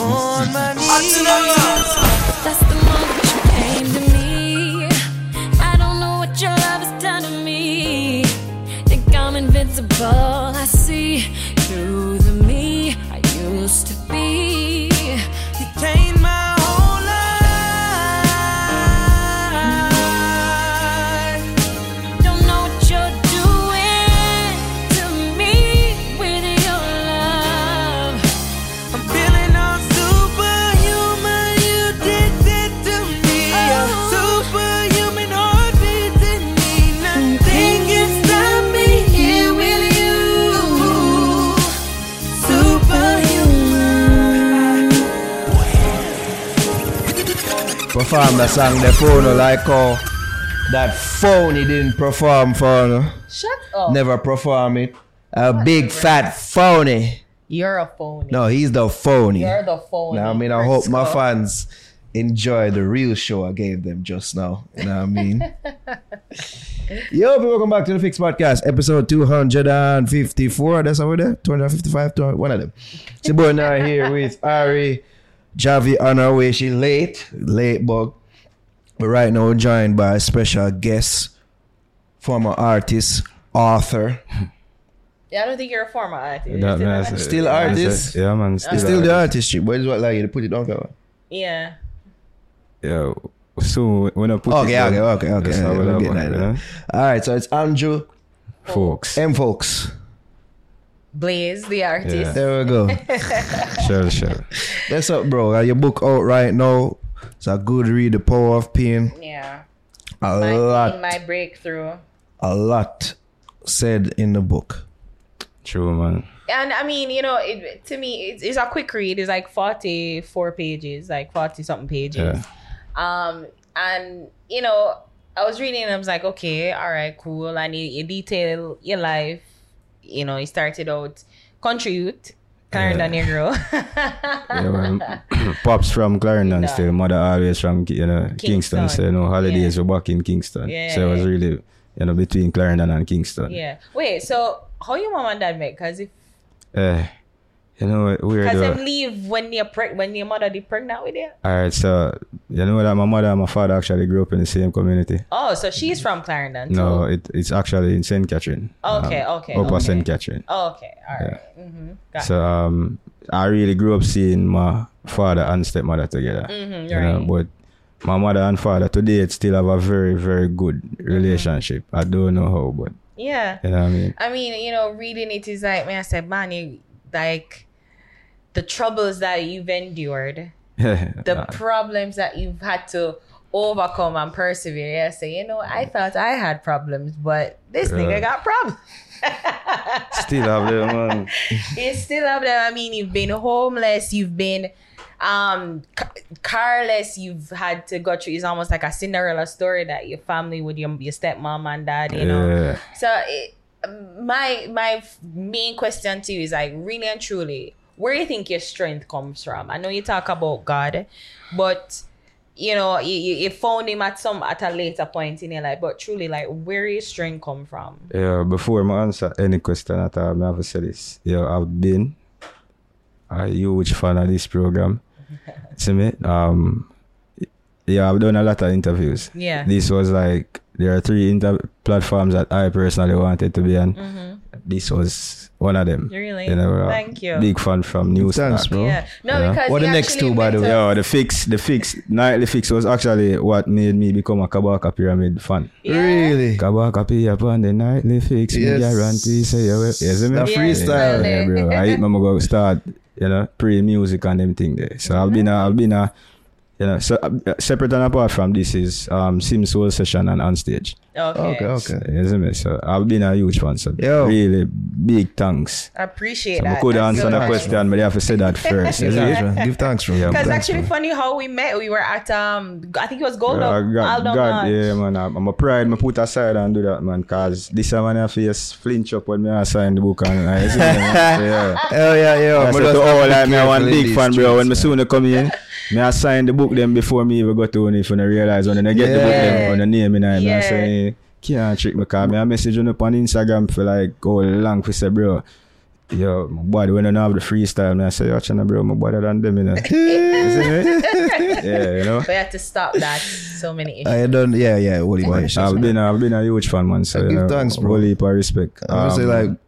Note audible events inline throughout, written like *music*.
on my Perform the song the phone like how that phone he didn't perform for no. Shut up. Never perform it. A big fat phony. You're a phony. No, he's the phony. You're the phony. Now I mean I hope my fans enjoy the real show I gave them just now. You know what I mean? *laughs* Yo, people, welcome back to the Fix Podcast, episode 254. That's over there. 255, 200, one of them. It's your boy now here with Ari Javi on her way. She late, late bug. But right now joined by a special guest, former artist, author. *laughs* Yeah, I don't think you're a former artist. That- Still man, an that's- Still that's artist? it. Yeah, man. Still, It's still the artist. artistry, but it's what like you to put it on cover. Yeah. Yeah. So when I put Okay, it okay, down, okay, okay. that's how we'll it get happen, that you know? now. All right, so it's Andrew Folkes. M. Folkes. Blaize, the artist. Yeah. There we go. *laughs* sure, sure. What's up, bro? Uh, your book out right now. It's a good read, The Power of Pain. Yeah. A My, lot, my breakthrough. a lot said in the book. True, man. And I mean, you know, it, to me, it's, it's a quick read. It's like 44 pages, like 40 something pages. Yeah. Um, and you know, I was reading and I was like, okay, all right, cool. I need you detail your life. You know, he started out country youth, Clarendon Negro. *laughs* Yeah, man. *clears throat* Pops from Clarendon Yeah. still. Mother always from you know Kingston. Kingston. So you know holidays were back in Kingston. Yeah. So it was really you know between Clarendon and Kingston. yeah. Wait, so how your mom and dad met? Cause if Eh, you know what weird. cause though. them leave when you're preg- when your mother did pregnant with you. Alright, so you know that my mother and my father actually grew up in the same community. Oh, so she's from Clarendon too. No, it, it's actually in St. Catherine. Okay, Um, okay, Upper okay. St. Catherine. Oh, okay, all right. Mm-hmm. Got So um, I really grew up seeing my father and stepmother together. Mm-hmm, you know, but my mother and father today still have a very very good Mm-hmm. relationship. I don't know how, but yeah. you know what I mean. I mean, you know, reading it is like, man, I said, man, you like the troubles that you've endured, *laughs* the problems that you've had to overcome and persevere. Yeah, say, you know, I thought I had problems, but this Yeah. nigga got problems. *laughs* still have them man. *laughs* you still have them. I mean, you've been homeless, you've been um ca- carless, you've had to go through. It's almost like a Cinderella story that your family with your your stepmom and dad, you know. Yeah. So it, my my main question to you is like really and truly, where do you think your strength comes from? I know you talk about God, but you know you, you, found him at some at a later point in your life. But truly, like where your strength come from? Yeah, before I answer any question at all, I have to say this. Yeah, I've been a huge fan of this program. *laughs* See me? Um, yeah, I've done a lot of interviews. Yeah. This was like there are three inter- platforms that I personally wanted to be on. This was one of them. Mm-hmm. Really? You know, uh, Thank you. Big fan from News. Thanks, bro. Yeah. No, Yeah. because What the next two, by the way? us- Yeah, the fix, the fix, nightly fix was actually what made me become a Kabaka Pyramid fan. Yeah. Really? Kabaka P upon the nightly fix, me Yes. guarantee say you will. Yes, me? The Yes, freestyle. Yeah, bro. I *laughs* hit my go start, you know, pre music and them thing there. So I've been a, I've been a, you know, so uh, separate and apart from this is um Sim Soul session and on stage. Okay. Okay, okay. You see me? So I've been a huge fan. So Yo. really big thanks. I appreciate So that. I could That's answer so the nice. question, but I have to say that *laughs* first. Give you see? thanks, man. Give thanks, bro. Because Thanks, actually man. funny how we met. We were at um I think it was Gold Yeah, God, God, yeah, man. I'm, I'm a pride. Me put aside and do that, man. Cause this time I face flinch up when me I sign the book and I see, man. *laughs* So, yeah. Oh, yeah, yeah. I but said just to have all be like me, I one careful big these fan, bro. When me streets, soon come in, me I sign the book them before me even got to it. If you realize when I get the book Yeah. them on the name in I, me I Yeah. say can't trick me. Cause me I message you up on Instagram for like go long for say, bro. yo, my body when I don't have the freestyle, man, I say, yo, China, bro, my body than them, you know. *laughs* You see me? *laughs* yeah, you know. We have to stop that. So many issues. I done, yeah, yeah, Holy Boy. I've been, I've been a huge fan, man. So, I you give know, thanks, bro. Whole heap of respect. I would say Um, like,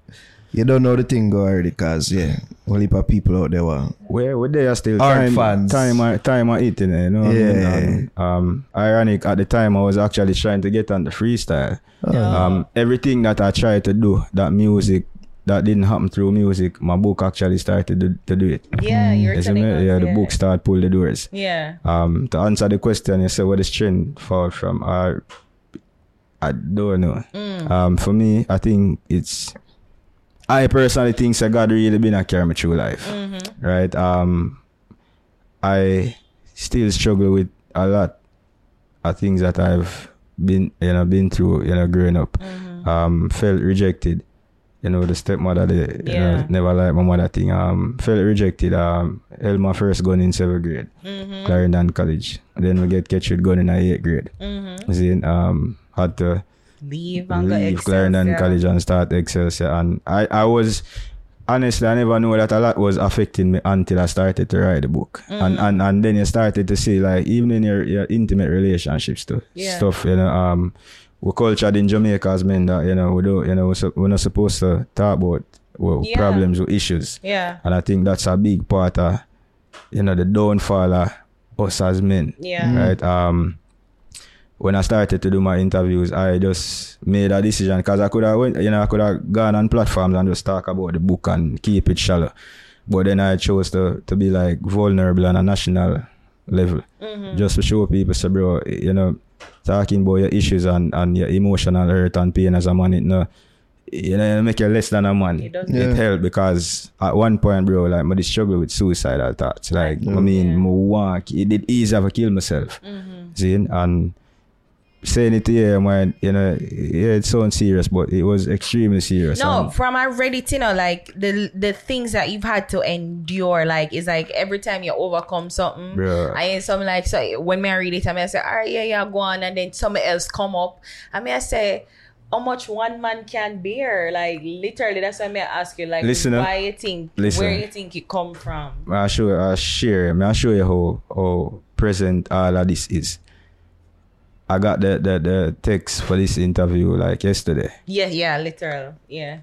you don't know the thing go already, cause yeah, whole heap of people out there were Where where they are still Art time fans. time are- time are eating it, you know. what I mean? Yeah. Um ironic at the time I was actually trying to get on the freestyle. Um everything that I tried to do, that music that didn't happen through music, my book actually started to, to do it. yeah, you're You see telling me? us. yeah, the book started pull the doors. Yeah. Um to answer the question you said where the strength fall from, I I don't know. Mm. Um for me, I think it's I personally think that God really been a carry me through life. Mm-hmm. Right? Um I still struggle with a lot of things that I've been you know been through, you know, growing up. Mm-hmm. Um felt rejected. You know, the stepmother the you know, never liked my mother thing. Um felt rejected. Um held my first gun in seventh grade. Mm-hmm. Clarendon College. then we get catch with gun in eighth grade. Mm-hmm. See, um had to Leave and leave Excelsior. Clarendon College and start Excelsior. And I, I was honestly I never knew that a lot was affecting me until I started to write the book. Mm. And, and and then you started to see like even in your, your intimate relationships too. Yeah. Stuff, you know, um we cultured in Jamaica as men that, you know, we don't you know, we're, sup- we're not supposed to talk about well, Yeah. problems or issues. Yeah. And I think that's a big part of you know the downfall of us as men Yeah. right? Um, when I started to do my interviews, I just made a decision because I could have went, you know, I could have gone on platforms and just talk about the book and keep it shallow. But then I chose to to be like vulnerable on a national level, just to show people, say, bro, you know, talking about your issues and, and your emotional hurt and pain as a man, it no, you know, it make you less than a man. It does. Yeah. It helped because at one point, bro, like, I did struggle with suicidal thoughts. Like, I mean, Yeah. I want, it did easy to kill myself. Mm-hmm. See, and saying it here, man, you know, yeah, it sounds serious, but it was extremely serious. No, from I read it, you know, like the the things that you've had to endure, like it's like every time you overcome something, Bruh. I ain't something like so when me I read it, I mean I say, all right, yeah, yeah, go on, and then something else come up. I mean I say, how much one man can bear? Like literally, that's why me I ask you, like, Listen, why you think, listen. where you think it come from? I'll show I'll share, I'll show you how, how present all of this is. I got the, the, the text for this interview like yesterday. Yeah, yeah, literal, yeah.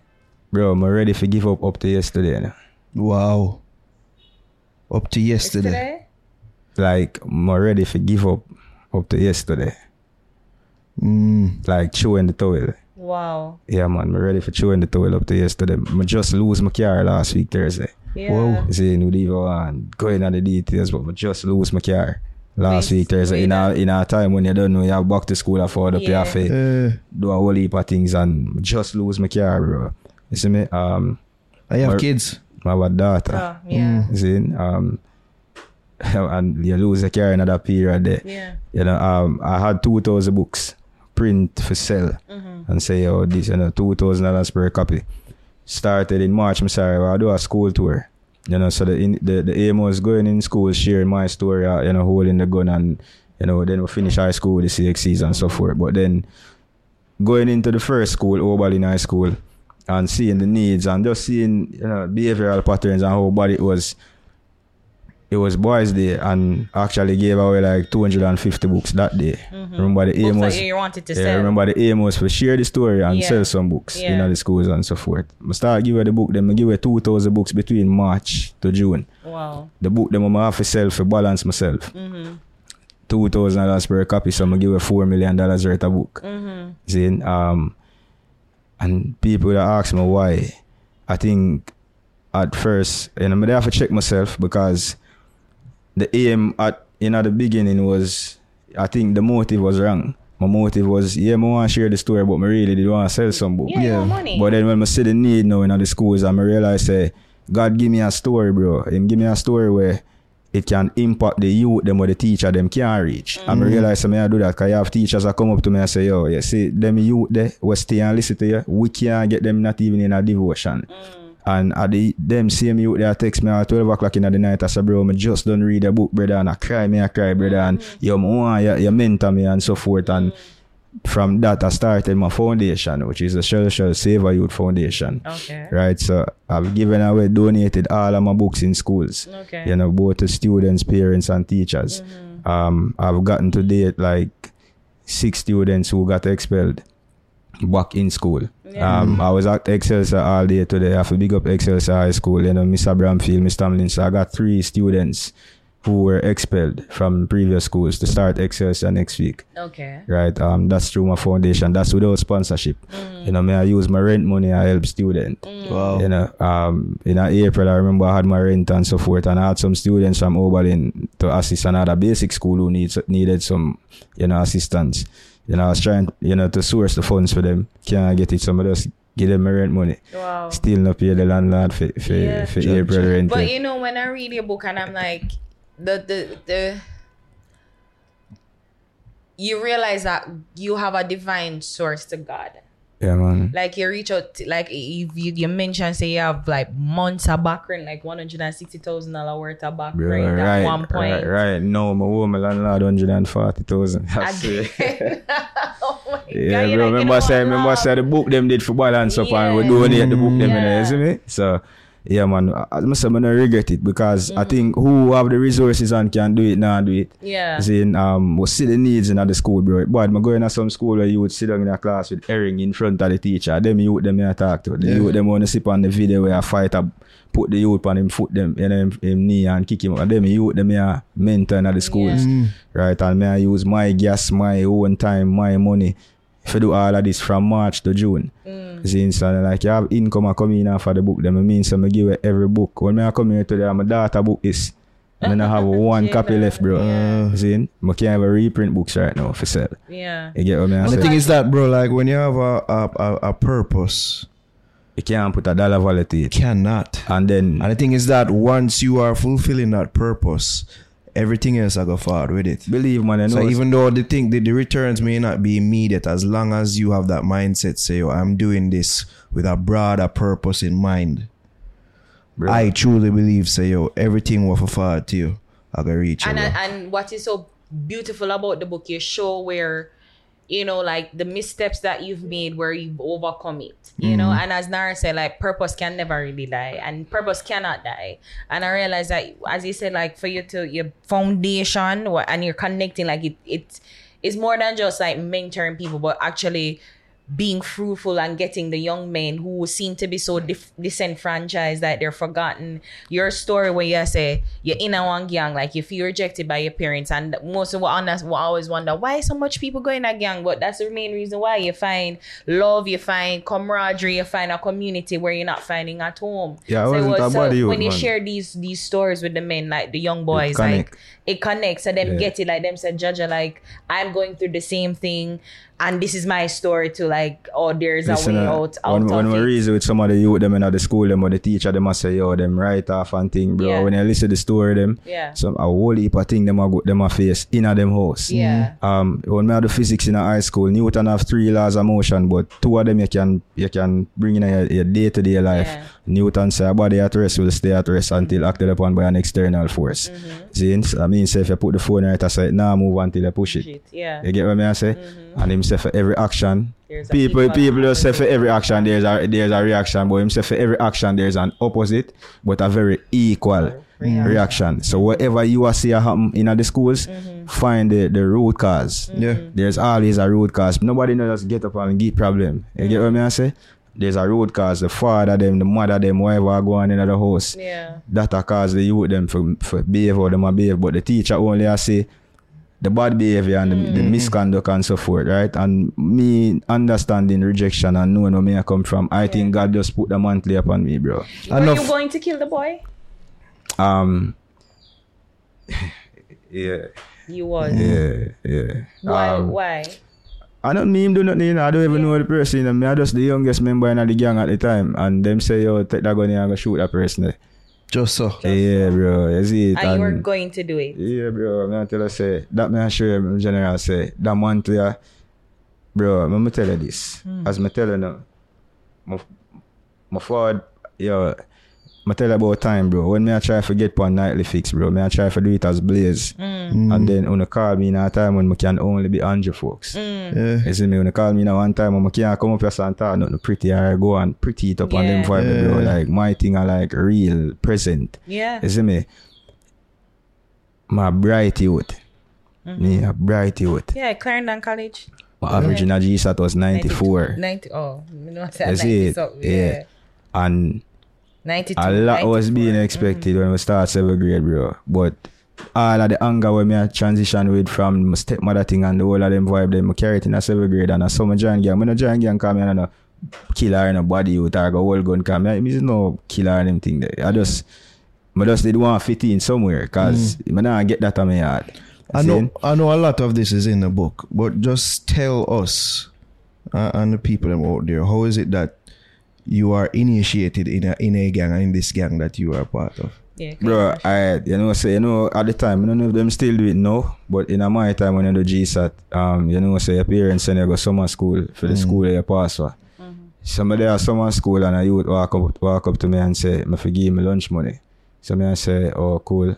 Bro, I'm ready to give up up to yesterday. you know. wow. Up to yesterday. Yesterday? Like, I'm ready to give up up to yesterday. Mm. Like, chewing the towel. Wow. Yeah, man, I'm ready for chewing the towel up to yesterday. I just lose my car last week, Thursday. Yeah. Whoa. See, no even want go into the details, but I just lose my car last Wait, week Thursday. wait In a, a- in a time when you don't know you have back to school afford up, you Yeah. have Uh, do a whole heap of things and just lose my car, bro. You see me? Um, I have Or- kids. my daughter. Oh, yeah. You see? Um, *laughs* and you lose the car in another period there. Yeah. You know, um, I had 2,000 books print for sale Mm-hmm. and say, oh, this, you know, $2,000 per copy. Started in March, I'm sorry, I do a school tour. You know, so the, in, the, the aim was going in school, sharing my story, uh, you know, holding the gun and, you know, then we finish high school with the CXCs and so forth. But then going into the first school, Oberlin High School, and seeing the needs and just seeing, you know, behavioral patterns and how bad it was it was Boys Day and actually gave away like 250 books that day. Remember the aim was you wanted to yeah, sell. remember the aim was to share the story and Yeah. sell some books Yeah. in the schools and so forth. I start give her the book, then I give her 2,000 books between March to June. Wow. The book them I have to sell for balance myself. Mm-hmm. $2,000 per copy, so I give her $4 million worth of book. Mm-hmm. See, um, and people that ask me why, I think at first, and I'm going to have to check myself because the aim at you know the beginning was, I think the motive was wrong. My motive was, yeah, I want to share the story, but I really did want to sell some book. Yeah, no money. But then when I see the need now in the schools, and I realize, say, God give me a story, bro. Him give me a story where it can impact the youth them or the teacher them can't reach. And I mm. realize I do that because you have teachers that come up to me and say, yo, you see, them youth there, we stay and listen to you. We can't get them not even in a devotion. Mm. And at the them same youth there text me at 12 o'clock in the night. I said, bro, I just don't read a book, brother. And I cry, me I cry, brother. And mm. you want you, you mentor me and so forth. And mm. from that I started my foundation, which is the Shell Shell Saver Youth Foundation. Okay. Right, so I've given away, donated all of my books in schools. Okay. You know, both to students, parents, and teachers. Mm-hmm. Um, I've gotten to date like six students who got expelled back in school. Um, I was at Excelsior all day today. I have to big up Excelsior High School. You know, Mr. Bramfield, Mr. Tamlin. So I got three students who were expelled from previous schools to start Excelsior next week Okay. right? Um, that's through my foundation. That's without sponsorship. You know, may I use my rent money. I help student. Wow. You know, um, in April, I remember I had my rent and so forth, and I had some students from Oberlin to assist another basic school who needs needed some, you know, assistance. You know, I was trying, you know, to source the funds for them. Can I get it? Some of us give them my rent money. Wow. Still not pay the landlord for for, Yeah. for Sure, April sure. rent. But you know, when I read your book and I'm like, the the the you realize that you have a divine source to God. Yeah, man. Like you reach out, to, like if you, you mentioned, say you have like months of back rent, like one hundred and sixty thousand dollar worth of back rent right, at one point. right, right. No, my woman landlord hundred and forty thousand. *laughs* Again. *laughs* oh my *laughs* Yeah, God, bro. like, remember say, what, remember say the book them did for balance up and we Yeah. donate the book them, Yeah. know, you see me? So, yeah, man. I, I must say, I don't regret it because Mm. I think who have the resources and can do it now do it. Yeah. Saying, um, we see the needs in the school, bro. But I'm going to some school where you would sit down in a class with herring in front of the teacher. Them youth them I talk to. The Yeah. youth them want to sit on the video where I fight up, put the youth on him foot them, you know, him, him knee and kick him. And them youth them I mentor in the schools. Right. And me I use my gas, my own time, my money. If you do all of this from March to June. Mm. See, so like you have income a come in off of the book. then I mean so I give you every book. When me I come here today, my daughter book is and then I have *laughs* one copy left, bro. Yeah. See, I can't even reprint books right now for sale. Yeah. You get what me I And the thing is that, bro, like when you have a a, a, a purpose, you can't put a dollar value to it. cannot. And then And the thing is that once you are fulfilling that purpose, everything else I go forward with it. believe man, I know So even though the thing the, the returns may not be immediate, as long as you have that mindset, say, oh, I'm doing this with a broader purpose in mind. bro, I truly believe, say, yo, everything will forward to you. I go reach you. and and what is so beautiful about the book you show where you know like the missteps that you've made where you've overcome it you know Mm-hmm. and as nara said like purpose can never really die and purpose cannot die and i realized that as you said like for you to your foundation and you're connecting like it it is more than just like mentoring people but actually being fruitful and getting the young men who seem to be so dif- disenfranchised that they're forgotten. Your story where you say you're in a one gang, like you feel rejected by your parents, and most of what honest, we always wonder why so much people go in a gang, but that's the main reason why you find love, you find camaraderie, you find a community where you're not finding at home. Yeah, so, wasn't was- so when you man. share these these stories with the men, like the young boys, connect. like it connects and them Yeah. get it like them said Jaja like I'm going through the same thing and this is my story to like oh there's Listen, a way out out when, of when we it. reason with some of the youth them in the school them or the teacher them must say yo them right off and thing bro Yeah. when you listen to the story them Yeah. some a whole heap of thing them a go them a face in a them house Yeah. um when me had the physics in a high school Newton have three laws of motion but two of them you can you can bring in your, your day-to-day life Yeah. Newton say a body at rest will stay at rest until acted upon by an external force Mm-hmm. see I mean say if you put the phone right aside now move until you push it yeah you get what me I say? And him say for every action, Mm-hmm. There's people people just say for every action there's a there's a reaction, but him say for every action there's an opposite, but a very equal Reaction. reaction. So whatever you are see happen in the schools, Mm-hmm. find the, the root cause. Yeah. There's always a root cause. Nobody knows just get up and get problem. You get what me I say? There's a root cause. The father them, the mother them, whatever go on in the house yeah that a cause the youth them for, for behave or them a behave, but the teacher only I say the bad behavior and the, the misconduct and so forth, right? And me understanding rejection and knowing where me I come from, I think God just put the mantle upon me, bro. were Enough. you going to kill the boy Um, *laughs* yeah, you was yeah, yeah. why Um, why I don't mean do nothing, you know. I don't even know the person. You know. Me, I just the youngest member in the gang at the time, and them say, "Yo, take that gun here and go shoot that person." Just so. Yeah, bro. You see it? and you were going to do it Yeah, bro. I'm gonna tell you say that man sure in general say that month yeah, bro. Let me tell you this. Hmm. As me tell you now, my, my forward, yo, I tell you about time, bro. When me I try to get one nightly fix, bro, me I try to do it as Blaize. Mm. And then when you call me in a time when I can only be Andrew Folkes. Mm. Yeah. You see me when you call me now one time when I can't come up here and talk nothing pretty I go and pretty it up on them Yeah. vibe, bro. Yeah. Like my thing are like real present. Yeah. You see me? My bright youth. Mm-hmm. Me a bright youth. Yeah, Clarendon College. My average in a GSAT was 94. 90, oh, you know what I'm see it? something. Yeah. Yeah. And 92. a lot was being expected when we start seventh grade, bro. But all of the anger when me a transition with from my stepmother thing and the whole of them vibe, them I carry it in a seventh grade and I saw my join gang. When I join gang come here and a killer in a body you or go whole gun come here. Me no killer and them thing there. I just I just did want to fit in somewhere because mm. I not get that on my heart. I know, I know a lot of this is in the book, but just tell us uh, and the people them out there, how is it that you are initiated in a in a gang and in this gang that you are part of? Yeah, Bro, I you know say you know at the time I don't know if them still do it now, but in my time when I do GSAT, um, you know say your parents send you go summer school for the school that you pass for. Somebody at summer school and a youth walk up walk up to me and say, Me forgive me lunch money. So me I say, Oh cool.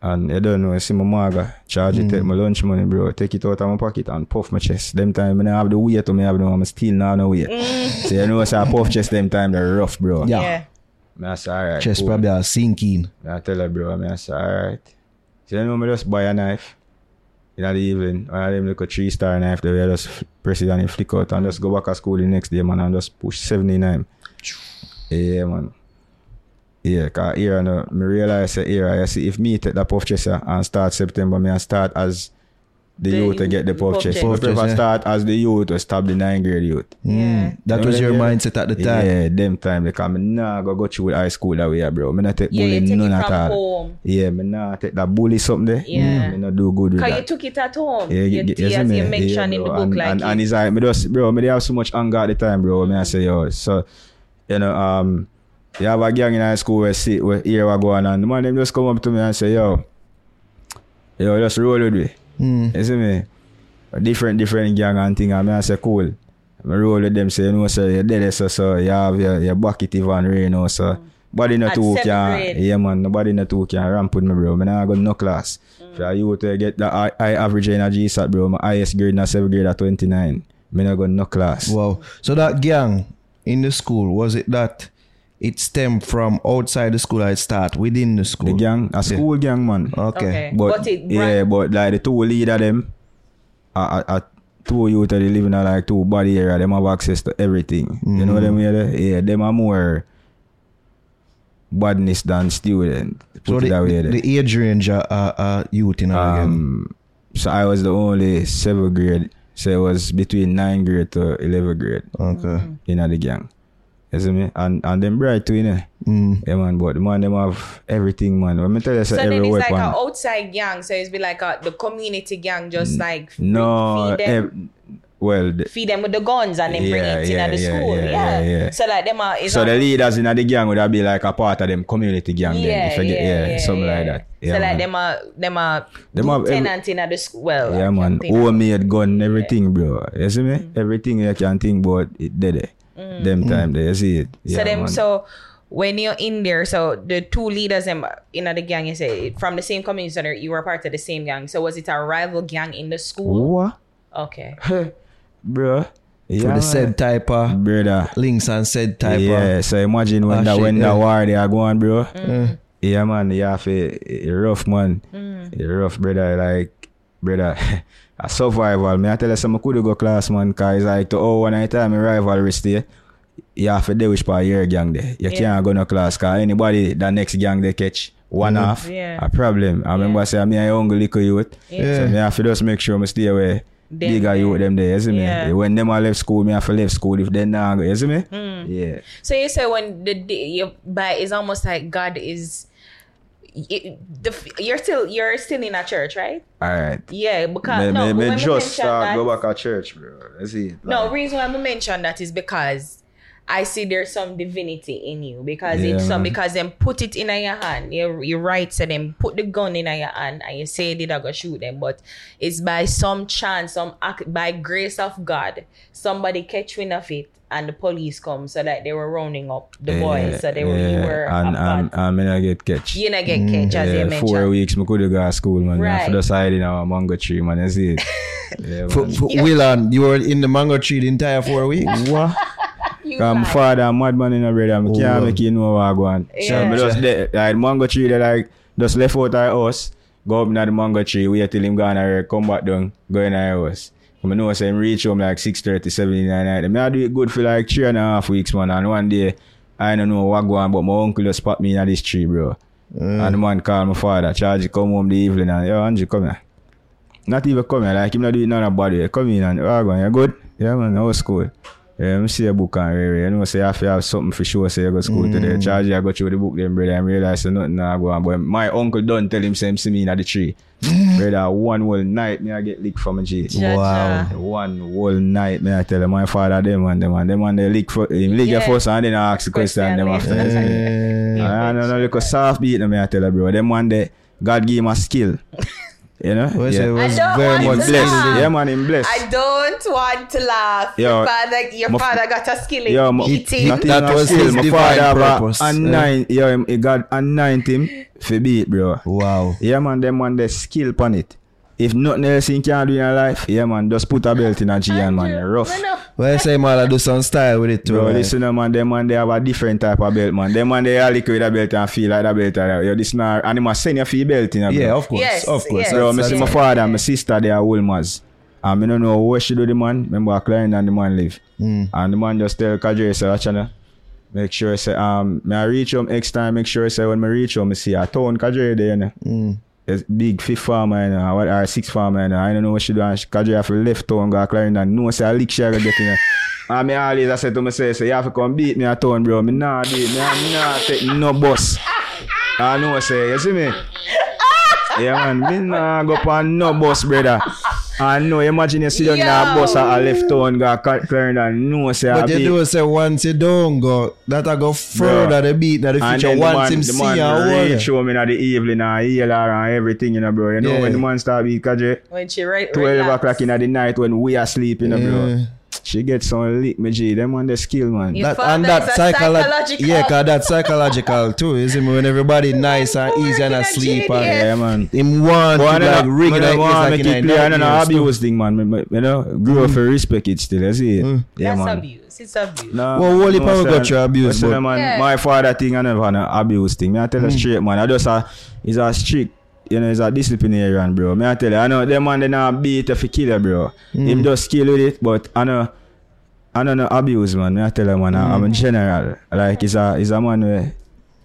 And you don't know, you see my maga, charge it, take my lunch money, bro. Take it out of my pocket and puff my chest. Them time I don't have the weight to me have no I'm still now no weight. Mm. So you know say I puff chest them time they're rough, bro. Yeah. Yeah. Me I say, alright. Chest cool. probably are sinking. I tell her, bro, I mean, I say, alright. So you know, me just buy a knife in the evening. One of them like a three star knife that we just f- press it and it flick out and just go back to school the next day, man, and just push 79. Yeah, man. Yeah, cause here, no, me realize that here, I see if me take the puff chest uh, and start September, me I start as the, The youth to get the puff, puff chest. chest. Me Puff chest, yeah. start as the youth to stop the nine grade youth. Yeah. That You was your them, yeah? mindset at the time. Yeah, them time they come. Me nah go go through high school that way, bro. Me not take Yeah, you bullying take none it at from all. home. Yeah, me nah take that bully something there. Yeah. Me not do good with Because you took it at home. Yeah, you, you, you, see as you mentioned in the book, and, like and, you- and it's like me just bro, me they have so much anger at the time, bro. Me I say yo, so you know, um, you have a gang in high school where see where here what go on and the man them just come up to me and say yo, yo, just roll with me. Mm. You see me? A different different gang and thing and me I say cool. I roll with them say you know say you dead so so you have your, your bucket even rain now so Body not At too seventh can grade. yeah man nobody not too can ramp with me bro. Me nah go no class. Mm. If you to get the high, high average in a GSAT bro, my highest grade in a 7th grade at 29. Me not go no class. Wow. So that gang in the school, was it that it stemmed from outside the school I start within the school? The gang, a school gang man. Okay. Okay. But, But it yeah, but like the two leader them, uh, uh, uh, two youth that they live in a like two body area, them have access to everything. You know what I mean? Yeah, them are more badness than student. So Put the, that way. there. the age range are, are, are youth in our gang. um, so I was the only seventh grade. So it was between ninth grade to 11th grade Okay. in the gang. You see me? And and them bright too, you know. Mm. Yeah, man, but the man, them have everything, man. Let me tell you, So so then every it's like an outside gang. So it's be like a, the community gang, just like f- no, feed them, ev- well, the, feed them with the guns and then bring it yeah, in at the yeah, school. yeah, Yeah, yeah, yeah. So like them are so a- the leaders in the gang would be like a part of them community gang, then, yeah, if you get, yeah, yeah, something like that. Yeah, so like them are them are Them have every- lieutenant in at the school. Well, yeah, I man. can't Homemade gun, everything, bro. You see me? Mm. Everything you can think about, it did it. Them time there, you see it. So them man. so when you're in there, so the two leaders them in the gang, you say from the same community center, you were part of the same gang. So was it a rival gang in the school? What? Okay. *laughs* bro. Yeah, For the man. said type of brother. links and said type yeah, of. so imagine when Ah, that when yeah. that war they are going, bro. Mm. Yeah, man, you have a, a rough man, a rough brother, like brother. *laughs* a survival. Me I tell you, some could go class, man, cause like to oh one at a time a rivalry stay. You have to deal with per year gang there. You Yeah. can't go no class, cause anybody the next gang they catch one mm-hmm. half Yeah. a problem. I remember say me a young little youth, Yeah. so me have to just make sure me stay away. Them Bigger there. youth them there, you see me? Yeah. When them all left school, me have to left school if they not go, you see me? Mm. Yeah. So you say when the day you buy it's almost like God is it, the you're still you're still in a church, right? Alright. Yeah, because Me, no, me, me just start that- go back to church, bro. That's it. No, reason why I mention that is because I see there's some divinity in you because Yeah, it's some because them put it in your hand. You you right so them put the gun in your hand and you say did I go shoot them, but it's by some chance, some act by grace of God, somebody catch wind of it and the police come so that they were rounding up the boys. So they were you were and, a and, bad- and me not get catch. you not get catch as you Yeah, mentioned. four weeks, me could go to school, man. Right. Right. For the side in our mango tree, man. You see it? *laughs* yeah, For, man. for Willan, um, you were in the mango tree the entire four weeks. What? You Cause my father a madman in a brother. I Oh, can't wow. make you know what I go on. So Yeah. me just de- like mango tree they like just left out our house, go up in the mango tree, wait till him gone and come back down, go in our house. I know say him reach home like 6.30, 7 in the night. Me I do it good for like three and a half weeks, man. And one day, I don't know what go on, but my uncle just spot me in this tree, bro. Mm. And the man call my father, charge come home the evening and yo, Angie, come here. Not even come here, like him not do it none of body. Come in and oh, go on, you good? Yeah, man, how was school? Yeah, I see a book and read. You know, say I have something for sure. Say I go school today. Charge I go through the book, then brother, and realize say nothing now go on. But my uncle done tell him same see me in the tree. *laughs* brother, one whole night me I get licked from a G. Wow. One whole night, me I tell him, my father, them and them and them and they lick for him lick Yeah. first and then I ask the question, Question them after. later. *laughs* Eh, I don't know, look a soft beat, me I tell you, bro. Them one day, God give him a skill. *laughs* You know? well, it yeah. was I don't very want much to Bless. laugh. Yeah, man, him bless. I don't want to laugh. Yo, your father, your my- father got a skill in Yo, my- beating. not That even a was skill. his My divine father have a purpose. anoint, yo, him, he got anoint him for beat, bro. Wow. Yeah, man, them man, they skill on it. If nothing else you can do in your life, yeah, man, just put a belt in a G and man, rough. No, no. Well, I say, man, I do some style with it too. Bro, man. listen, uh, man, them man, they have a different type of belt, man. Them man, they all lick with a belt and feel like that belt. uh, Yo, this now, and they must send you for your belt, you know, bro. Yeah, of course. Yes, of course. yes. Bro, me see my father and my sister, they are Wolmers. And me don't know what she do the man. Remember a client and the man live. Mm. And the man just tell Kajay, say, watch now. Make sure I say, um, me I reach home next time, make sure I say when I reach home, me see a town Kajay there, you know. Mm. It's big fifth farmer, you know, or, or six farmer, you know. I don't know what she do. And she- Kajay have to left town, go client and know say a lick she a go get, you *laughs* know. And me always I say to myself, say, you have to come beat me a town, bro. Me nah it. Me, me nah take no bus. I know say, you see me? *laughs* Yeah, man, me nah go on no bus, brother. I know, imagine you sit down in a Yo. bus at a left town, go cut clearing and know say I But you do say once you don't go, that I go further the beat now the And future. then the Once man, him the see man and reach home in the evening and heal her and everything, you know, bro. You know Yeah. when the man start beat Kaje, When she right, 12 relax. o'clock in the night when we are sleeping, you know, Yeah. bro. She get some lick, me G. Them on the skill, man. Yeah. Your That, and father that is a psycholo- psychological. Yeah, cause that's psychological too. You see me when everybody nice and easy and asleep JDS. and Yeah, man. him want But to I like don't ring I it like want this make like it in clear. I don't know nightmares, too. abuse thing, man. Me- me- You know, grow up for respect it still. You see it? Mm. Yeah, That's man. abuse. It's abuse. No, Well, Wally Power sir. got your abuse, but- man, Yeah. my father thing I never had an abuse thing. Me I tell you straight, man. I just a, he's a strict, you know, he's a disciplinarian, bro. Me I tell you, I know them man they not beat if he killer, bro. Mm. Him just kill with it, but I know I know no abuse man, me I tell you man, mm. I'm a mm. general. Like he's a he's a man where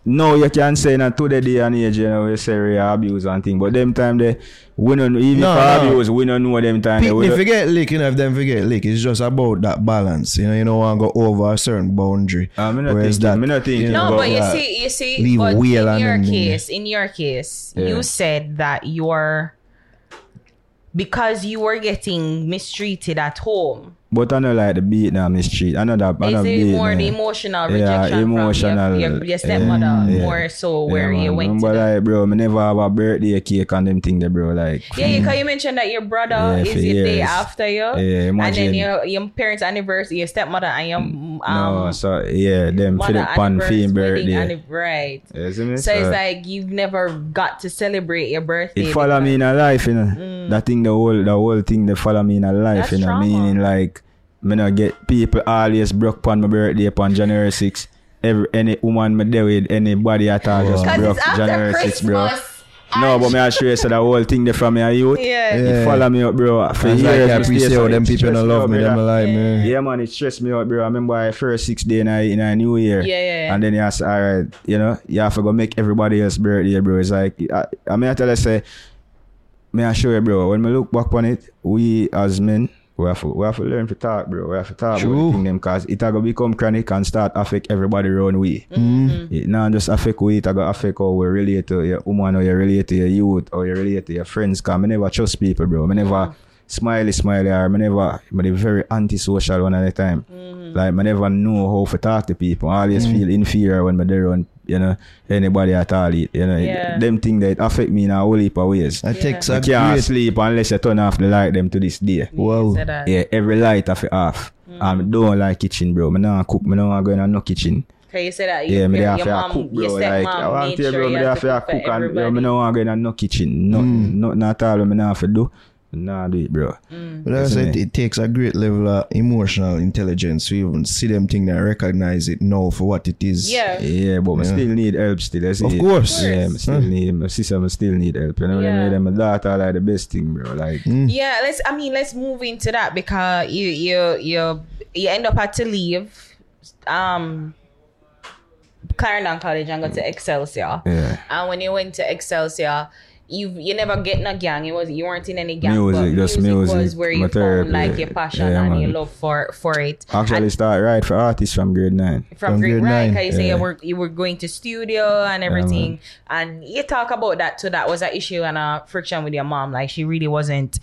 No, you can't say that today the day and age, you know, we say real abuse and thing. But them time they, we don't, even No, for no. abuse, we don't know them time. they- People we don't- forget lick, you know, if them forget lick, it's just about that balance. You know, you don't want to go over a certain boundary. Ah, me not Whereas thinking- that, me not thinking you know, No, but you that- see, you see, leave but wheel in and your them thing. case, in your case, Yeah. you said that you're because you were getting mistreated at home. But I know like the beat now, street, I know that. I know it beat, more the emotional Yeah, rejection emotional, from your, your, your stepmother yeah, yeah. more so where Yeah, you went? The, like, bro, me never have a birthday cake and them thing there, bro. Like, yeah, you, cause you mentioned that your brother Yeah, is the day after you, Yeah, and then your your parents' anniversary, your stepmother and your um, no, so yeah, them the pan fame birthday. anniv- right? See me? So it's like you've never got to celebrate your birthday. it follow me in a life, you know. That thing, the whole, the whole thing, they follow me in a life, Mm. That's you know. trauma. Meaning like, me not get people always broke upon my birthday upon January 6th. Every any woman me there with anybody at all just Because broke it's after January 6th, bro. No, but me I you, so the whole thing there from my youth. Yeah. Yeah. It follow me up, bro. For That's years, like I appreciate so how them people stress don't love out, me, them brother. alive, man. Yeah, man, it stressed me out, bro. I remember I first six day in a, in a new year. Yeah, yeah, yeah. And then you say, all right, you know, you have to go make everybody else birthday, bro. It's like, I, I mean, I tell you, say, me I show you, bro, when we look back on it, we as men, we have to, we have to learn to talk, bro. We have to talk True. about the them because it going to become chronic and start affect everybody around we. Mm-hmm. It not just affect we, it going to affect how we relate to your woman or you relate to your youth or you relate to your friends because I never trust people, bro. I never, smiley smiley or I never I very antisocial one at a time. Mm-hmm. Like I never know how to talk to people. I always mm. feel inferior when I there on you know anybody at all. You know Yeah. them thing that affect me in a whole heap of ways. That takes I a can't great. sleep unless I turn off the light them to this day. Wow. Yeah, every light off it off. I don't like kitchen, bro. I don't cook. I don't go in no kitchen. Cause you said that you, Yeah, me your, have your to mom, cook, your bro. Like, I want to, sure bro. Me have have to to cook and everybody. me no want to go in no kitchen. No, mm. nothing at all. Me not have to do. Nah, do it, bro. Mm. But like I said, eh. it takes a great level of emotional intelligence to even see them thing and recognize it now for what it is. Yeah. Yeah, but I still need help still. I see Of it. course. Yeah, I Of still need, my sister I still need help. You know what I Yeah. mean? And my daughter like the best thing, bro. Like, hmm. Yeah, let's. I mean, let's move into that because you you you you end up had to leave, um, Clarendon College and go to Excelsior. yeah. And when you went to Excelsior, you you never get in a gang. You was you weren't in any gang. Music, but just music, It was where you therapy. found like your passion Yeah, and your love for for it. Actually, start right for artists from grade nine. from, From grade grade right nine. because you say you were you were going to studio and everything and you talk about that so that was an issue and a friction with your mom like she really wasn't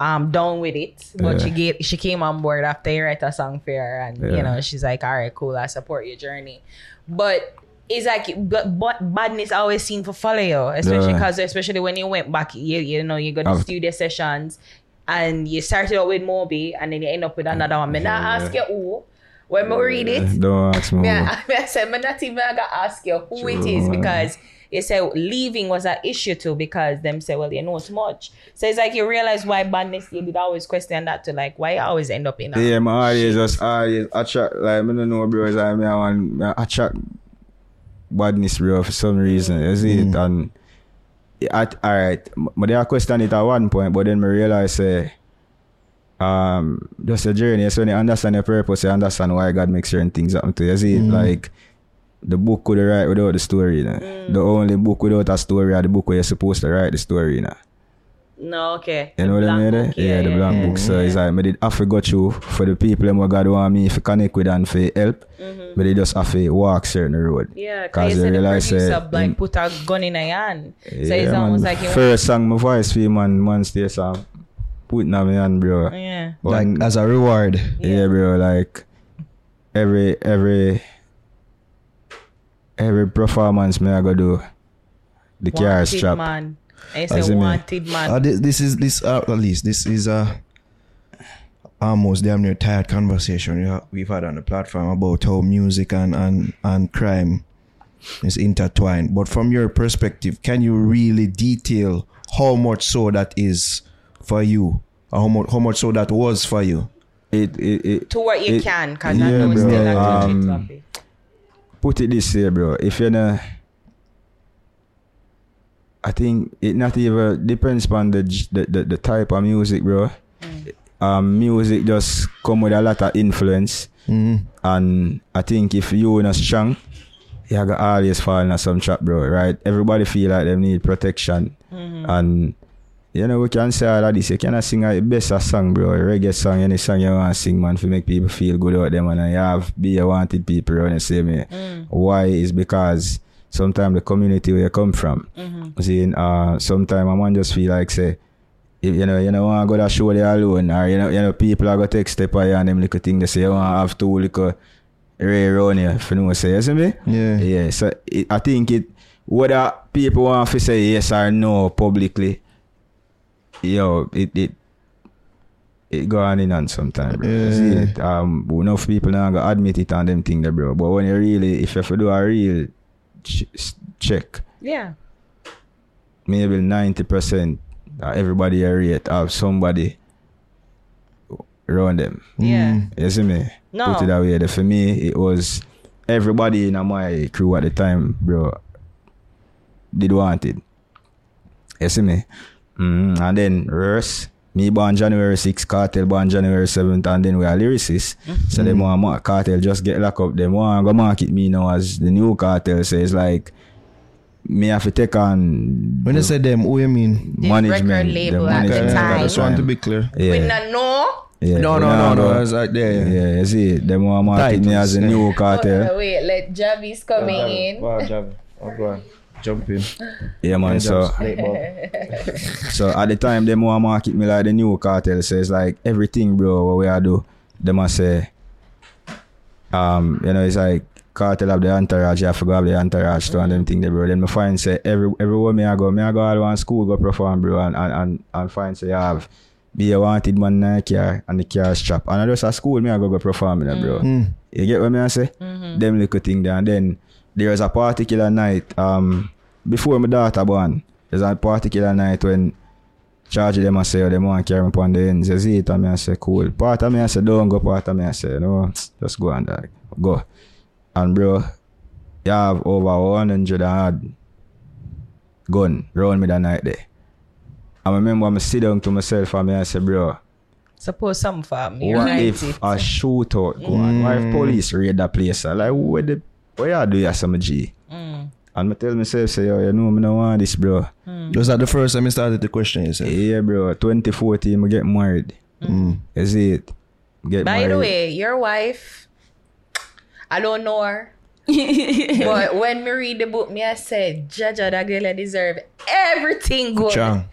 um down with it but Yeah. she gave she came on board after you write a song for her and you know she's like all right cool I support your journey but it's like but, but badness always seen for follow you especially Yeah. because especially when you went back you you know you go to studio sessions and you started out with Moby and then you end up with another one. Me not Yeah. ask you who when me read it. Don't ask me. *laughs* Me. I, I said, I'm not even gonna ask you who it is True. because you said leaving was an issue too because them say, well, you know too much. So it's like you realize why badness, you did always question that to like, why you always end up in a Yeah, my always just always attract like I don't know bro, it's like me I want me attract badness bro for some reason. You see it mm. and at alright. But they question it at one point, but then me realize say um just a journey. So when you understand your purpose, you understand why God makes certain things happen to you. You see it mm. like the book could write without the story, you know? Mm. The only book without a story are the book where you're supposed to write the story, you know. No, okay. You The know what I mean? book, Yeah, the blank book. So it's like, I did have to go through for the people them what God want me to connect with and for help. But they just have to walk certain road. Mm-hmm. Yeah, Cause because you they said the realize, producer uh, like put a gun in a hand. so Yeah, it's almost man. like you First song my voice for man, man stay song. Putting on my hand, bro. Yeah. Like as a reward. yeah. bro, like every every every performance me I go do the car Wanted strap. man. I I say see me. wanted man. Uh, this, this is this uh, at least this is a almost damn near tired conversation we ha- we've had on the platform about how music and and and crime is intertwined. But from your perspective, can you really detail how much so that is for you, or how much how much so that was for you? It it, it to what you it- can, because I yeah, know it's bro. still a Um, topic. put it this way, bro. If you know, I think it not even depends on the the, the, the type of music, bro. Um, music just come with a lot of influence, Mm-hmm. and I think if you not strong, you got always fall in some trap, bro. Right? Everybody feel like they need protection, and you know we can say all of this. You cannot sing a best a song, bro. A reggae song, any song you want to sing, man, to make people feel good about them, and you have be a wanted people around the same way. Why is because sometimes the community where you come from, see, uh, sometimes a man just feel like say. If, you know, you know, want to go to show there alone, or you know, you know, people are gonna take step by you and them little thing. They say you want to have two little ray around you. If you know what I say, you see me? Yeah. Yeah, so it, I think it whether people want to say yes or no publicly, yo, it it it go on in on sometimes, bro. You See Yeah. it? Um, enough people now go admit it on them thing there, bro. But when you really, if you have do a real ch- check, Yeah. maybe ninety percent everybody you rate have somebody around them. Yeah. You see me? No. Put it that way. The- For me, it was everybody in my crew at the time, bro, did want it. You see me? Mm, and then Russ, me born January 6th, Kartel born January 7th, and then we are lyricists. So mm-hmm. them want ma- Kartel just get locked up. Them want go market me now as the new Kartel. So it's like, me have to take on When you say them, who you mean? The management. record label at the management time. I just want to be clear. Yeah. We not know. yeah. No, we no, no, no. It's like, yeah, yeah. Yeah, you see, them want market me as a new Kartel. wait, let Javi's coming in. Wow, Javi. Oh, go on. Jump in. Yeah, man. So, Jump, late ball. *laughs* so at the time, them want market me like the new Kartel. So it's like everything, bro. What we are do, them a say, um, you know, it's like Kartel have the entourage. You have to go have the entourage to and them thing, there, bro. Then me find say every everywhere me I go, me I go all one school go perform, bro, and and and, and find say I have. Be a wanted man in a car and the car strap. And I just a school me I go go perform in there, bro. You get what me I say? Them little thing there. And then there was a particular night, um, before my daughter born, there's a particular night when charge them I say, oh, them want to carry me upon the ends. You see it and me I say, cool. Part of me I say, don't go. Part of me I say, no, just go and dog. Go. And bro, you have over 100 odd gun round me that night there. I remember I'm sit down to myself and me I say, bro, Suppose some for me. what right if it. a shootout go on? What if police raid that place? I Like, what the, what you do here, some G? Mm. And I tell myself, say, yo, you know, me no want this, bro. Was that the first time you started to question yourself? Yeah, bro. 2014, I get married. Mm. Is it? Get By married. the way, your wife, I don't know her. *laughs* but when me read the book, me I said, Jaja, that girl I deserve everything good. Chang.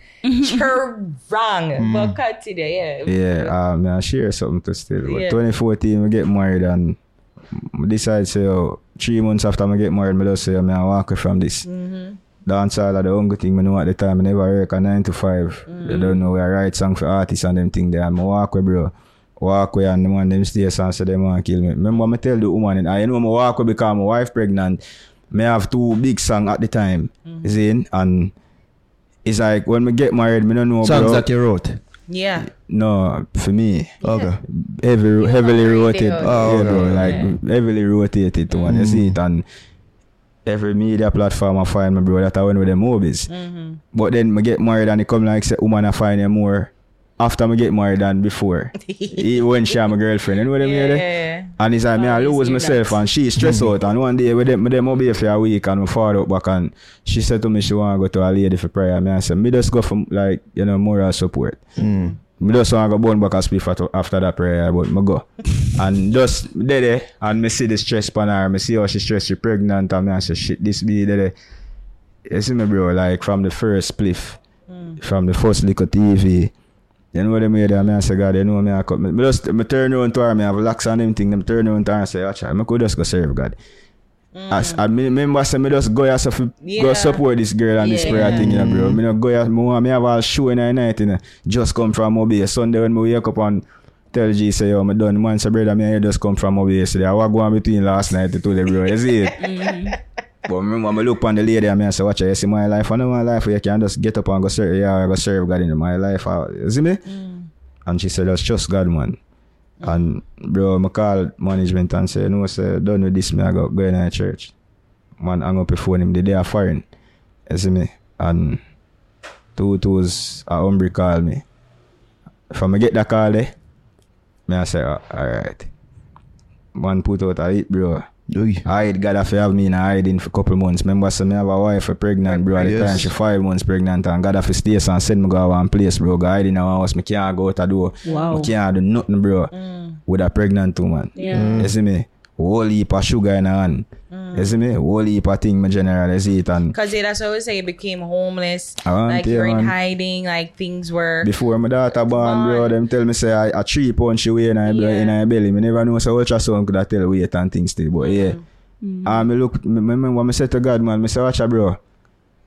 Her wrong. *laughs* But continue, yeah. Yeah, um, I share something to still. But Yeah. 2014, I get married and I decide say, oh, three months after I get married, I just say, oh, I walk away from this. Mm-hmm. Dance all of the only thing I know at the time, I never work a 9 to 5. Mm-hmm. I don't know where I write song for artists and them thing there. And I walk away, bro. Walk away and the man them stay and say them want kill me. Remember I tell the woman, I know I walk away because my wife pregnant. Me have two big song at the time. Mm-hmm. You see? And it's like when we get married, me don't know Songs bro. that you wrote. Yeah. No, for me, Okay. heavy, heavily really rotated. Oh, yeah, bro, okay. like heavily rotated to one. You see it, and every media platform I find my bro that I went with them movies. Mm-hmm. But then I get married and it come like say woman I find you more after I get married than before. *laughs* Even when she my girlfriend, you know what I mean? Yeah, there? yeah, And it's like me, Oh, I you lose myself that. and she stress out. And one day with them, with them will be for a week and we fall out back and she said to me she want to go to a lady for prayer. Me I said, me just go for like, you know, moral support. Mm. Me just want to go burn back a spliff after, after that prayer, but me go. *laughs* and just there, there, and me see the stress pan her, me see how she stressed, she pregnant, and me I say, shit, this be there. there. You see me, bro, like from the first spliff, from the first little TV, you know what I mean? Me I say, God, you know me, I cut. Me, just, me turn around to her, me have locks on them thing, them turn around to her and say, watch her, me could just go serve God. As, mm. I me, remember say me just go here so fi go Yeah. support this girl and this Yeah. prayer thing, you know, bro. Me not go here, me, want- me have a show in the night, you know. Just come from Mobile. Sunday when me wake up and tell G say, yo, me done. Man say, brother, me you just come from Mobile yesterday. I was going between last night to the bro. You see it? *laughs* Mm. But remember, me look on the lady and me and say, watch her, you see my life. I know my life you can just get up and go serve, yeah, I go serve God in my life. uh, You see me? And she said, just trust God, man. And bro, I call management and say, no, say, done with this, me I go, go in the church. Man hang up the phone him the day of foreign. You see me? And two twos a Umbri call me. From I get that call there, me I say, oh, alright. Man put out a hit, bro. Ui. I had God have have me in a hiding for a couple months. Remember, so me have a wife for pregnant, bro. At the Yes. time, she five months pregnant, and God have to stay and send me go one place, bro. Go hide in a house. Me can't go out the door. Wow. Me can't do nothing, bro. Mm. With a pregnant woman. Yeah. You see me? Whole heap of sugar in her hand. You see me? Whole heap of thing, me general. You see it, and Because that's what we say, you became homeless. I like you're in hiding, like things were. Before my daughter born, bro, them tell me say I, a three pound she weigh in her, Yeah. in her belly. Me never know so ultrasound could have tell weight and things still. But yeah. And me look, me, me remember me say to God, man, me say, watch out, bro.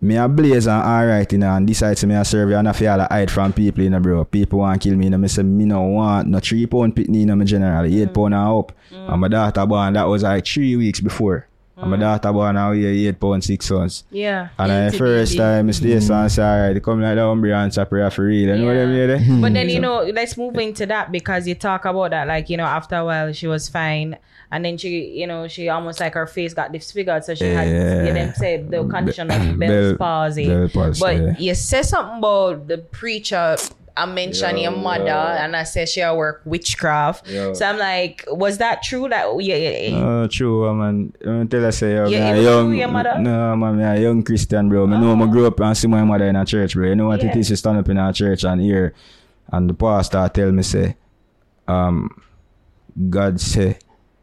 Me a blaze and alright, you know, and decide to me a serve you and I feel like hide from people, you know, bro. People want to kill me, you know, me say, me no want no three pound pitney, you know, me generally, eight mm. pound and up. Mm. And my daughter born, that was like three weeks before. And my daughter born now, yeah, eight pound, six months. yeah. And the first time, I stay so and say, alright, come like the and say prayer for real. You know what I mean? *laughs* But then, you know, let's move into that because you talk about that, like, you know, after a while she was fine. And then she, you know, she almost like her face got disfigured. So she had, you them said the condition of Bell- Bell's palsy. Bell palsy, but yeah. you said something about the preacher. I mentioned Yo, your mother yo. and I said she work witchcraft. Yo. So I'm like, was that true? That yeah, yeah, yeah. Oh, true, uh, man. I tell you, say, yo, Yeah, me you a know young, your mother? no, man, me a young Christian, bro. Me know, I grew up and see my mother in a church, bro. You know what it Yeah. is to stand up in a church and hear, and the pastor tell me, say, um, God say,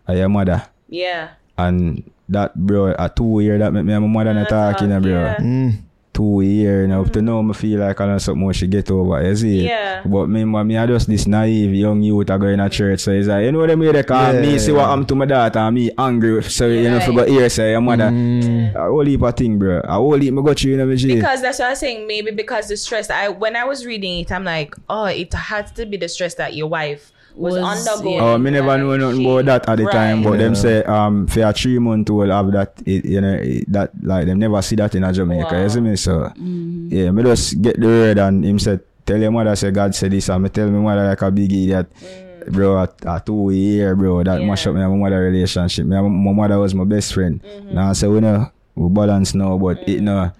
I your mother, yeah. and that bro, a two year that make me and my mother not talking, talk, bro. yeah. Mm. Two year now. Up to now, I feel like I know something more she get over, you see? Yeah. But me, ma- me, I just this naive young youth I go in a church, so it's like, you know what I mean? They call Yeah, me, see what. I'm to my daughter, and me angry, so you know, Right. for go hear say, your mother, Mm. a whole heap of thing, bro. A whole heap, me go through, you know, me Because that's what I'm saying. Maybe because the stress. I when I was reading it, I'm like, oh, it had to be the stress that your wife was, Was- undergoing. Oh, me never like, know nothing she- about that at the Right. time, but them say um for a three month old have that it, you know it, that like them never see that in a Jamaica, Wow. you see me? So mm-hmm. yeah, me just get the word and him said tell your mother say God said this and me tell me mother like a big idiot. Mm. Bro, at, at two year, bro, that Yeah. mash up me and my mother relationship. Me and my mother was my best friend. Mm-hmm. Now I say we know we balance now, but it mm. no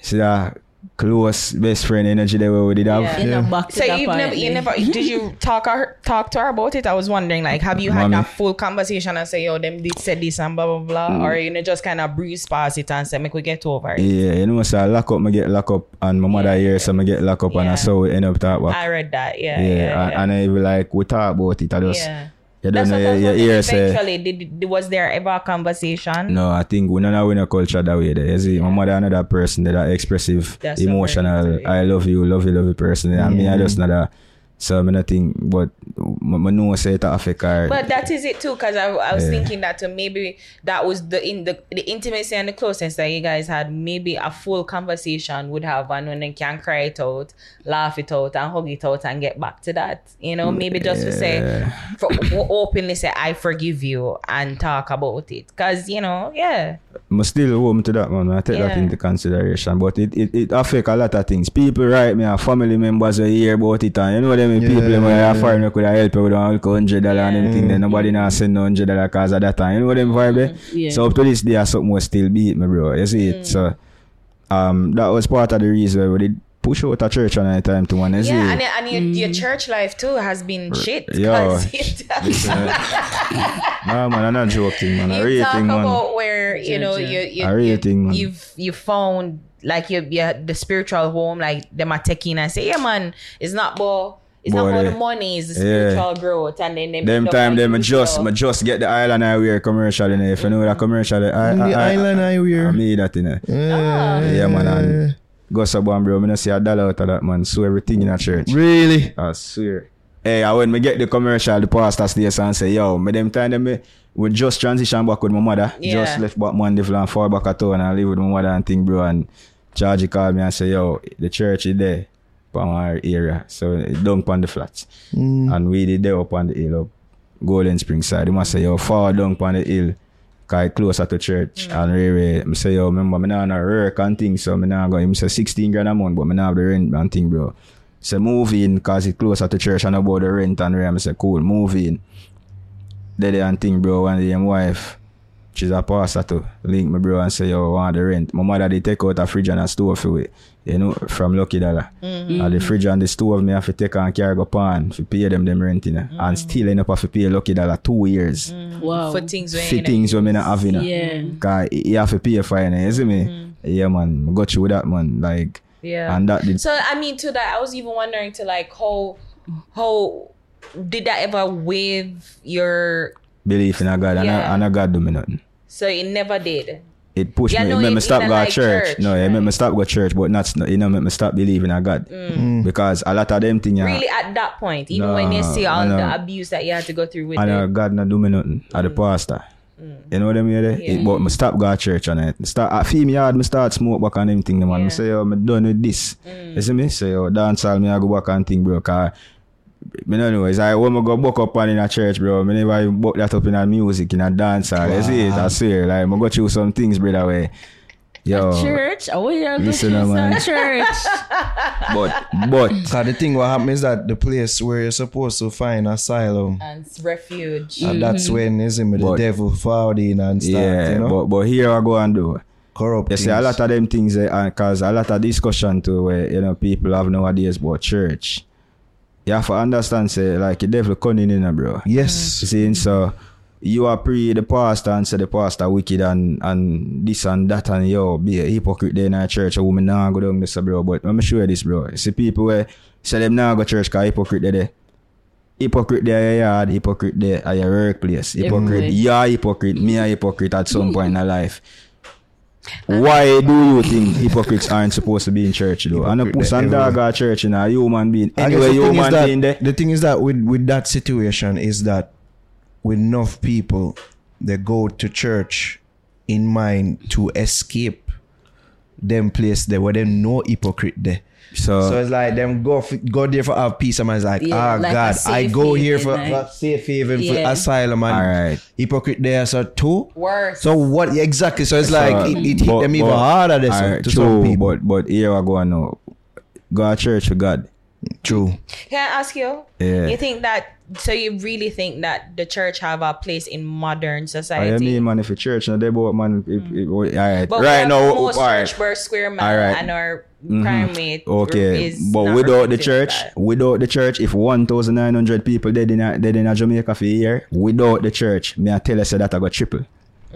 see that close best friend energy that we did have. Yeah. In Yeah. a box. So you've never, you never, did you *laughs* talk her, talk to her about it? I was wondering, like, have you had Mommy. that full conversation and say, yo, them did said this and blah blah blah, Mm. or you know just kind of breeze past it and say, make we get over it. Yeah, you know, so I lock up, me get lock up, and my mother here, so me get lock up, and I saw we end up talk about. I read that, yeah, yeah, yeah, yeah. and, and I be like, we talk about it. I just, yeah. you That's don't know, what I your, was your ear say. Eventually, did, did- was there ever a conversation? No, I think we don't have in a culture that way. There. You see, my mother another person that are expressive, That's emotional. I love you, love you, love you person. And me, I just mm-hmm. not a. So I not think, but I know say it affect her. But that is it too, because I, I was Yeah. thinking that maybe that was the in the the intimacy and the closeness that you guys had. Maybe a full conversation would have, and when they can cry it out, laugh it out, and hug it out, and get back to that. You know, maybe just to say, for, openly say, "I forgive you," and talk about it, because you know, yeah, I'm still home to that man. I take that Yeah. into consideration. But it, it, it affect a lot of things. People write me, and family members are here about it and you know them Yeah, people them yeah. yeah. foreign could have help you with a hundred dollar and anything. Then nobody now send no hundred dollar cause of that time. You know them vibe eh? Yeah. So up to this day something will still beat me, bro. You see it? So um that was part of the reason why we did push out a church on that time to one. You yeah, it? and, and your, your church life too has been shit. Yo, 'cause *laughs* it- *laughs* Nah man, I'm not joking man. I you really talk think man. about where you know you you, I really you think, man. you've you found like you you the spiritual home like them are taking and say yeah man it's not about it's not Boy, about the they- money it's the yeah. spiritual growth and then them Them time on them I you, just so- just get the island I wear commercial in it. If you know that commercial I, I, the I, island I wear. I made that in it. Ah. Yeah man and go sub one bro, I don't see a dollar out of that man. So everything in a church. Really? I swear. Hey, I when me get the commercial, the pastor stays and say, yo, me them time them me we just transition back with my mother. Yeah. Just left back Monday and fall back at town and I live with my mother and thing, bro. And Charlie called me and say, yo, the church is there from our area. So it down on the flats. Mm. And we did there up on the hill up Golden Spring side. He must say, yo, far down on the hill. Cause it closer to church. Mm. And really, I say, yo, remember, me not no work and things, so me not go. Him say 16 grand a month, but me not have the rent and thing, bro. Say move in cause it closer to church and about the rent and rent. I say cool, move in. Daddy and thing bro, one day my wife, she's a pastor too. Link my bro and say yo I want the rent. My mother they take out a fridge and a stove for it. You know, from Lucky Dollar. Mm-hmm. And the mm-hmm. fridge and the stove me have to take and carry go pan to pay them them rent you know. And mm-hmm. still end up have to pay Lucky Dollar two years. Wow. for things when For things when me not have you know. Yeah. Cause you have to pay for it, you see me? Yeah man, I got you with that man. Like yeah and that did so I mean to that I was even wondering to like how how did that ever wave your belief in a God and, Yeah. a, and a God do me nothing. so it never did It pushed Yeah, me. no, it made me stop going like, church. church, No, it made right. me stop go church, but not you know, make me stop believing in a God. Because a lot of them things, really at that point even when you see all know. the abuse that you had to go through with and uh, it God not do me nothing. At the pastor. You know what I mean? Mm. Yeah. It, but me stop go to church and it. Start at feel me hard, me start smoke back and them thing, man. Yeah. Mm. Me say, yo, me done with this. You see me? Say, yo, dance all me I go back and think, bro. Cause me don't know. It's like when me go buck up on in a church, bro. Me never even buck that up in a music, in a dance hall. You see it? I swear. Like, me go through some things, brother, way. Yo. Church? Oh, yeah. Listen, uh, man. Church. But, but, *laughs* Cause the thing what happens is that the place where you're supposed to find asylum, and refuge and that's when isn't it, the But- devil found in and start, yeah, you know, but, but here I go and do. corrupt. You see, a lot of them things, because a lot of discussion too, where, you know, people have nowadays about church. You have to understand, say, like, the devil cunning in, it, bro. Mm. You Yes. see, and so, you are pre the pastor and say the pastor wicked and, and this and that and yo, be a hypocrite there in our church, a woman now go down this, bro. But let me show you this, bro. You see, people where say them now go church because hypocrite they there. hypocrite there your yard, hypocrite there at your workplace. Hypocrite, mm. Everywhere. you're hypocrite, me a hypocrite at some *laughs* point in life. Why do you think hypocrites aren't supposed to be in church though? And a Hypocrite puss there and dog everywhere. are church, you know, a human being. Anyway, the thing is human that- being there. The thing is that with with that situation is that with enough people they go to church in mind to escape them place there where they no hypocrite there. So, So it's like them go f- go there for have peace and man's like, Yeah, ah like God, I safe go here for, like- for safe haven for Yeah. asylum and Alright. hypocrite there so too. Worse. So what exactly? So it's like So, it, it hit but- them even but- harder this alright, to true, some people. But but here I go now. Go to church for God. True. Can I ask you? Yeah. You think that? So you really think that the church have a place in modern society? I society? mean, man, if a church, no, they both, man, if, if, mm. oh, all right, But right have now, most oh, all right. church per square mile, Alright. and our Mhm. crime rate Okay, is but not without the church, that. without the church, if 1,900 people dead in a, dead in a Jamaica for a year, without the church, me I tell you say that I got triple.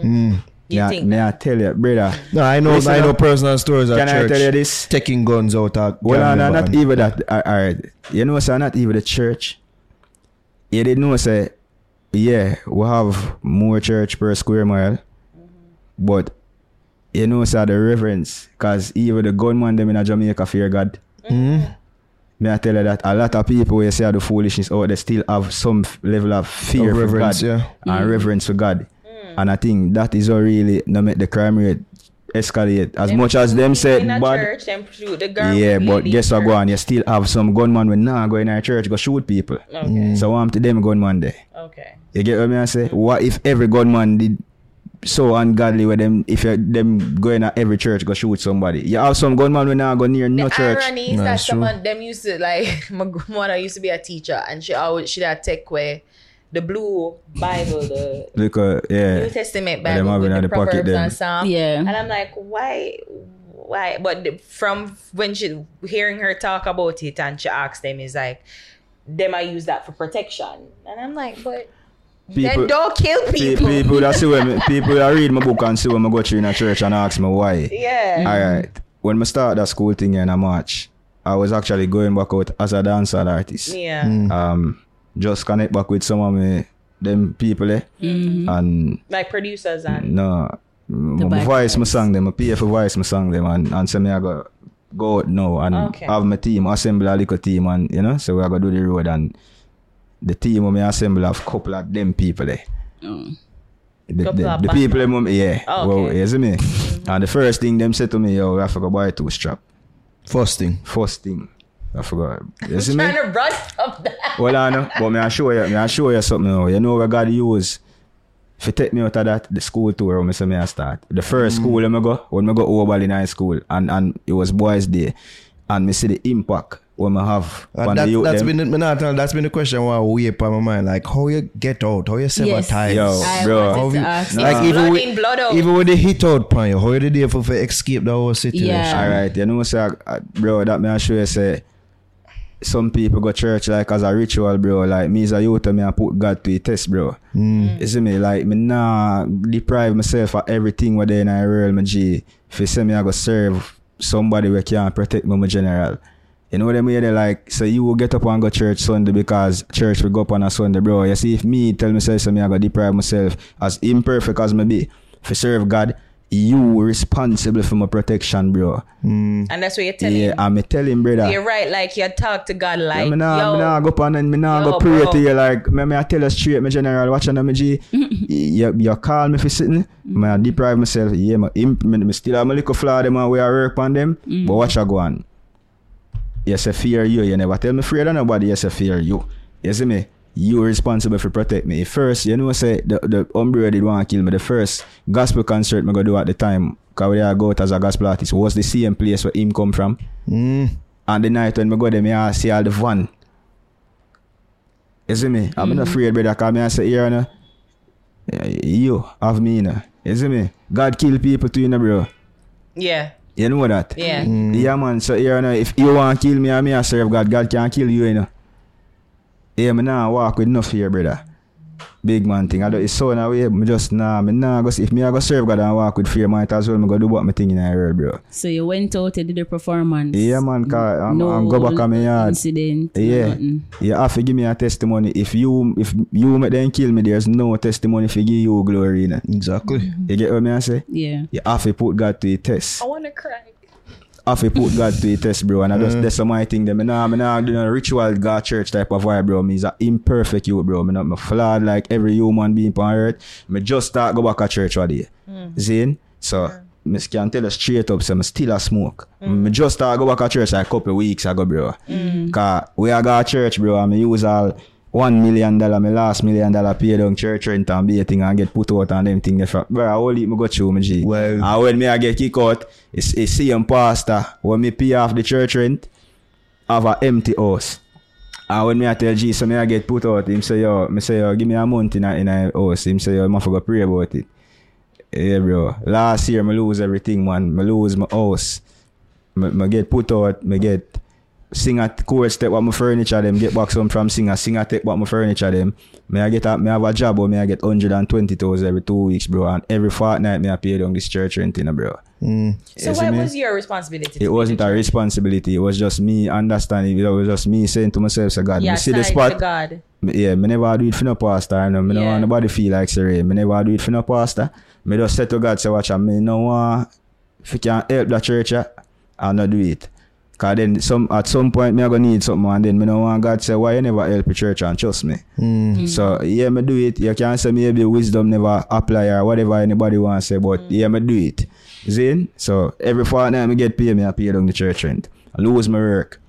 Mm. Mm. You me, I, think me I tell you, brother. No, I know Listen I know up. personal stories at Can I tell you this? Taking guns out of Well, no, no, not even that. All right, you know, sir, not even the church. You didn't know, say, yeah, we have more church per square mile, mm-hmm. but you know, sir, the reverence, because even the gunman them in a Jamaica fear God. Mm-hmm. Mm. May I tell you that a lot of people who say the foolishness or they still have some f- level of fear Of for reverence, God yeah. and mm. reverence for God. Mm. And I think that is what really no make the crime rate escalate. As Them much as them said in a bad, church, them shoot the girl yeah, but guess what church. go on? You still have some gunman when nah go in our church go shoot people. Okay, mm. So I'm to them gunman there. okay. You get what me I say? What if every gunman did so ungodly with them if you, them going at every church go shoot somebody? You have some gunman when nah go near no the church. irony is No, that it's some true. them used to like *laughs* my grandmother used to be a teacher and she always she had take where the blue Bible, the Look, uh, yeah. New Testament them Bible have with the the Proverbs them. and Psalm. Yeah. And I'm like, why why but the, from when she hearing her talk about it and she asked them is like them I use that for protection. And I'm like, but People- then don't kill Pe- people. people that see when *laughs* people that read my book and see when I go through in a church and ask me why. Yeah. All right. When I start that school thing in a March, I was actually going back out as a dancer artist. Yeah. Um, just connect back with some of me, them people eh, and Like producers and no, my voice my song them, I pay for voice my song them and and say me I go go out now and Okay. have my team assemble a little team and you know so we are gonna do the road and the team of me assemble have couple of them people there. Mm. The, Couple the, of the Batman. people them, yeah. Oh, well, okay. you see me? And the first thing them said to me, yo, I forgot buy two strap. First thing. First thing. I forgot. You see me? trying to run up that. Well, I know, but me I show you, me I show you something now. You know what God use? If you take me out of that, the school tour when I say me I start. The first Mm. school when I go, when I go over in high school, and, and it was boys day, and me see the impact when I have on that, the that's them. been the, not, that's been the question why we upon my mind. Like how you get out, how you sever Yes. ties. Yo, I bro. How to you- ask like that. even Blood with, blood out. even with the hit out pan you, how you did for, for escape the whole situation? Yeah. Alright, you know, say, uh, bro, that me I show you say, some people go church like as a ritual, bro. Like me as a youth, me I put God to a test, bro. Mm. You see me? Like me nah deprive myself of everything what they in a world, my G. If you say me I go serve somebody who can't protect me, my general. You know what I mean? They like, so you will get up and go church Sunday because church will go up on a Sunday, bro. You see, if me tell myself, so me I go deprive myself as imperfect as me be, if for serve God, you responsible for my protection, bro. Mm. And that's what you're telling Yeah, him. I'm telling brother. You're right. Like you talk to God like, yeah, me nah, yo, me nah go up and me nah yo, go pray bro. to you like me, me I tell you straight, my general, watch on me G. *laughs* you, you call me for sitting, me I deprive myself. Yeah, me, imp, me, me still have my little flaw them and we are work on them. But watch I go on. Yes, I fear you. You never tell me afraid of nobody. Yes, I fear you. You see me? You responsible for protect me. First, you know, say the the umbrella did want to kill me. The first gospel concert me go do at the time, cause where I go out as a gospel artist was the same place where him come from. Mm. And the night when me go there, me I see all the van. You see me? I'm not afraid, brother, because me I say, here, no, you have me, no. You see me? God kill people too, you know, bro. yeah, You know that? yeah. Yeah, man. So, here, no, if you want to kill me I me I serve God, God can't kill you, you know. Yeah, me nah walk with enough fear, brother. Big man thing. I do it's so in a way, me just nah, me nah go if me I go serve God and walk with fear, might as well me go do what me thing in the world, bro. So you went out and did the performance. Yeah man, cause I'm, no I'm go back on my yard. incident. no Yeah, nothing. you have to give me a testimony. If you if you make them kill me, there's no testimony for give you glory. innit? Exactly. You get what me I say? Yeah. You have to put God to a test. I wanna cry. Have to put God to the test, bro. And I just mm. that's some my thing. Them, me nah, me nah do no ritual God church type of vibe, bro. Me is a imperfect you, bro. Me not me flawed like every human being on earth. Me just start go back to church one day. Mm. Zane. So mm. me can tell you straight up, so me still a smoke. Me just start go back to church like a couple of weeks ago, bro. Cause we are go to church, bro, and me use all one million dollar, my last million dollar pay down church rent and be a thing and get put out and them thing. there for- Bro, I only me go through my G. Wow. And when me I get kicked out, it's, it's same pastor. When me pay off the church rent, have a empty house. And when me I tell Jesus, me I get put out, him say, yo, me say, yo, give me a month in a, in a house. Him say, yo, I'm go pray about it. Yeah, bro. Last year, me lose everything, man. Me lose my house. Me, me get put out, me get sing a chorus take what my furniture them, get back some from singer, singer take what my furniture them. May I get a, me have a job, but me I get 120,000 every two weeks, bro. And every fortnight, may I pay down this church rent, you know, bro. Mm. So what was your responsibility? It wasn't a church? responsibility. It was just me understanding. It was just me saying to myself, "So God, Yeah, me see the side spot. God. Yeah, me never do it for no pastor. You know, me no Yeah. want nobody feel like sorry. Me never do it for no pastor. Me just say to God, say watch, and me no want if you can help the church, I'll not do it. Cause then some at some point me I gonna need something and then me no want God say why you never help the church and trust me. Hmm. Mm. So yeah, me do it. You can say maybe wisdom never apply or whatever anybody want say, but mm. yeah, me do it. Zin? So every fortnight me get paid, me I pay down the church rent. I lose my work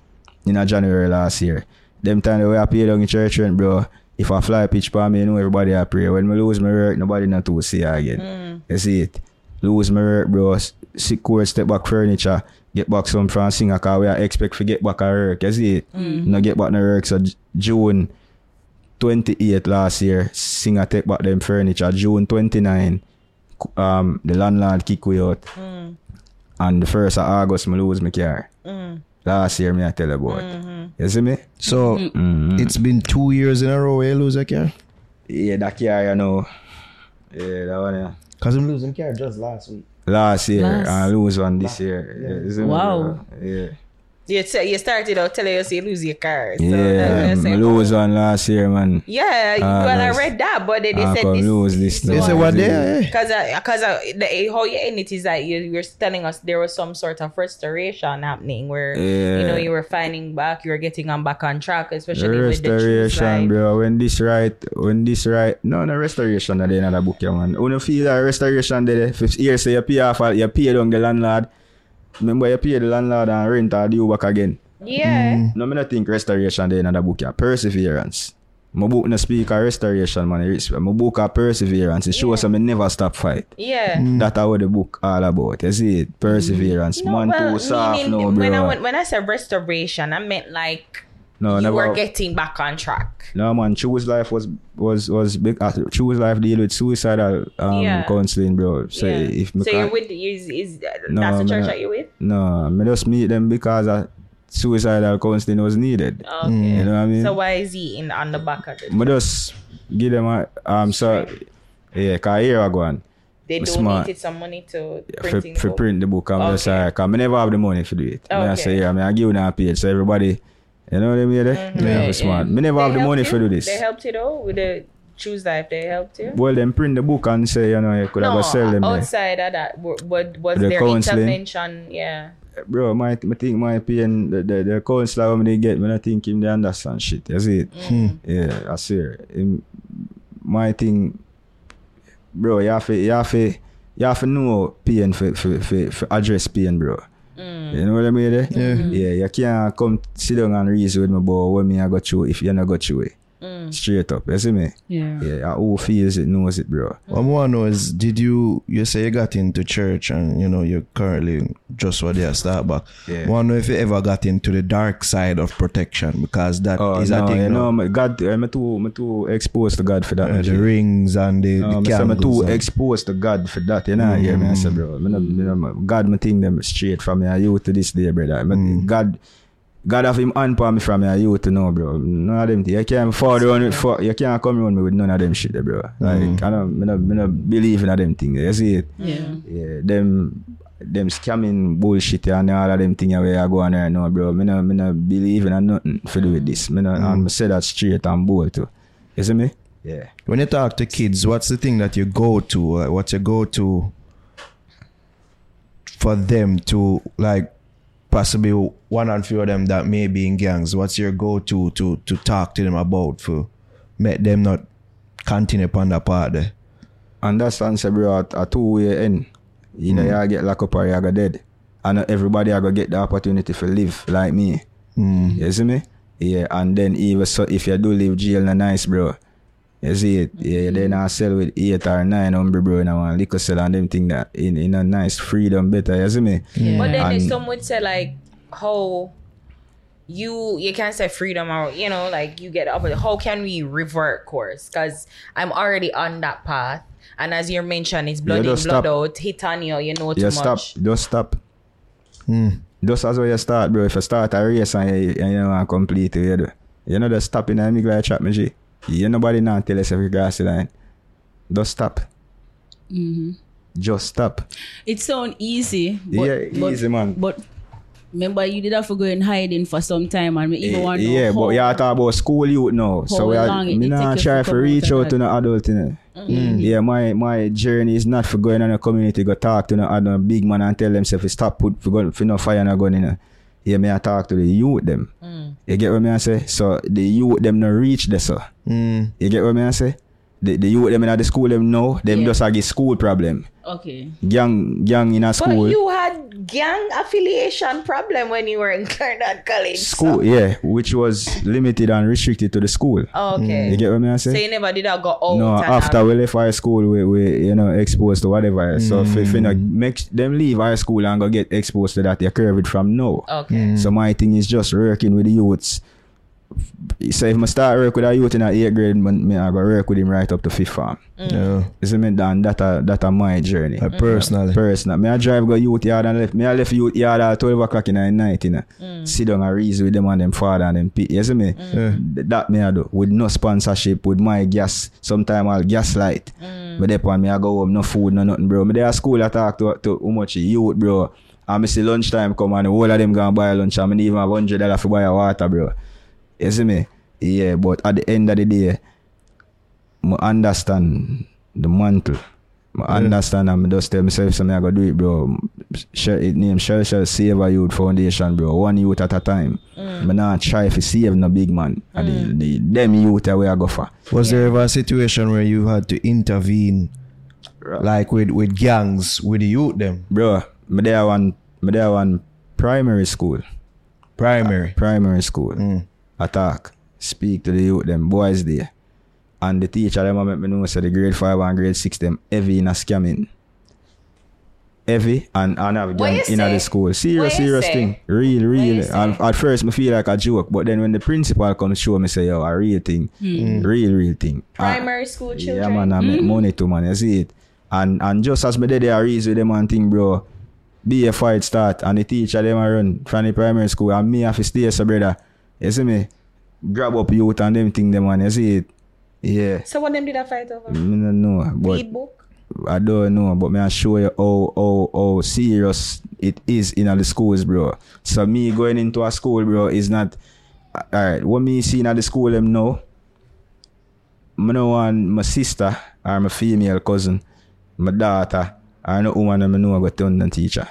in a January last year. Them time the way I pay down the church rent, bro. If I fly pitch for me, you know everybody I pray. When me lose my work, nobody not to see her again. Mm. You see it? Lose my work, bro. S- Sick court, step back furniture. Get back some from singer cause we are expect to get back a work. You see it? No get back no work. So June 28 last year, singer take back them furniture. June 29, um, the landlord kick we out. And the first of August, me lose my car. Last year, me I tell you about. You see me? So Mm-hmm. it's been two years in a row where you lose a car? Yeah, that car, you know. Yeah, that one, yeah. Because I'm losing car just last week. Last year, Last- and I lose one this year. Yeah. Wow. Yeah. You, t- you started out telling us you lose your car. So Yeah, that's- I that's mm-hmm. lose like, one last year, man. Yeah, Ah, well, I read that, but then they I said come this. lose this. They now. say what there? Eh? Because because uh, uh, the how you end it is that you you were telling us there was some sort of restoration happening where you know you were finding back, you were getting on back on track, The especially with the truth restoration, side. bro. When this right, when this right, no, no restoration. That the end of the book, yeah, man. When you feel that restoration, there, if it's here say you pay off, you pay down the landlord. Remember, you pay the landlord and rent or due back again. Yeah. Mm. No, me not think restoration there in the book, yeah. Perseverance. My book no speak of restoration, man. It's- My book of perseverance. It shows yeah. me never stop fight. Yeah. Mm. That's what the book all about. You see it? Perseverance. No, man well, too soft meaning no, when I bro. when I said restoration, I meant like no, you never. were getting back on track. no, man. Choose life was was was big. Uh, choose life deal with suicidal um Yeah. counseling, bro. So yeah. if so you're can't- with is is No, that's the church that you're with? no, me just meet them because uh, suicidal counseling was needed. Okay. You know what I mean? So why is he in on the back of it? Me just give them a um so yeah, cause here I go on. They I'm smart. donated some money to for, printing. for book. print the book. I'm just Okay. like, cause I never have the money to do it. Me I say, yeah, I mean, I give you a page. So everybody, you know what I mean? There? Mhm. Yeah, Yeah, smart. yeah. Me never They have the money you? for do this. They helped you though with the choose life. They helped you. Well, then print the book and say, you know, you could have go sell them there. outside of that, what was, The there counseling? intervention? Yeah. Bro, my, I think my pain, the, the, the counselor when they get, when I think him, they understand shit. See it? Mm. Yeah, I see it. Him, my thing, bro, you have to, you have to, you have to know pain for, for, for, for address pain, bro. Mm. You know what I mean? There? Yeah. Yeah, you can't come sit down and reason with me about what me I got through if you not got through it. Mm. Straight up, you see me? Yeah. Yeah, who feels it knows it, bro. What I want to know is, did you, you say you got into church and, you know, you're currently just what they start back. Yeah. want to know if you ever got into the dark side of protection because that is Oh, a no, thing you now. know, me- God, I'm too, I'm too exposed to God for that. Uh, me the G. rings and the, No, the me I'm candles. too and- exposed to God for that, you know. Yeah, me I say, bro. Me no, me God, me think them straight from me. I you to this day, brother. Me, Mm. God, God have him hand for me from your youth to know, bro. None of them things. You can't forward on with for, you can't come around me with none of them shit, bro. Like mm. I don't, I don't, I don't believe in of them things. You see it? Yeah. Yeah, them them scamming bullshit and all of them things where I go on there now, bro. Me no, me no believe in a nothing for do with this. Me no, mm. and me say that straight and bold too. You see me? Yeah. When you talk to kids, what's the thing that you go to? Uh, like, what's your go to for them to like possibly one and few of them that may be in gangs? What's your go to to to talk to them about for make them not continue upon that part there? Understand, say, bro, at a two way end. You know, mm. you get locked up or you go dead. And everybody are gonna get the opportunity to live like me. Mm. You see me? Yeah, and then even so if you do leave jail na nice, bro. You see it? Yeah, then mm-hmm. I sell with eight or nine hundred bro now and liquor sell and them thing that in, in a nice freedom better, you see me? But then And- some would say like how you you can't say freedom or you know like you get up. How can we revert course? Because I'm already on that path, and as you mentioned, it's blood in, just blood stop. out. Hit on you, you know too You much. stop. Just stop. Hmm. Just as how you start, bro. If you start a race and you, and you know and complete it, you do. You know just stop in the middle of the trap, me G. You nobody now tell us if you cross the line. Just stop. Mm-hmm. Just stop. It sound easy. But, Yeah, but, easy, man. But remember, you did have to go and hide in hiding for some time, and we even eh, want to know yeah, but you are talking about school youth now. so we are, long it me did not try to to reach out out of to no adult, you know. Mm-hmm. Mm. Yeah, my my journey is not for going in a community, go talk to no other big man and tell them say, "Fi stop put for gun for no fire no gun in know. Yeah, me I talk to the youth them. You get what me I say? So the youth them no reach there, so. Mm. You get what me I say? The, the youth them in the school them know, them Yeah. just a get school problem. Okay. Gang gang in a But you had gang affiliation problem when you were in Clarendon College. school, so- yeah, which was limited and restricted to the school. Oh, okay. You get what me I say? So you never did that go out. No, and after have- we left high school, we, we you know exposed to whatever. So if, if you know mm. make them leave high school and go get exposed to that, you curve it from now. Okay. So my thing is just working with the youths. So if I start work with a youth in a eighth grade, man, me I go work with him right up to fifth form. Mm. Yeah. You see me done that a that a my journey. Like personally. Personal. Me I drive go youth yard and left me I left youth yard at twelve o'clock in the night, you know. Mm. Sit down and reason with them and them father and them pit. You see me? Mm. Yeah. That me I do. With no sponsorship, with my gas. Sometime I'll gaslight. But then on me I go home, no food, no nothing, bro. Me there at school I talk to, to how much youth, bro. And me see lunchtime come and all of them gonna buy lunch I me need even have hundred dollar for buy a water, bro. You see me? Yeah, but at the end of the day, I understand the mantle. I understand and I just tell myself something I gotta do it, bro. Share it name Shell Shell Save a Youth Foundation, bro. One youth at a time. Mm. Me not try to save no big man. And the, the, them youth are where I go for. Was there ever a situation where you had to intervene, like with with gangs with the youth them Bro, me there one me there one primary school. primary? Primary school. Mm. Attack. Speak to the youth, them boys there. And the teacher them a make me know say the grade five and grade six them heavy in a scamming. Heavy and, and have you in the school. Serious, serious say? thing. Real, real. And at first me feel like a joke, but then when the principal comes show me say, yo, a real thing. Hmm. Real, real thing. Primary school children. yeah, man, I make hmm. money too, man. You see it? And and just as me did there reason with them and thing, bro, be a fight start and the teacher them a run from the primary school and me have to stay so brother. You see me? Grab up youth and them thing them man, you see it? Yeah. So what them did I fight over? Me no know, but Read book. I don't know, but me I show you how how how serious it is in all the schools, bro. So me going into a school, bro, is not alright. What me see in the school them now, me know want my sister or my female cousin, my daughter, or no woman me know go turn the teacher.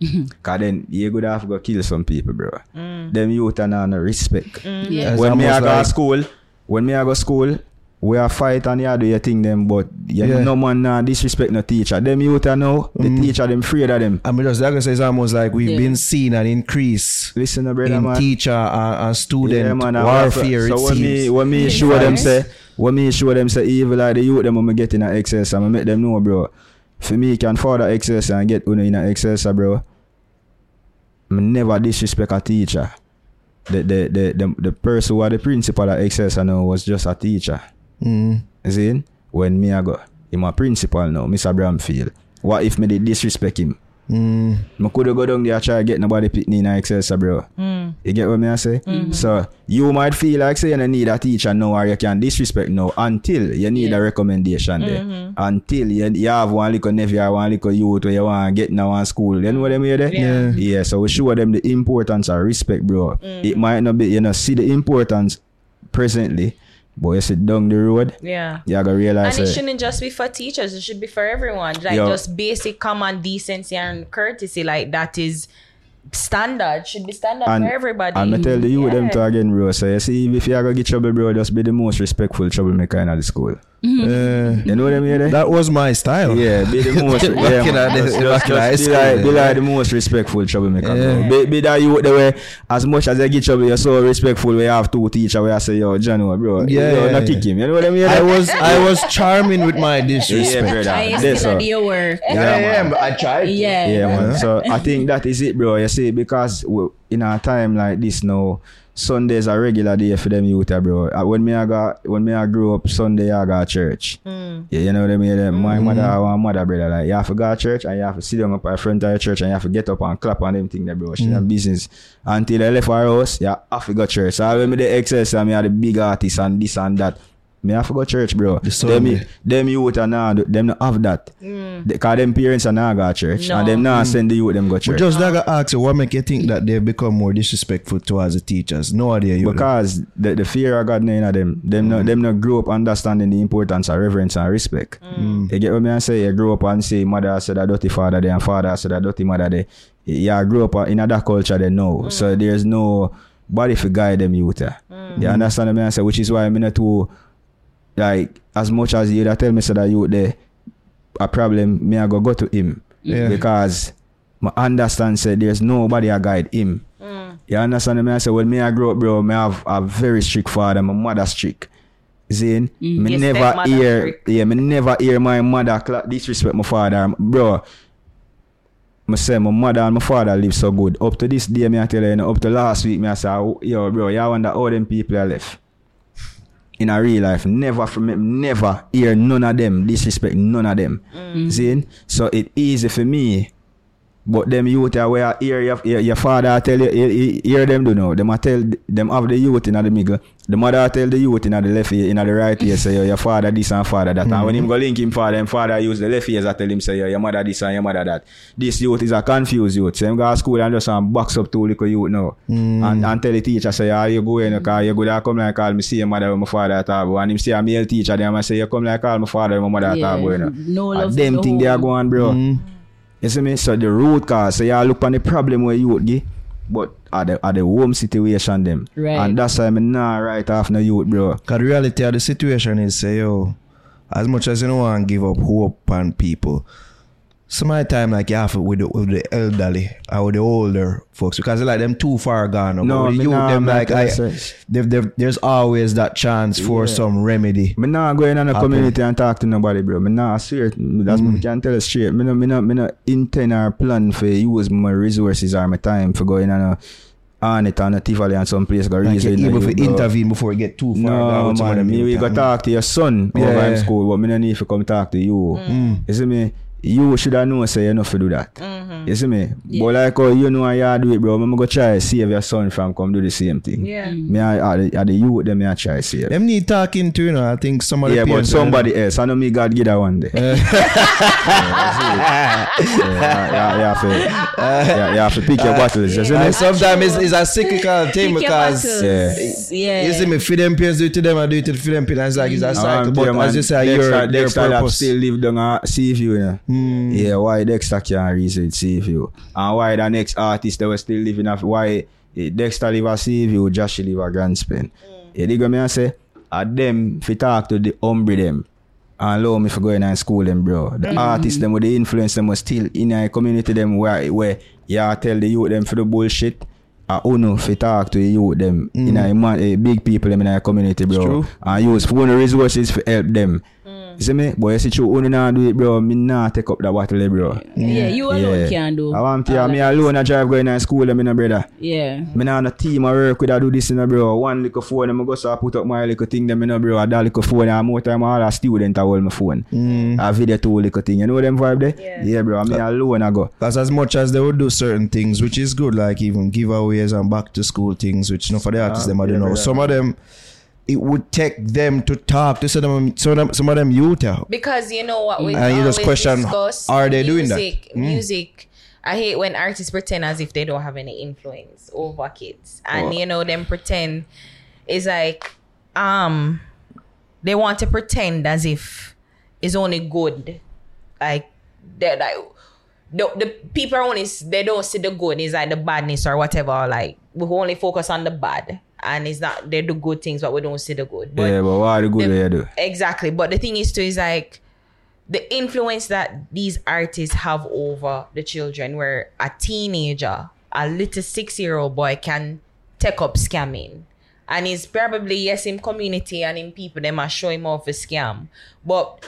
*laughs* Cause then you could have to go kill some people, bro. Mm. Them youth are not no respect. Mm. Yeah. When me I almost go like- school, when me I go school, we are fight and you do your thing them, but you Yeah. no man nah disrespect no teacher. Them youth are now, the mm. teacher them afraid of them. I mean, just like I say, it's almost like we've Yeah. been seeing an increase Listen, no brother, in man. teacher and, and student Yeah, man, warfare. So it when me, seems. when me show them say, when me show them say evil like the youth them when me get in a excess and me make them know, bro. For me can further excess and get uno in a excess, bro. Never disrespect a teacher. The the the the, the person who are the principal at excess I know was just a teacher. Mm. See? When me I go, him a principal now, Mr. Bramfield. What if me did disrespect him? Mm. I could go down there and try get nobody pick me in Excelsior, uh, bro. Mm. You get what me I say? Mm-hmm. So you might feel like say you need a teacher now or you can disrespect now until you need a recommendation there. Mm-hmm. Until you, you have one little nephew or one little youth where you want to get now one school. You know what I mean there? Yeah. Yeah, so we show them the importance of respect, bro. It mm. might not be, you know, see the importance presently, but you sit down the road, Yeah. you gotta realize And it say, shouldn't just be for teachers, it should be for everyone. Like Yo. just basic common decency and courtesy, like that is standard, should be standard and, for everybody. and me tell the youth them Yeah. to again, bro. So you see, if you are gonna get trouble, bro, just be the most respectful troublemaker in the school. Uh, You know what I mean? there? that was my style. Yeah, be the most. Yeah, man. the- Just- just- just be school, like, be like the most respectful troublemaker. Yeah. Be, be that you the way as much as I get trouble, you're so respectful. We have two teacher where I say, yo, Jano, bro, Yeah, yo, yeah, not yeah. kick him. You know what I mean? I eh? was I was charming with my yeah, disrespect. brother. I That's still all. at your work. Yeah, Yeah, yeah, man. but I tried. to. Yeah. Yeah, man. So I think that is it, bro. You see, because we, in a time like this now, Sundays are regular day for them youth, bro. Uh, When me I got when me I grew up, Sunday I got church. Hmm. Yeah, you know what I mean. Then My hmm. mother, our mother, brother, like you have to go to church and you have to sit down up at front of the church and you have to get up and clap and them thing, there, bro. She have hmm. business until I left our house. Yeah, have to go to church. So when me the excess, and me are the big artist and this and that. Me have to go to church, bro. The Them, Sunday. them youth are now, them not have that. Because them parents are not go to church. No. And them now send the youth them go to But church. just like I ask you, what make you think that they become more disrespectful towards the teachers? No idea you. because the, the fear of God in them, them Mm. not them not grow up understanding the importance of reverence and respect. Mm. You get what me I say? You grow up and say mother said a dirty father there and father said a dirty mother there. You grow up in that culture they know. Mm. So there's no body for guide them youth. there. You understand what me I say? Which is why I'm not too like as much as you that tell me say that youth there a problem, me I go go to him. Yeah. Because my understand say there's nobody I guide him. Mm. You understand me? I say, well, me I grow up, bro. Me have a very strict father. My mother strict. Zane, mm. me Your never stepmother hear, strict. yeah, me never hear my mother cla- disrespect my father, bro. Me say my mother and my father live so good. Up to this day, me I tell you, you know, up to last week, me I say, oh, yo, bro, you wonder how them people are left. In a real life, never from never hear none of them disrespect none of them. Mm. Zane, so it easy for me but them youth are where hear your, your, your father tell you, you, you hear them do know. Them a tell them have the youth in the middle. The mother tell the youth in the left ear, in the right ear, say yo, your father this and father that. And when him go link him father, him father use the left ears I tell him say yo, your mother this and your mother that. This youth is a confused youth. So him go to school and just um, box up two little youth now. And, and tell the teacher say, ah, you go in because you go there come like call me see your mother with my father at all. And him see a male teacher, then I say, you come like call my father with my mother at Yeah, all. boy, you know. no love And for them the thing they are going, bro. You see me? So the root cause, so you look on the problem where you would give, but at the, at the home situation them. Right. And that's why I'm not right off no youth, bro. Cause the reality of the situation is say yo, as much as you don't want to give up hope on people, some of the time like you have it with the, with the elderly or with the older folks because like them too far gone. now. No, But with me the nah them like I, sense. they've, they've, there's always that chance for Yeah. some remedy. Me not go in on a Happen. community and talk to nobody, bro. Me not I swear. That's Mm. me can tell you straight. Me no, me no, me no intend or plan for use my resources or my time for going on a on it on a Tivoli and some place go Like reason. you're able to intervene before you get too far. No, down with some of man. Me we youth, go talk to your son Yeah, over in school, but me no need to come talk to you. Mm. You see me? You should have known say you know to do that. Mm-hmm. You see me? Yeah. But like how you know how you do it, bro. I'm go try save your son from come do the same thing. Yeah. Me I, I, the- I the youth them me I try save. Them need talking to, you know. I think some of the yeah, but somebody else. I know me God give that one day. *laughs* *laughs* yeah, yeah, yeah, you have to, yeah, you have to pick your battles. You see me? Sometimes it's, it's a cyclical thing Pick because battles. Yeah. you see me, for them parents do it to them, I do it to the them parents. It's like it's a cycle. Um, but yeah, man, as you say, Dexta, your, your purpose. still live down at Seaview, you know. Hmm. Yeah, why Dexta can't research Seaview? And why the next artist that was still living off, why eh, Dexta live at Seaview, Josh live at Grants Pen. You dig what I say? At them, if you talk to the umbre them, and allow me for going in school them, bro. The artists them with the influence them was still in a community them where where you tell the youth them for the bullshit. I uno fi talk to the youth them in a man, eh, big people them in a community, bro. And use phone resources for help them. Mm. You see me? But you see, true, only now do it, bro. Me nah take up that bottle, bro. Yeah, you alone can do. I want to, all me of this. alone, I drive going to school, me no brother. Yeah. Me nah on a team, I work with, I do this, you know, bro. One little phone, I go so I put up my little thing, them, you know, bro. I that little phone, and more time, all a student, I hold my phone. Mm. I video two little thing. You know them vibe there? Yeah. bro. Me alone, I go. Because as much as they would do certain things, which is good, like even giveaways and back to school things, which you know for the artists, ah, them I yeah, don't know. brother. Some of them, it would take them to talk to some of them, some of them, some of them youth. Because you know what we And you just always question, discuss, are they doing that? music, Mm. I hate when artists pretend as if they don't have any influence over kids, and Oh. you know them pretend is like um they want to pretend as if it's only good, like they're like the, the people are only they don't see the good it's like the badness or whatever like we only focus on the bad and it's not they do good things but we don't see the good but yeah, but what are the good the- way do? Exactly. But the thing is too is like the influence that these artists have over the children where a teenager, a little six year old boy can take up scamming. And he's probably yes in community and in people they are show him off a scam. But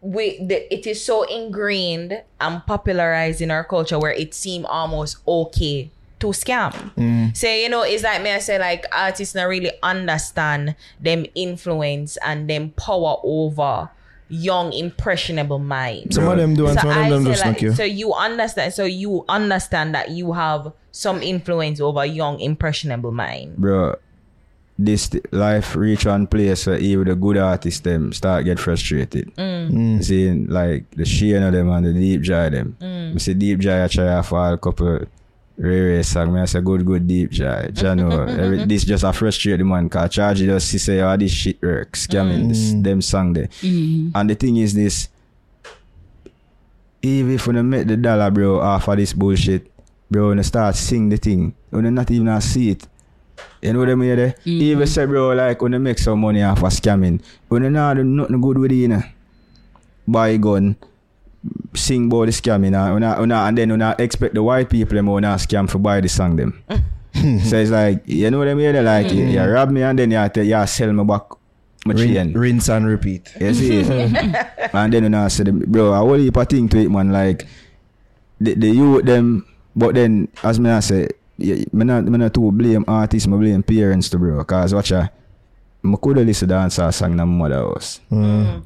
we the, it is so ingrained and popularized in our culture where it seems almost okay to scam. Mm. So you know, it's like me I say like artists not really understand them influence and them power over young impressionable minds. Some of them do, and some of them I just like, not care. so you understand so you understand that you have some influence over young impressionable mind. bro, this th- life reach one place where even the good artists them start get frustrated. Mm. mm. Seeing like the Shane of them and the Deep Jahi them. I see Deep Jahi I try to fall a couple Ray Ray song. Me I say good good Deep Jahi. Jano, *laughs* every, this just a frustrate the man cause Charge just see say all this shit work scamming this, mm. them song there. Mm-hmm. And the thing is this even if you make the dollar bro off of this bullshit, bro, when you start sing the thing, when you not even see it. You know what I mean there? Mm-hmm. Even say bro like when you make some money off of scamming, when you not do nothing good with it, you know. Buy gun, sing about the scamming and, when I, when and then when I expect the white people them oh, when I scam for buy the song them. *laughs* so it's like you know what I mean? there? Like you, you rob me and then you, tell, you sell me back my Rin- chain. rinse and repeat. You see? *laughs* and then when I said, bro, I will heap of thing to it, man. Like, the, the youth them, but then, as me I say, yeah, me not, me not too blame artists, me blame parents too, bro. Cause watch ya, me coulda listen to dancehall song in my mother house. Mm. Mm.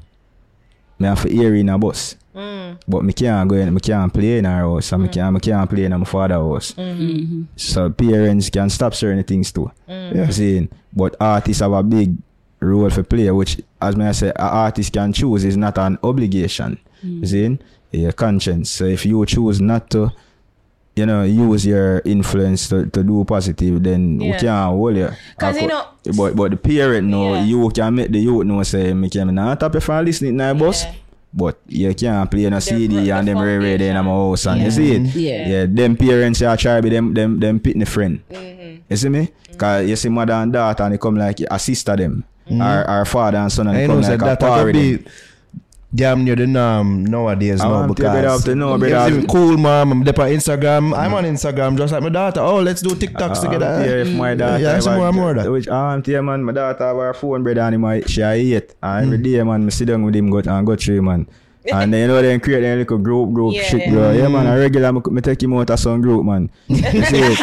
Me have to hear in a bus. Mm. But me can't go in, me can't play in her house, and me mm. can't, me can't play in my father house. Mm. Mm-hmm. So parents can stop certain things too. Yeah. You see, but artists have a big role for play, which, as me I say, an artist can choose is not an obligation. You see, your conscience. So if you choose not to, you know, use your influence to, to do positive, then we Yeah. can't hold you. 'Cause, you Of know- course- but but the parent know Yeah. you can make the youth know say me can not tap you from listening to my bus. Yeah. But you can't play no CD the and them rare rare in my house and you see it. Yeah. Yeah, them parents are try to be them them them pitney friend. Mm-hmm. You see me? Cause you see mother and daughter and they come like a sister them. Our, our father and son and I they come like a that damn near the norm nowadays I now want to brother because have to know, it's brother. even cool mom. I'm there on Instagram. I'm on Instagram just like my daughter. Oh, let's do TikToks Um, together. yeah, if my daughter Yeah, some have more a- and more of that. Which um yeah man, my daughter have her phone brother and my she a eat. And every day man, me sit down with him go and go through man. *laughs* And then you know then create a little group group Yeah, shit yeah. bro. Yeah Hmm. man, I regular me, me take him out of some group man. *laughs* You see it?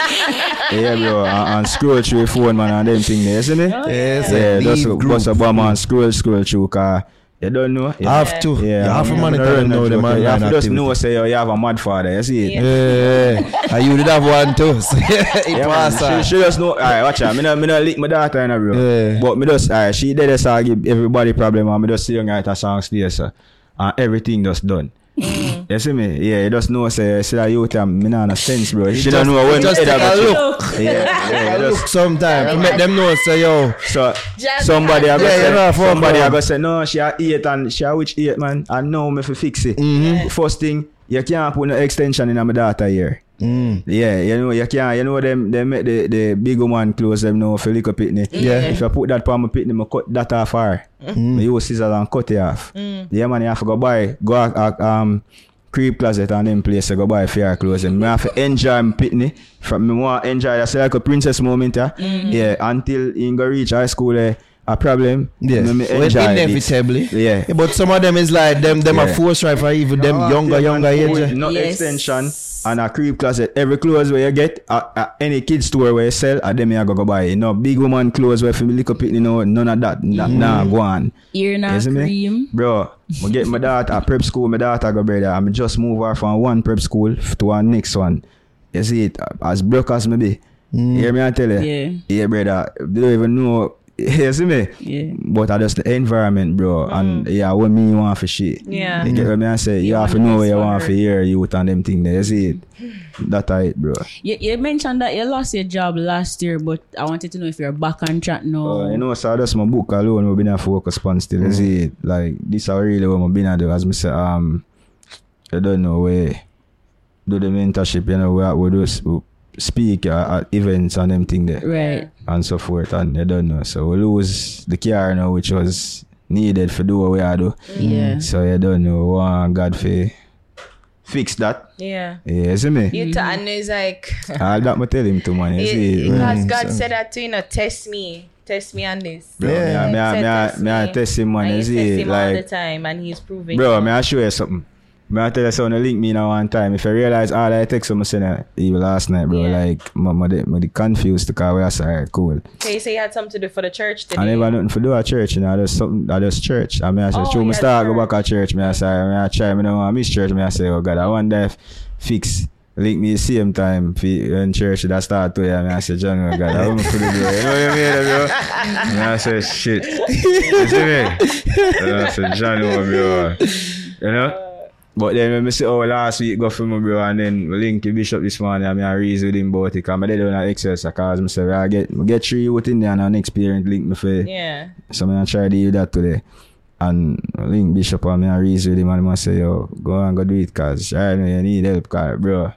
yeah bro, and, and scroll through the phone man and them thing there, you see me? Yes, Yeah, leave just group. bust a bomb and scroll scroll through car. You don't know? You have to. Yeah, you have to I'm monitor gonna them run now. that The joke. man You have to just activity. know say you have a mad father, you see it? Yeah. Yeah, and you did have one too. So *laughs* it Yeah, was man. uh, She, she just know. Alright, watch out. Me not, me not lick my daughter, you know, bro. Yeah. But me just, alright, she did this, I give everybody problem, and me just see young at a song space, so, and everything just done. Mm. You see me? Yeah, you just know, say, see that youth, um, me not no sense, bro. She just- don't know when just head take a a go look. chip. *laughs* Yeah, yeah, you look just, sometime to make them know. Say yo, so, Just somebody I go Yeah, you say, know, somebody I fun. go say, no, she a eight and she a which eight, man, and now me fi fix it. Mm-hmm. First thing, you can't put no extension in my daughter here. Mm. Yeah, you know, you can't, you know, them, they make the, the big woman clothes them now for little pitney. Yeah. If I put that palm my pitney, I cut that off her. Mm. I use scissors and cut it off. Yeah, man, you have to go buy, go a, a, um, creep closet and them place to go buy fair clothes. And I have to enjoy my pitney. From me want enjoy that like a princess moment, yeah. Yeah, until you go reach high school, eh, a problem. Yeah, Me- me well, enjoy it. inevitably. Yeah. but some of them is like them. Them are Yeah. force right for even them Ah, younger, yeah, younger age. No Yes. extension and a creep closet. Every clothes where you get, uh, uh, any kid store where you sell, and them you go go buy. You know, big woman clothes where for me little pit, you know, none of that. Nah, nah go on. Ear You not see me? cream. Bro, I get my daughter at prep school, my daughter go brother. I'm just move her from one prep school to one next one. You see it, as broke as me be. You hear me I tell you? Yeah. Yeah, brother. They don't even know. You see me? Yeah. But I just the environment, bro. And yeah, what me want for shit. Yeah. You get what me I say? You, You have to want know this where you for want for hear youth and them thing there. You see it? *sighs* That it, bro. You, you mentioned that you lost your job last year, but I wanted to know if you're back on track now. Uh, you know, so that's my book alone. We've been a focus on still. You see it? Like this, are really what I've been a do. As me say, um, I don't know where do the mentorship. You know, where we do we speak uh, at events and them thing there right. and so forth. And you don't know, so we lose the car now, which was needed for do what we are do. Yeah. So you don't know. We Want God for fix that. Yeah. Yeah, see me. You t- and it's like *laughs* All that me tell him to man. You it, see because Mm, God so- said that to you know, test me. Test me on this. Bro, Yeah. me, I- me, I- me, I- Test me, I test him man. and You you see test it? him all the time and he's proving bro, it. me I show you something. Me I tell you something. Link me now one time. If I realize all I text him, I said uh, even last night, bro. Yeah. Like, my, my, my confused because we are say, alright, cool. Okay, you say you had something to do for the church today. I never nothing for do at church, you know. I just something. I just church. I mean, I say, Oh, true, me start go back at church. Me I say, me I try. Me don't want miss church. Me I say, oh God, I wonder if fix. Link me same time in church that start to yeah, me I say John oh God, I want to do You know what I mean, bro? Me I say shit. You see me? And I say John oh bro. You know? But then when I see how oh, last week go from my bro and then link to Bishop this morning and I reason with him about it because I did on an Excel because I say I get I get three out in there and an experienced link me for Yeah. So I'm gonna try to do that today. And link Bishop and I reason with him and I say yo go and go do it cause I know you need help cause bro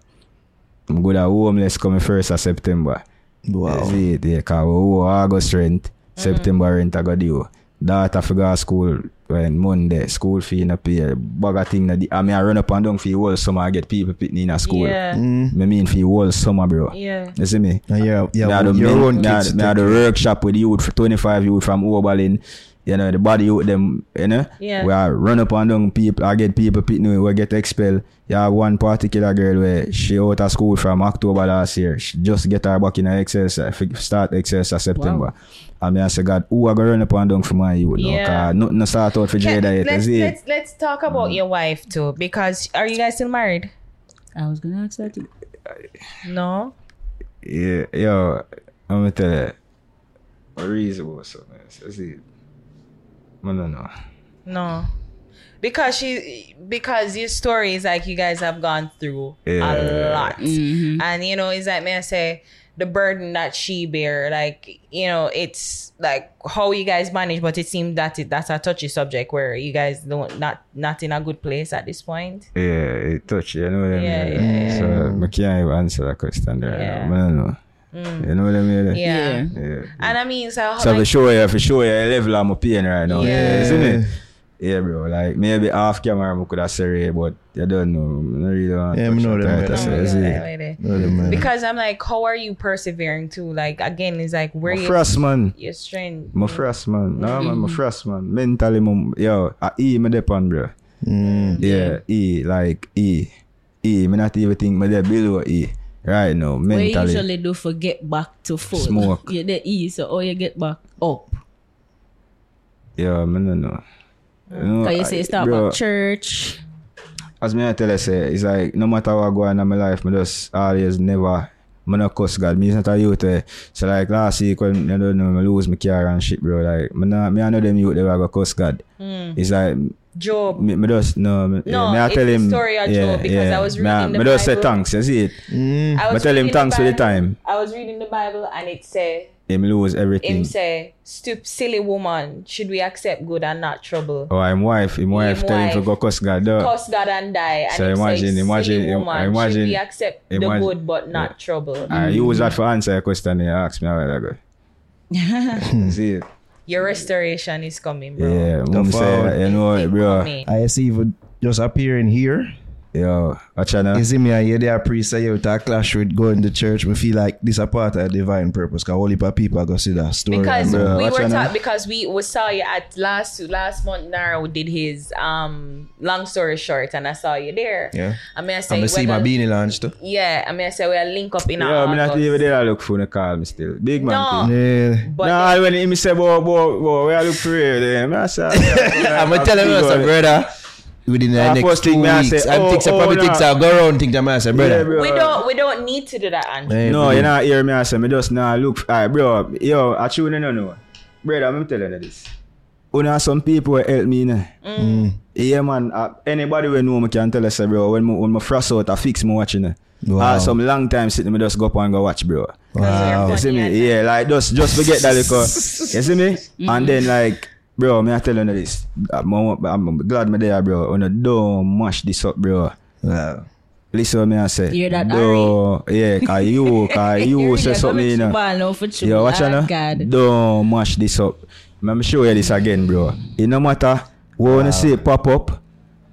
I'm good at homeless coming first of September. Wow. That's it, yeah, cause we owe August rent, mm. September rent I got due. Daughter for go to school when Monday, school fee in a pay. Bag of thing that I mean I run up and down for the whole summer I get people pitting in a school. Yeah. Mm. Me mean for the whole summer, bro. Yeah. You see me? And yeah, yeah, me had the your men- own me had- kids. me had the workshop with youth for 25 youth from Oberlin. You know, the body youth them, you know. Yeah. We are run up and down people, I get people pitting we get expelled. You have one particular girl where she out of school from October last year. She just get her back in her excess, fi- start excess of September. And me I say, God, who are going to run up and down for my youth now? Yeah. Cause nothing no start out for Jada yet. let's, you see? let's let's talk about mm. your wife too because are you guys still married? I was gonna ask that. too. No. Yeah, yo, I'm gonna tell you. A reason was something. You see? I don't know. No. Because she because your story is like you guys have gone through Yeah. a lot. Mhm. And you know, is that may I say the burden that she bear, like, you know, it's like how you guys manage, but it seems that it, that's a touchy subject where you guys don't not not in a good place at this point. Yeah, it touch, you know what I Yeah, mean? yeah, yeah. So I can't even answer that question there. Yeah. I don't know. You know what I mean? Yeah. Yeah. Yeah. And I mean, so, how, So for sure, yeah, for sure, yeah, level I'm up in right now. Yeah. Isn't it? Yeah, bro. Like maybe off camera, I could have said it, but you don't know. I really don't Yeah, touch me know that them, right. I them, because I'm like, how are you persevering too? Like again, it's like where My you first man. your strength. My first man. No, man, my first man. Mentally, mum, yo, I E me depend, bro. Mm. Yeah, E, like E. E, me not even think me there below E. Right now, mentally. usually do for get back to full? Smoke. You the E, so how you get back up? Yeah, me no know. You know, Cause you I- say start bro, church. As me I tell you, say, it's like no matter what go on in my life, me just always never, me no cuss God. Me is not a youth. Eh. So like last week when you don't know, me lose my car and shit, bro. Like me, not, me I know them youth they will go cuss God. It's like Job. me, me just no, me, No, yeah, me I it's tell the him story of Job because I was me, I- reading the me just say thanks. You see it? Mm. I Me tell him reading thanks for the time. I was reading the Bible and it said Him lose everything. him say, "Stoop, silly woman, should we accept good and not trouble? Oh, him wife, him wife tell him to wife. go cuss God. Duh. Curse God and die." And So imagine- say, imagine- silly woman, imagine- should we accept the good but not trouble? I use that for answer a question you asked me a while ago. see it? Your restoration is coming, bro. Yeah, mum forward. say, you know it, bro. Coming. I see even just appearing here Yo, watch out now. You see me, I hear there priest say you to a clash with going to church. We feel like this a part of divine purpose. Cause only for people go see that story. because and, uh, we were out talking because we, we saw you at last last month Naro did his um long story short and I saw you there. Yeah. I mean I say I'm gonna see my beanie launch too. Yeah, I mean I say we'll link up in Yo, me not August. even there I look for the call me still. Big man No. thing. Yeah. But nah, when he say, boy, boy, boy, where I look for you, then I say, *laughs* I'm gonna tell him, say, brother, within the Yeah, next first two thing me I weeks, say, I oh, think so oh, probably nah. things I'll go around think that man say, brother. Yeah, bro. we don't we don't need to do that, Andrew. Yeah, No, bro. you not hear me. I say, me just now look. Alright, bro. Yo, I tune in, no, no. Brother, I'm telling you this. You know, some people will help me, ne? Mm. Yeah, man. Uh, anybody will know me can tell us, say, bro. When me, when me frost out, I fix me watching it. Wow. Uh, some long time sitting, me just go up and go watch, bro. Wow. You see me? Yeah, like just just forget that little. you see me? *laughs* And then like, bro, may I tell you this. I'm, I'm glad me there, bro. On a don't mash this up, bro. Wow. Listen what me I say. Hear that, do, Yeah, cause you, cause *laughs* you say something, you know. Ball for true. Yo, watch out now. Don't mash this up. Let me show you this again, bro. It no matter what wanna see it pop up,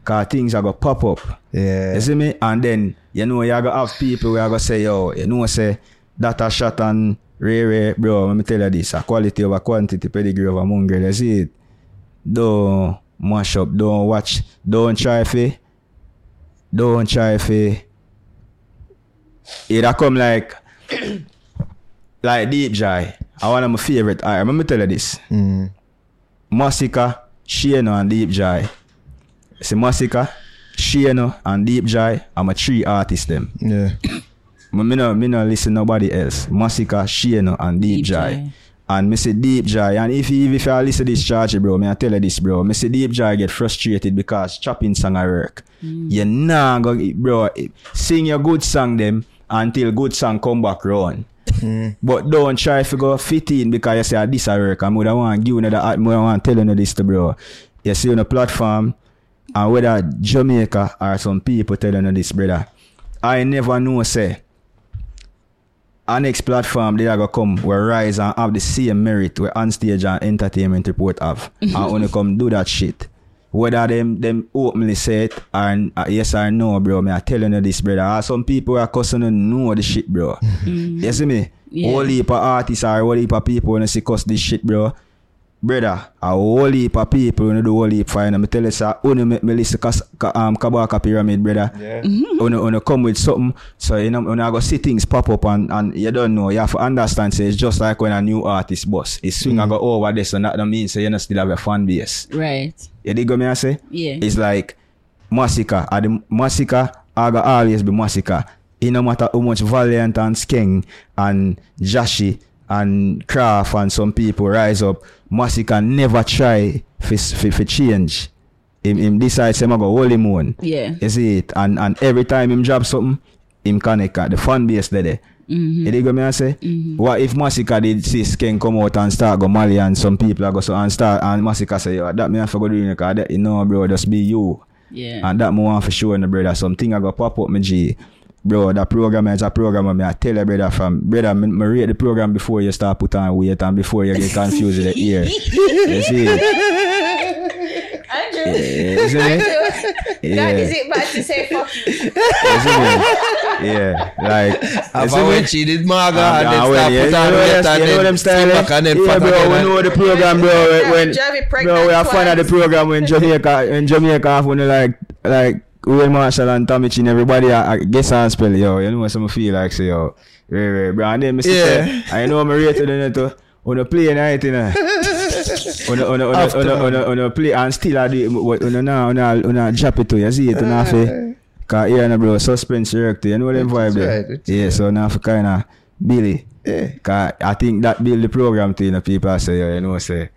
cause things are gonna pop up. Yeah. You see me? And then you know you gonna have people who are gonna say, yo, you know say that a shot and Rare, rare, bro, let me tell you this. A quality over quantity, pedigree over mongrel, that's it. Don't mash up, don't watch, don't try for, don't try for. It'll come like, *coughs* like Deep Jai. I one of my favorite I Let me tell you this. Mm. Masika, Shino and Deep Jai. See Masika, Shino and Deep Jai, I'm a three artist them. Yeah. Me, me no, me no listen nobody else. Masicka, Shano and Deep, Deep Jahi. Jai. And me say Deep Jahi. And if you if you listen to this charge, bro, me I tell you this, bro. Me say Deep Jahi get frustrated because chopping song I work. You nah go, bro. Sing your good song them until good song come back round. But don't try to go fit in because you say "Ah, this I work. I'm gonna want give you another art. I want tell you this to bro. You see on a platform and whether Jamaica or some people telling you this, brother. I never know say our next platform they are gonna come where rise and have the same merit where on stage and entertainment report have. *laughs* and only come do that shit. Whether them them openly say it or uh, yes or no, bro. Me I telling you this, brother. Some people are cussing and know the shit, bro. *laughs* You see me? Yeah. Whole heap of artists or whole heap of people when they see cuss this shit, bro. Brother, a whole heap of people when do whole heap fine. Me tell you, sir, only make me listen to Ka- um, Kabaka Pyramid, brother. Yeah. When you, when you come with something, so you know, when I go see things pop up and, and you don't know, you have to understand, say it's just like when a new artist bust. It swing I go over this and that don't mean say you know still have a fan base. Right. You dig what me I say? Yeah. It's like Masicka. At the Masicka, I go always be Masicka. It no matter how much Valiant and Skeng and Jahshii and Craft and some people rise up, Masicka never try for, change. Him, him decide say I go hold him on. Yeah. You see it? And and every time him drop something, him connect at the fan base there. there. You dig what me I say? Mm-hmm. What if Masicka did see Skeng come out and start go Mali and some people are go so and start and Masicka say, yo, that me have to go do because that, you know, bro, just be you. Yeah. And that want for sure, no, brother. Something I go pop up, me G. Bro, that program is a program, me I tell you, brother, from, brother, me, me rate the program before you start put on weight and before you get confused with the ear. *laughs* you see it? Andrew, You see me? that is Yeah. it bad to say fuck you. You see me? Yeah, like, you I've see me? when she did Maga Ah, and nah, then well, start yeah, put on know weight them- and you know then them style, sit eh? back and then yeah, fat bro, again we and- know the program, bro. When, when Javi bro, pregnant we are fan of the program when Jamaica, in Jamaica, when like, like, Will Marshall and Tommy Chin, everybody, I, I guess I spell, yo, you know what some feel like, say, yo, right, right, bro, and then Mr. Yeah. say, I know I'm rated in it, too. on a play night, you know. on a, on a, on a, on a, on a, on a play and still I do it, what, on a, on a, on a drop it to you, see it, on a, fi- Cause here, bro, suspense director, you know them vibe there. right, Yeah, so now for kind of Billy. Yeah. Cause I think that build the program to you know people say yeah, you know say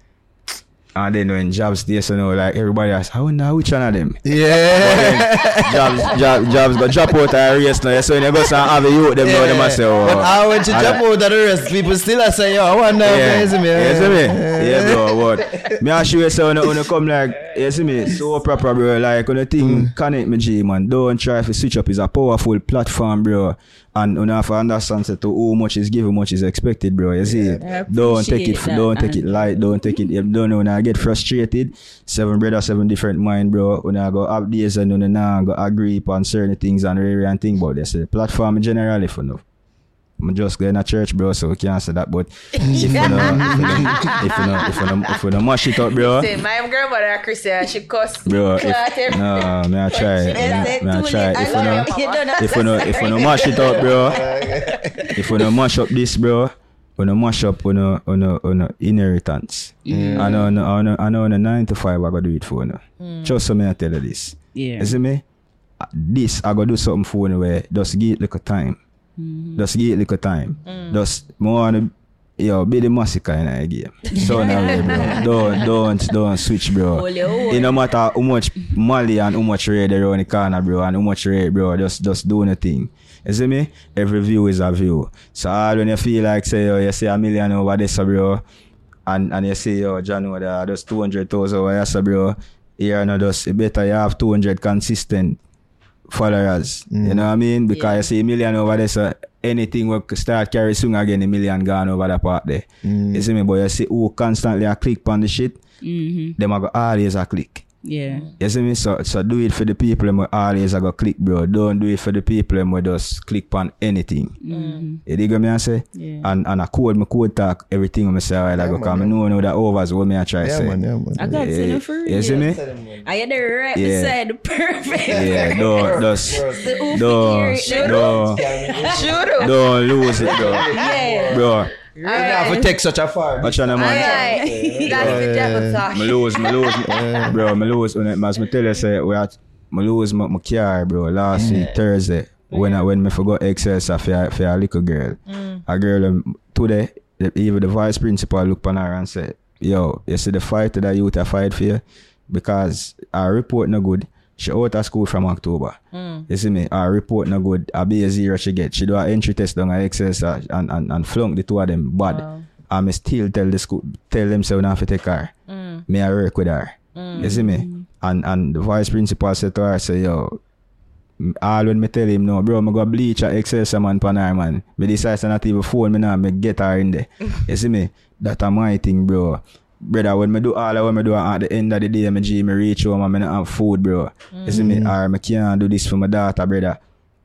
and then when jobs there so know like everybody asks, I wonder which one of them. Yeah. jobs jobs jobs go drop out of race now. So when you go and have a youth them know them I say oh But I went to jump out of the rest. People still are saying, yo, I wonder yeah, if you see me. you see me? Yeah, bro. what? me I show you say when you, when you come like, you see me? So proper, bro. Like when you Mm. think connect me, G man. Don't try to switch up. It's a powerful platform, bro. And you have to understand say to who much is given, much is expected, bro. You see, I don't take it, that, don't take it and- light, don't take it. You don't know when I get frustrated. Seven brother, seven different mind, bro. When I go up days and when I go agree upon certain things and rare and thing about this. The platform in general, if you know. I'm just going to church, bro, so we can't say that. But if you know, if you know, if you know, if you know, if you know, mash it up, bro. Say, my grandmother Christian, she cussed. Bro, if, no, me I try, me, Yes, me I try. If I you know, love you, mama. if you know, if you know mash it up, bro. if you know mash up this, bro, you know mash up, you know, you know, you know inheritance. I know, I know, I know, I know, on a nine to five, I gotta do it for you. Know. Just so me I tell you this. Yeah. You see me? Uh, This I gotta do something for you where just give it little time. Just give it little time. Mm. Just more wanna yo be the Masicka in the game. So *laughs* now, bro. Don't don't don't switch, bro. It no matter how much Mali and how much raid around the corner, bro, and how much raid, bro, just just doing the thing. You see me? Every view is a view. So all when you feel like say yo, you see a million over this, bro, and and you say yo, John, over there, just two hundred thousand over here, so, bro. Here no just better you have two hundred consistent followers. You know what I mean? Because you see a million over there, so anything will start carry soon again, a million gone over that part there. You see me? But you see who constantly a click on the shit, Mm-hmm. them I go always a click. Yeah. You see me? So, so do it for the people them we always I go click, bro. Don't do it for the people them we just click on anything. Mm-hmm. You dig what me I say? Yeah. And and I code my code talk everything I say while I go man, cause I know know that overs what me I try Yeah, say. man, yeah, man. I got Yeah, to for real. you see me? I had it right Yeah. beside the perfect. Yeah, *laughs* don't just The oof don't don't Shoot don't lose it, bro. *laughs* Yeah. Bro, You have to take such a far. watch on the man. Alright, that's the devil talk. Me lose, me lose, *laughs* bro. Me lose. When it, as me tell you, say we at me lose my, my car, bro. Last week Thursday when I when me forgot excess for a, for a little girl. A girl um, today, the, even the vice principal look on her and said, "Yo, you see the fight that youth a fight for you because our report no good." She out of school from October. Hmm. You see me? Our report no good. A B a zero she get. She do a entry test on her excess uh, and, and, and flunk the two of them bad. Um, I me still tell the school, tell them not have to take her. Hmm. Me I work with her. Hmm. You see me? And and the vice principal said to her, say, yo, all when me tell him no, bro, me go bleach a excess man pan her man. Me decide to not even phone me now, me get her in there. *laughs* you see me? That a my thing, bro. Brother, when me do all of what me do at the end of the day, me G, me reach home and me not have food, bro. You see me? Mm. Or me can't do this for my daughter, brother.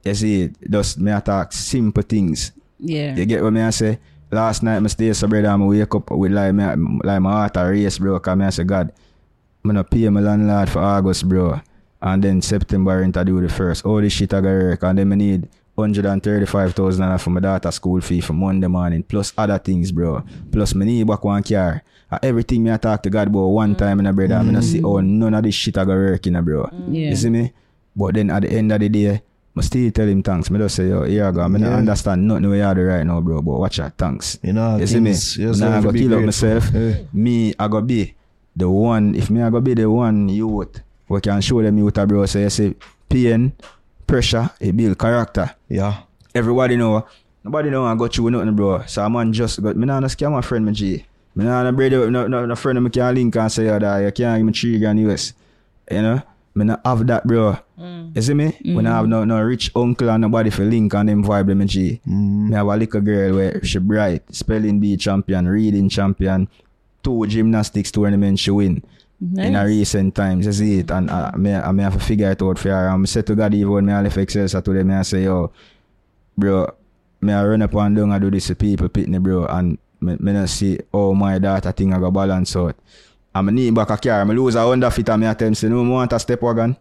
You see, just me attack simple things. Yeah. You get what me I say? Last night me stay so brother, I wake up with like me like my heart a race, bro. Cause me I say God, me no pay my landlord for August, bro. And then September into do the first. All this shit I got work. And then me need hundred and thirty-five thousand for my daughter school fee for Monday morning, plus other things, bro. Plus me need back one car. And everything me I talk to God about one mm. time in a brother, me no see oh none of this shit I go work in a bro. Mm. Yeah. You see me? But then at the end of the day, I still tell him thanks. Me just say, yo, here I go. I don't Yeah. understand nothing we are do right now, bro. But watch out, thanks. You know, you see me? things- you just Now I have to go kill up myself. Yeah. Me, I go be the one. If me, I go be the one youth, we can show them youth, a bro. So you see, pain, pressure, it build character. Yeah. Everybody know. Nobody know I got you with nothing, bro. So a man just got. Me nah no scam my friend, my G. Me nah no brother, no, no, no friend me can link and say, oh, that you can't give me three grand US. You know? Me not have that, bro. Mm. You see me? When I have mm. no, no rich uncle and nobody for link and them vibe, them, my G. Mm. Me have a little girl where she bright, spelling bee champion, reading champion, two gymnastics tournaments she win in a recent times. You see it? And uh, me, I me have to figure it out for her. And I said to God, even when me I left Excel, so today me I say, yo, bro, me I run up and down and do this to people, pitney, bro, and me, me not see oh my daughter thing I go balance out. And me need back a car, me lose a Honda fit and me I tell him, say, no, me want a step wagon.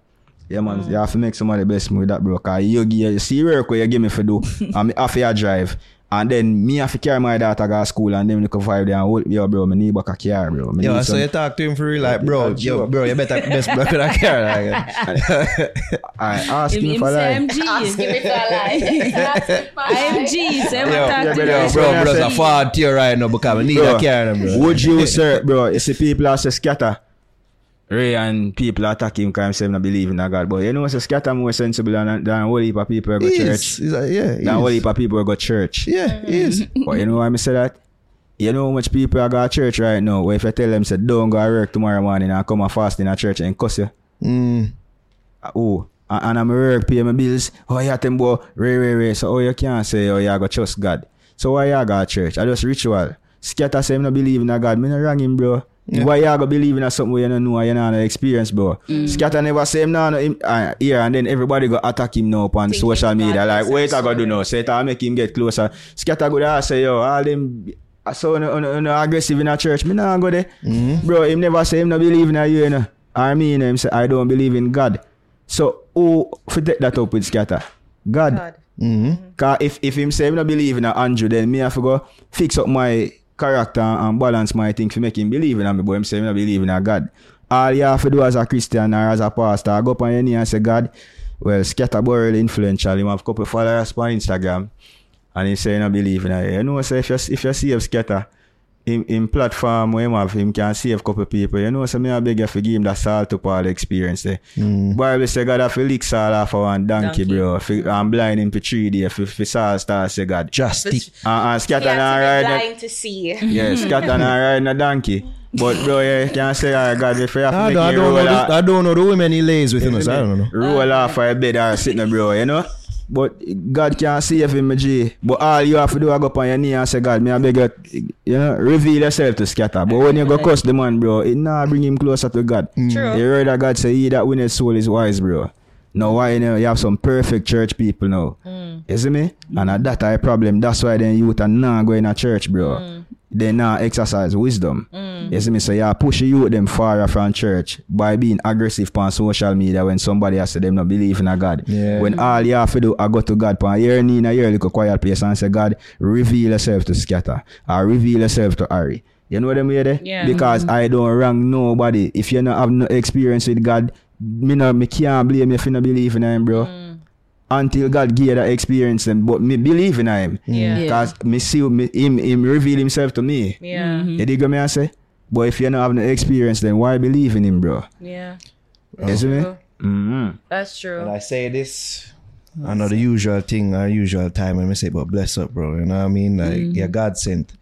Yeah, man, mm. you have to make some of the best move that, bro. Cause you, you see work where you give me for do, *laughs* me have to drive. And then me have to carry my daughter go to school and then me can vibe there and hold, yo, bro, me need back a car, bro. Me Yo, so some- you talk to him for real, like, bro, yo, bro, you better best block with that. Like, *laughs* I ask Him, him him if I say like. MG. Ask him if I lie. *laughs* IMG. Say what yo, talk to brother, bro, Yeah, bro, I a said- forward to you right now because I need Bro, a car, bro. Would you, sir, bro? You see people are say scatter. Ray and people attack him because him not believe in a God. But you know, say scatter more sensible than, than a whole heap of people who go He church. is. He's like, yeah, he Than a whole is. heap of people who go church. Yeah, he is. *laughs* But you know why I say that? You know how much people are go to church right now? Where if you tell them, say, don't go to work tomorrow morning and come and fast in a church and cuss you. Mm. Uh, Who? and, and I'm work, pay my bills. Oh, yeah, them boy, ray, ray, ray. So, oh, you can't say, oh, you go trust God. So, why you go church? I just ritual. Scatter say, I no believe in a God. Me no wrong him, bro. Why you go believe in something you don't know, you don't experience, bro. Mm. Scatter never say him now, no, him, uh, here, and then everybody go attack him now on Think social media. Like, wait, I go do now. Say I make him get closer. Scatter go there, say, yo, all them so no, no, no aggressive in a church. Me nah go there. Mm-hmm. Bro, him never say him no believe in a you, you know. Or me, you know, him say I don't believe in God. So who for take that up with scatter? God. God. Mm-hmm. Cause if, if him say him no believe in Andrew, then me have to go fix up my character and balance my thing to make him believe in a me, but him say him no believe in a God. All you have to do as a Christian or as a pastor, I go up on your knee and say, God, well, scatter really influential. Him have a couple followers on Instagram. And he say I believe in it. You know, so if you if you see him scatter in, in platform where him have him can save a couple people, you know, so me I beg you to give him that salt up all the experience there. Mm. Bible say God have to lick salt off of one donkey, Donkey. bro. Fi- And blind him for three days for, for salt start say God. Just stick. And, and scatter Yeah, and to be ride that, blind to see. yeah, *laughs* scatter and ride a donkey. But bro, yeah, you can't say all right, God if you have to I make don't, I you don't, know roll the, I don't know the women he lays with, you know, so I don't know. Roll off for a bed or sitting bro, you know. But God can't save him, G. But all you have to do is go up on your knee and say, God, me I beg you, you know, reveal yourself to scatter. But when you go cuss the man, bro, it nah bring him closer to God. Mm. True. You heard that God say, he that winneth soul is wise, bro. Now why you know you have some perfect church people now. Mm. You see me? And at that a problem. That's why then youth are not going to church, bro. Mm. They not exercise wisdom. Mm. You see me? So you push the youth them far from church by being aggressive on social media when somebody has said them not believe in a God. Yeah. When all you have to do I go to God on your knee in a your little quiet place and say, God, reveal yourself to scatter or reveal yourself to Harry. You know what I mean there? Yeah. Because mm-hmm. I don't wrong nobody. If you not have no experience with God, me no me can't blame you if you not believe in him, bro. Mm. Until God give you that experience them. But me believe in him. Yeah. Yeah. Cause me see me, him, him reveal himself to me. Yeah. Mm-hmm. You dig what me I say? But if you not have no experience, then why believe in him, bro? Yeah. You see me? True. Mm-hmm. That's true. And I say this, I know the usual thing, our usual time when we say, but bless up, bro. You know what I mean? Like, mm-hmm. you're God sent.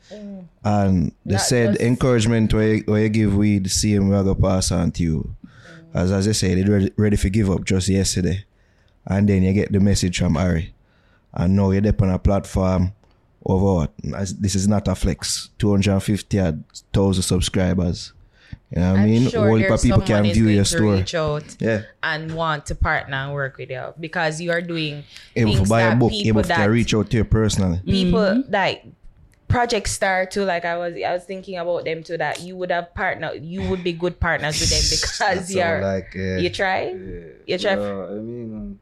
And they Not said just- encouragement where you, where you give we the same we are gonna pass on to you. As as I say, they ready, ready to give up just yesterday. And then you get the message from Harry. And now you're up on a platform of what? This is not a flex. 250,000 subscribers. You know what I I'm mean? sure Whole heap of people can is view your to store. reach out Yeah. and want to partner and work with you because you are doing Able to buy a book, people able to reach out to you personally. people mm-hmm. like Project Star too. Like I was, I was thinking about them too. That you would have partner, you would be good partners with them *laughs* because you're. like, uh, you try, you try. I mean,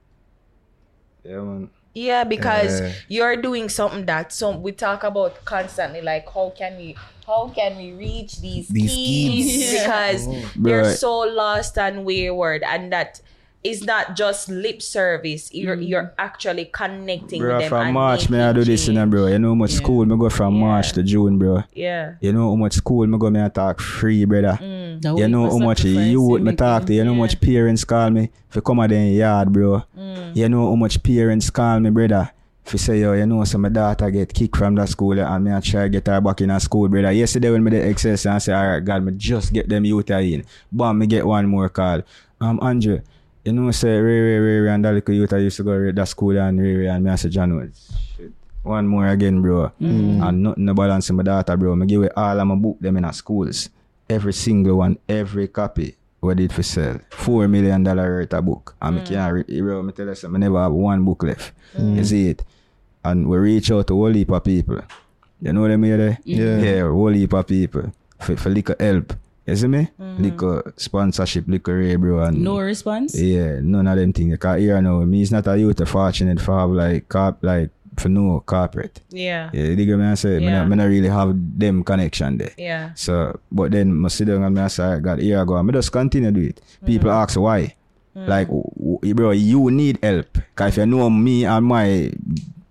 yeah, man. Yeah, because Yeah. you're doing something that some we talk about constantly. Like how can we, how can we reach these, These kids? kids. Because Bruh. they're so lost and wayward, and that is not just lip service. You're mm. you're actually connecting Bro, with them. from March, me I do this, you know, change. bro. You know how much Yeah. school me go from Yeah. March to June, bro. Yeah. You know how much school me go me I talk free, brother. Mm. The You know how much sacrifice you would me talk to. You know how Yeah. much parents call me for come out in yard, bro. Mm. You know how much parents call me, brother. If you say, yo, you know, so my daughter get kicked from that school yeah, and me I try get her back in a school, brother. Yesterday when me did excess and say, alright, God, me just get them youth in. But me get one more call. Um, Andrew, you know, say, Ray, Ray, Ray, Ray, and that little youth I used to go to that school and Ray, Ray, and me I say, John, shit. One more again, bro. Mm. And nothing no balance in my daughter, bro. I give away all of my book them in our schools. Every single one, every copy. What did for sell? Four million dollar worth of book. And me mm. can't read bro, me tell you something, I never have one book left. Mm. You see it? And we reach out to a whole heap of people. You know what I mean? Eh? Yeah. Yeah, a whole heap of people. For, for little help. You see me? Mm-hmm. Little sponsorship, little ray, bro. And No response? yeah, none of them things. Because here now, me is not a youth fortunate for have like corp like for no corporate. Yeah. Yeah, you dig what I say? Me, Yeah. not, me not really have them connection there. Yeah. So, but then I sit down and I say, "Alright, God, here I go. I just continue do it. People Mm. ask why. Mm. Like, w- w- bro, you need help. Cause if you know me and my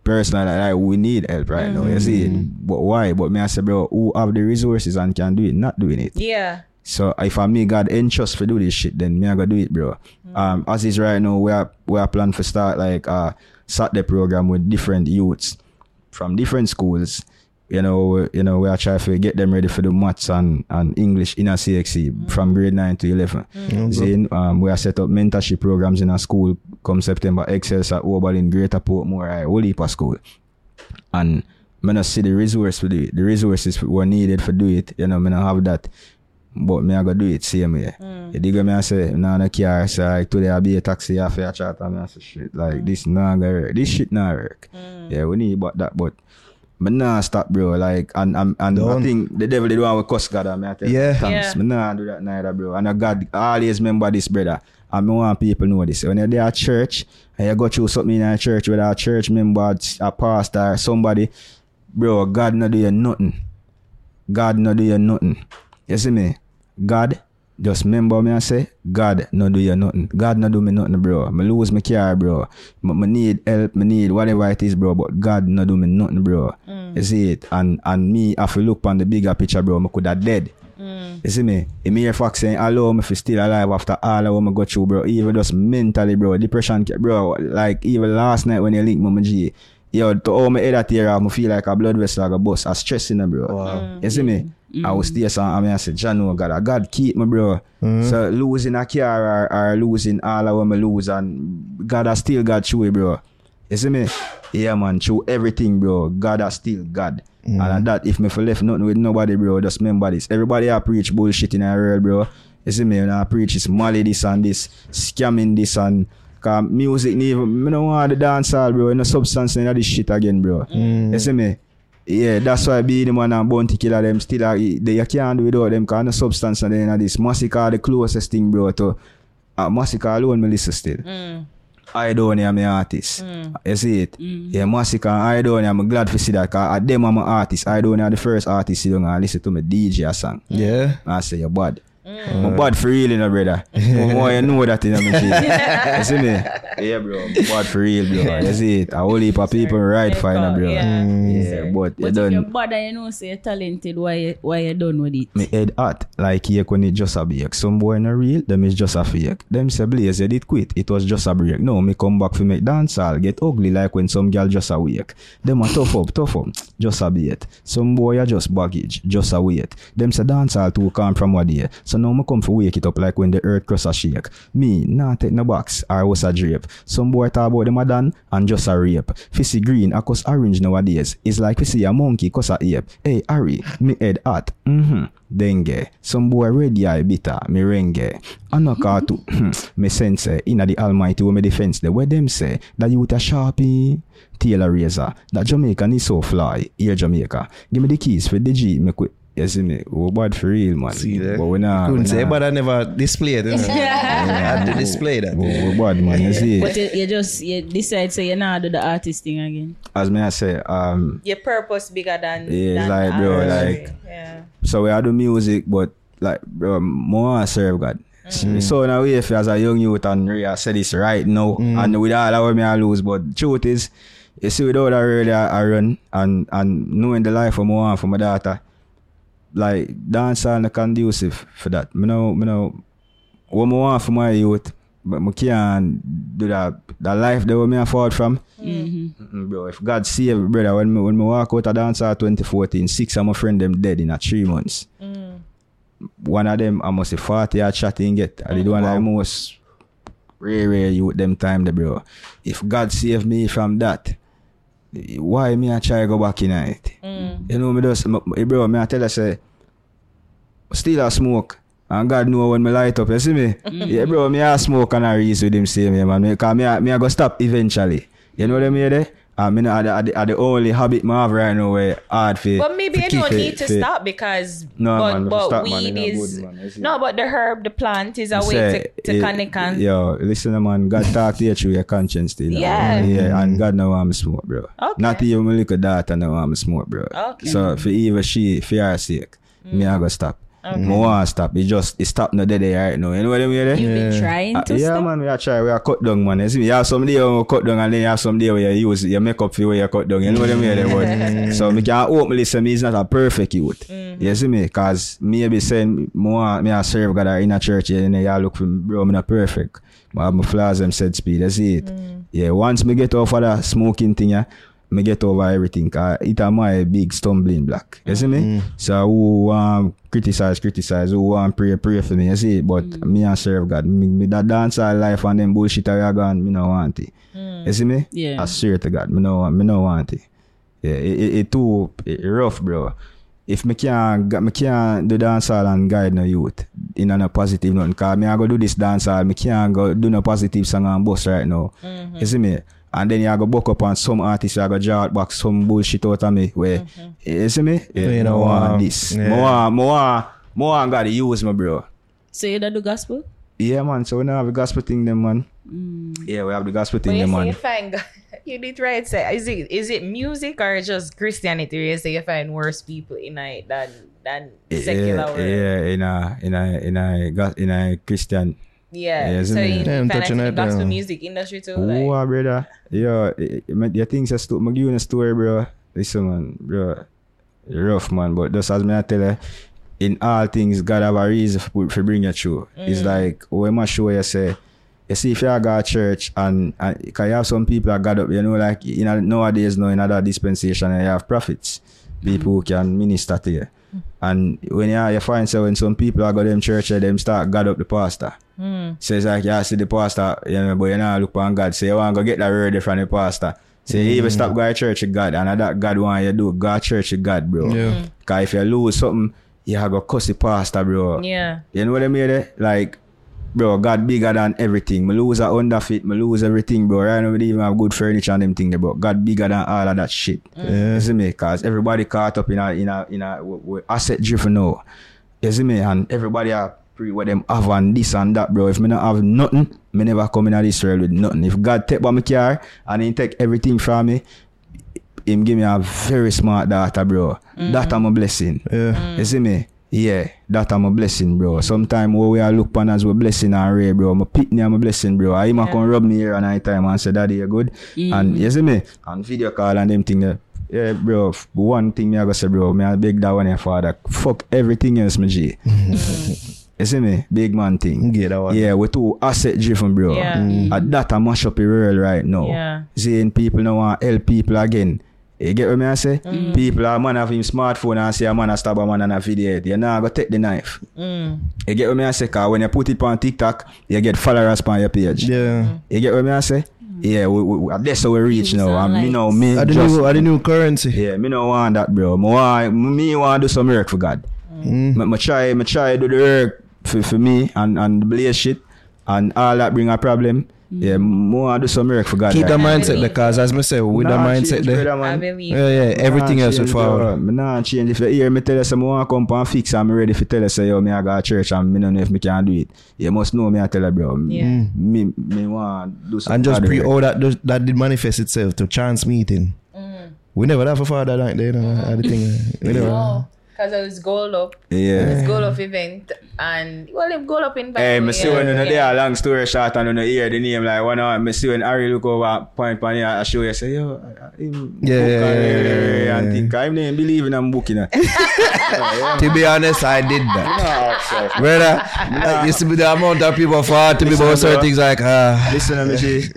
personal, like, we need help right now. You see? Mm. But why? But me I say, bro, who have the resources and can do it? Not doing it. Yeah. So if I me God entrust for do this shit, then me I go do it, bro. Um, as is right now, we are we are plan for start like uh Saturday program with different youths from different schools you know, you know, we are trying to get them ready for the maths and, and English in a CXC from grade 9 to 11. Then um, we are set up mentorship programs in a school come September, Excels at Oberlin, Greater Portmore, I whole heap school. And I see the resource for do it. The resources were needed for do it. You know, I have that. But me I go do it same way. Mm. You dig what me I say? Nah, no care. So like, today I be a taxi after a chat and me I say shit. Like mm. this nah gonna work. This shit not work. Mm. Yeah, we need but that but but nah stop bro. Like and and, and I Don't. think the devil they do want to cuss God and me I tell you, Yeah. thanks. Yeah. Me nah do that neither bro. And I God always remember this brother. I me want people know this. When you're there at church and you go through something in a church with a church member, a pastor, somebody, bro, God not do you nothing. God not do you nothing. You see me? God, just remember me I say, God not do you nothing. God not do me nothing, bro. Me lose my car, bro. Me, me need help, me need whatever it is, bro. But God not do me nothing, bro. Mm. You see it? And and me, if you look on the bigger picture, bro, me could have dead. Mm. You see me? If me hear Fox saying, allow me to still alive after all of what I go through, bro. Even just mentally, bro. Depression, bro. Like, even last night when you link me, my G, yo, to all my head at here, I feel like a blood vessel like a bus. I stressing them, bro. Mm. You see me? I was mm. stay some, I mean, I said, John, oh God, God keep me, bro. Mm. So losing a car or, or losing all of what I lose, and God has still got through it, bro. You see me? Yeah, man, through everything, bro. God is still God. And mm. that, if me for left nothing with nobody, bro, just remember this. Everybody I preach bullshit in the world, bro. You see me? When I preach this molly this and this, scamming this and Cause music need even, me don't want the dance hall, bro. No substance in this shit again, bro. You see me? Yeah, that's why Beenie Man and bounty killer them still are, they you can't do without them kind of substance in in this. Masicka the closest thing, bro, to uh, Masicka alone me listen still. I don't know I'm my artist. You see it? Yeah, Masicka and I don't know. I'm glad to see that cause uh, them are my artist. I don't am the first artist you don't listen to me DJ a song. Yeah. I say you're bad. I'm mm. bad for real, you know, brother. *laughs* But more you know that, you know, me see. *laughs* You see me? Yeah, bro. I'm bad for real, bro. You see it? A whole heap of people right for you, bro. Mm. Yeah. Yeah, but you But if you're bad and you know say you're talented, why you, why you done with it? Me head hot like here when it just a break. Some boy not real, them is just a fake. Them say Blaize, you did quit, it was just a break. No, me come back for make dance all get ugly like when some girl just a wake. Them a tough up, tough up, just a bait. Some boy are just baggage, just a wait. Them say dance all too come from what day. So now me come for wake it up like when the earth cross a shake. Me, nah take no box, or was a drape. Some boy talk about them a done and just a rape. Fissy green, a cause orange nowadays. It's like we see a monkey cause a ape. Hey, Harry, me head hot. Mm-hmm. Dengue. Some boy ready eye bitter, me renge. Anaka to *clears throat* me sense inna the almighty with me defense the where them say that you with a sharpie tailor razor that Jamaican is so fly here Jamaica give me the keys for the G me you see me we bad for real man See that? but we nah we Couldn't say, nah- but I never displayed it. *laughs* yeah. I had to display that. we, we bad man you see But you, you just you decide say you not do the artist thing again. as me I say um Your purpose bigger than. Yeah, than like, bro, artistry. like- Yeah. so we I do music but like bro more I serve God So in a way, if as a young youth and really I say this right now, and with all that me I lose, but truth is, you see without that really I, I run and and knowing the life of my want for my daughter, like dance not conducive for that. Me know, me know what I want for my youth, but I can't do that. The life that me I fought from. Mm-hmm. Mm-mm, bro, if God save me, brother, when me when me walk out of dance 2014, six of my friend them dead in a three months. Mm. One of them I must say 40 a chatting get. I did one of the most rare rare youth them time there, bro. If God save me from that, why me I try go back in it? Mm. You know me just m- bro, me I tell you say still a smoke. And God know when me light up, you see me? Mm. Yeah, bro, me a smoke and a reason with him same yeah, man. Because me, a- me a go stop eventually. You know what I mean there? I mean, are the, are the, only habit me have right now where hard for But maybe for you don't it need to fit. stop because No, but, man, if but stop, man, weed you know is good, man, no, but the herb, the plant is a way Say, to, to it- connect and Yo, listen, man. God talk to you through your conscience, still. Yeah. Yeah, and mm-hmm. God know want me smoke, bro. Okay. Not even my little daughter know want me smoke, bro. Okay. So, for even she, for her sake, me I go stop. Okay. Me want ah, stop. It just, it stop no dead right now. You know what I mean? there? You be trying Uh, to yeah, stop. man, we are try. We are cut down, man. You see, me, you have some day where we cut down, and then you have some day where you use your makeup for where you cut down. You know what I mean? there, but, mm. so me can openly say me is not a perfect youth. Mm-hmm. You see me? Cause me be saying more me I serve God in a church, yeah, and you look for me, bro, me not perfect. But I have my flaws them said speed. You see it? Mm. Yeah, once me get off of that smoking thing, yeah. Me get over everything. Cause it a my big stumbling block. You see me? Mm. So who want criticize, criticize. Who want pray, pray for me. You see? But mm. me and serve God. Me, me that dancehall life and them bullshit I gone. Me no want it. Mm. You see me? Yeah. I swear to God. Me no, want- me no want it. Yeah, it, it, it too it rough, bro. If me can't, me can't do dancehall and guide no youth in a no positive nothing, cause me I go do this dancehall, me can't go do no positive song and bust right now. Mm-hmm. You see me? And then you go buck up on some artists, you go draw out back some bullshit out of me. Where you see me? Yeah, You you know, know, want um, this. yeah. More want, more want, more want God to use me, bro. So you don't do gospel? Yeah, man. So we now have the gospel thing, them man. Mm. Yeah, we have the gospel thing, you them say you find God, *laughs* you did right. Say, is it is it music or just Christianity? You say you find worse people in it than than secular Yeah, world. yeah, in a in a in a go- in a Christian Yeah. Yeah, so it? you Damn, find touching like that, gospel yeah. music industry too. Like, Oh, brother. Yo, eh, eh, your things are sto- me give you a story, bro. Listen, man, bro. Rough, man. But just as me I tell you, in all things, God have a reason for, for bring you through. It's like, when I show you, say, you see, if you go to church and, and cause you have some people that got up, you know, like, you know, nowadays, now in other dispensation, you have prophets, people who can minister to you. And when you, you find so when some people are go them church, eh, them start God up the pastor. Says like you see the pastor, you know, but you know look on God. Say you want to go get that word from the pastor. Say you even stop going to church with God and that God want you do. Go to church with God, bro. Yeah. Cause if you lose something, you have to cuss the pastor, bro. yeah. You know what I mean? eh? Like, bro, God bigger than everything. Me lose a Honda Fit, me lose everything, bro. Right now we don't even have good furniture and them thing there, bro. God bigger than all of that shit. Mm. Yeah. You see me? Cause everybody caught up in a in a in a w- w- asset driven now. You see me? And everybody are pre with them have and this and that, bro. If me not have nothing, me never come in this world with nothing. If God take by my car and he take everything from me, him give me a very smart daughter, bro. Mm. That I'm a blessing. Yeah. You see me? Yeah, that I'm a blessing, bro. Sometimes when we are look upon as a blessing and ray, bro. My pitney I'm a blessing, bro. I him a come rub me here and night time and say, Daddy, you good? And you see me? And video call and them thing there. Yeah, bro. One thing me I go say, bro. Me I beg that one your father. Fuck everything else, my G. *laughs* you see me? Big man thing. Get that one. Yeah, we too asset driven, bro. Yeah. Mm. And that I mash up the world right now. Yeah. Seeing people now want help people again. You get what me I say? Mm. People are man have him smartphone and say a man a stab a man and a video it. You now go take the knife. Mm. You get what me I say? Cause when you put it on TikTok, you get followers on your page. Yeah. You get what me I say? Yeah, we, we, we- that's how we reach Views now. and And me know me Are the just new, are the new currency? yeah, me no want that, bro. Me want, me want to do some work for God. Mm. Me, me try, me try do the work for, for me and and the blaze shit and all that bring a problem. Yeah, me want to do some work for God. Keep that right? mindset because as me say, with that Nah, mindset change, there, brother, I man. believe. yeah, yeah, everything Nah, else will change, follow. bro. Me nah change. If you hear me tell you some want come and fix and me ready for tell you say yo me I go to church and me don't know if me can do it. You must know me I tell you bro. Yeah. Me me want do some And just God pre work. all that that did manifest itself to chance meeting. We never have a father like that, you know, the thing. We never. No, because I was goal up. Yeah. This goal up event and well, him goal up in. Back. Hey, me see when you know there, long story short, and you know hear the name like one hour. Me see when Harry look over, point pan here, I show you, say yo, uh, him Yeah, book, yeah, uh, yeah, yeah, yeah, and think I'm name believe in I'm booking. It. To be honest, I did that. *laughs* Brother, I used to be the amount of people for to be Listen, about certain things like uh, Listen to me, G.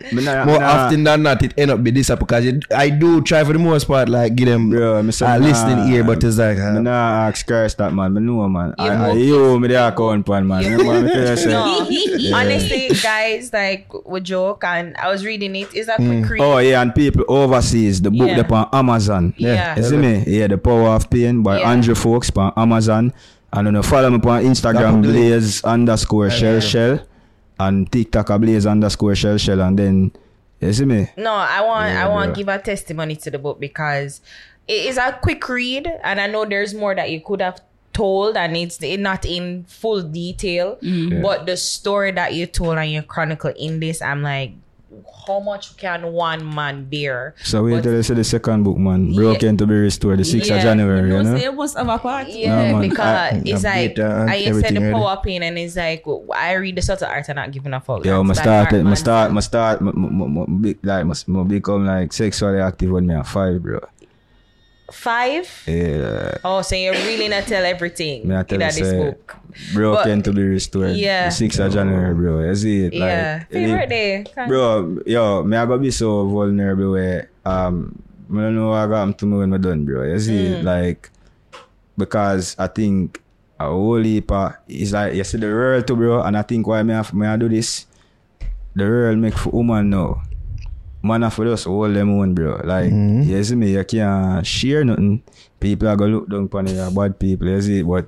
More often than not it end up be this up because it, I do try for the most part like give them Bro, me say a listening ear, but it's like Me uh, nah ask Christ that man. Me know man. You I, I book you me there account pan man. You Remember me tell *laughs* you say. No, honestly, guys, like we joke, and I was reading it. Is that quick? Oh yeah, and people overseas, the book Yeah. yeah. on Amazon. Yeah. You see me? Yeah, The Power of Pain by Yeah. Andrew Folkes on Amazon. And then follow me on Instagram, That Blaize underscore shell shell. And TikTok a Blaize underscore shell shell. And then, you see me? No, I want Yeah, I want bro. to give a testimony to the book because it is a quick read, and I know there's more that you could have told, and it's not in full detail. But the story that you told and you chronicle in this, I'm like, how much can one man bear? So we But- tell you say the second book, man. Broken to be restored, the 6th Yeah. of January, You you know, know? say you must have a party. Yeah, man. because I- it's I like I said the ready. power pain, and it's like I read the sort of art and not giving a fuck. Yo, That's my like start, Art my Man. start, my start, my, like, my, my become like sexually active when me at five, bro. Five. Yeah. Oh, so you're really not tell everything Me I tell in this say, book. broken But- to be restored. Yeah. 6th of January, bro. You see it? yeah, Like, favorite it- day. Bro, yo, me I be so vulnerable where um I don't know what happened to me when I done, bro. You see, Mm. like, because I think a whole heap of, it's like, you see the world too, bro, and I think why me have, me I do this, the world make for woman now. Man have to just hold them own, bro. Like, Mhm. you see me, you can't share nothing. People are gonna look down upon you, bad people, you see, but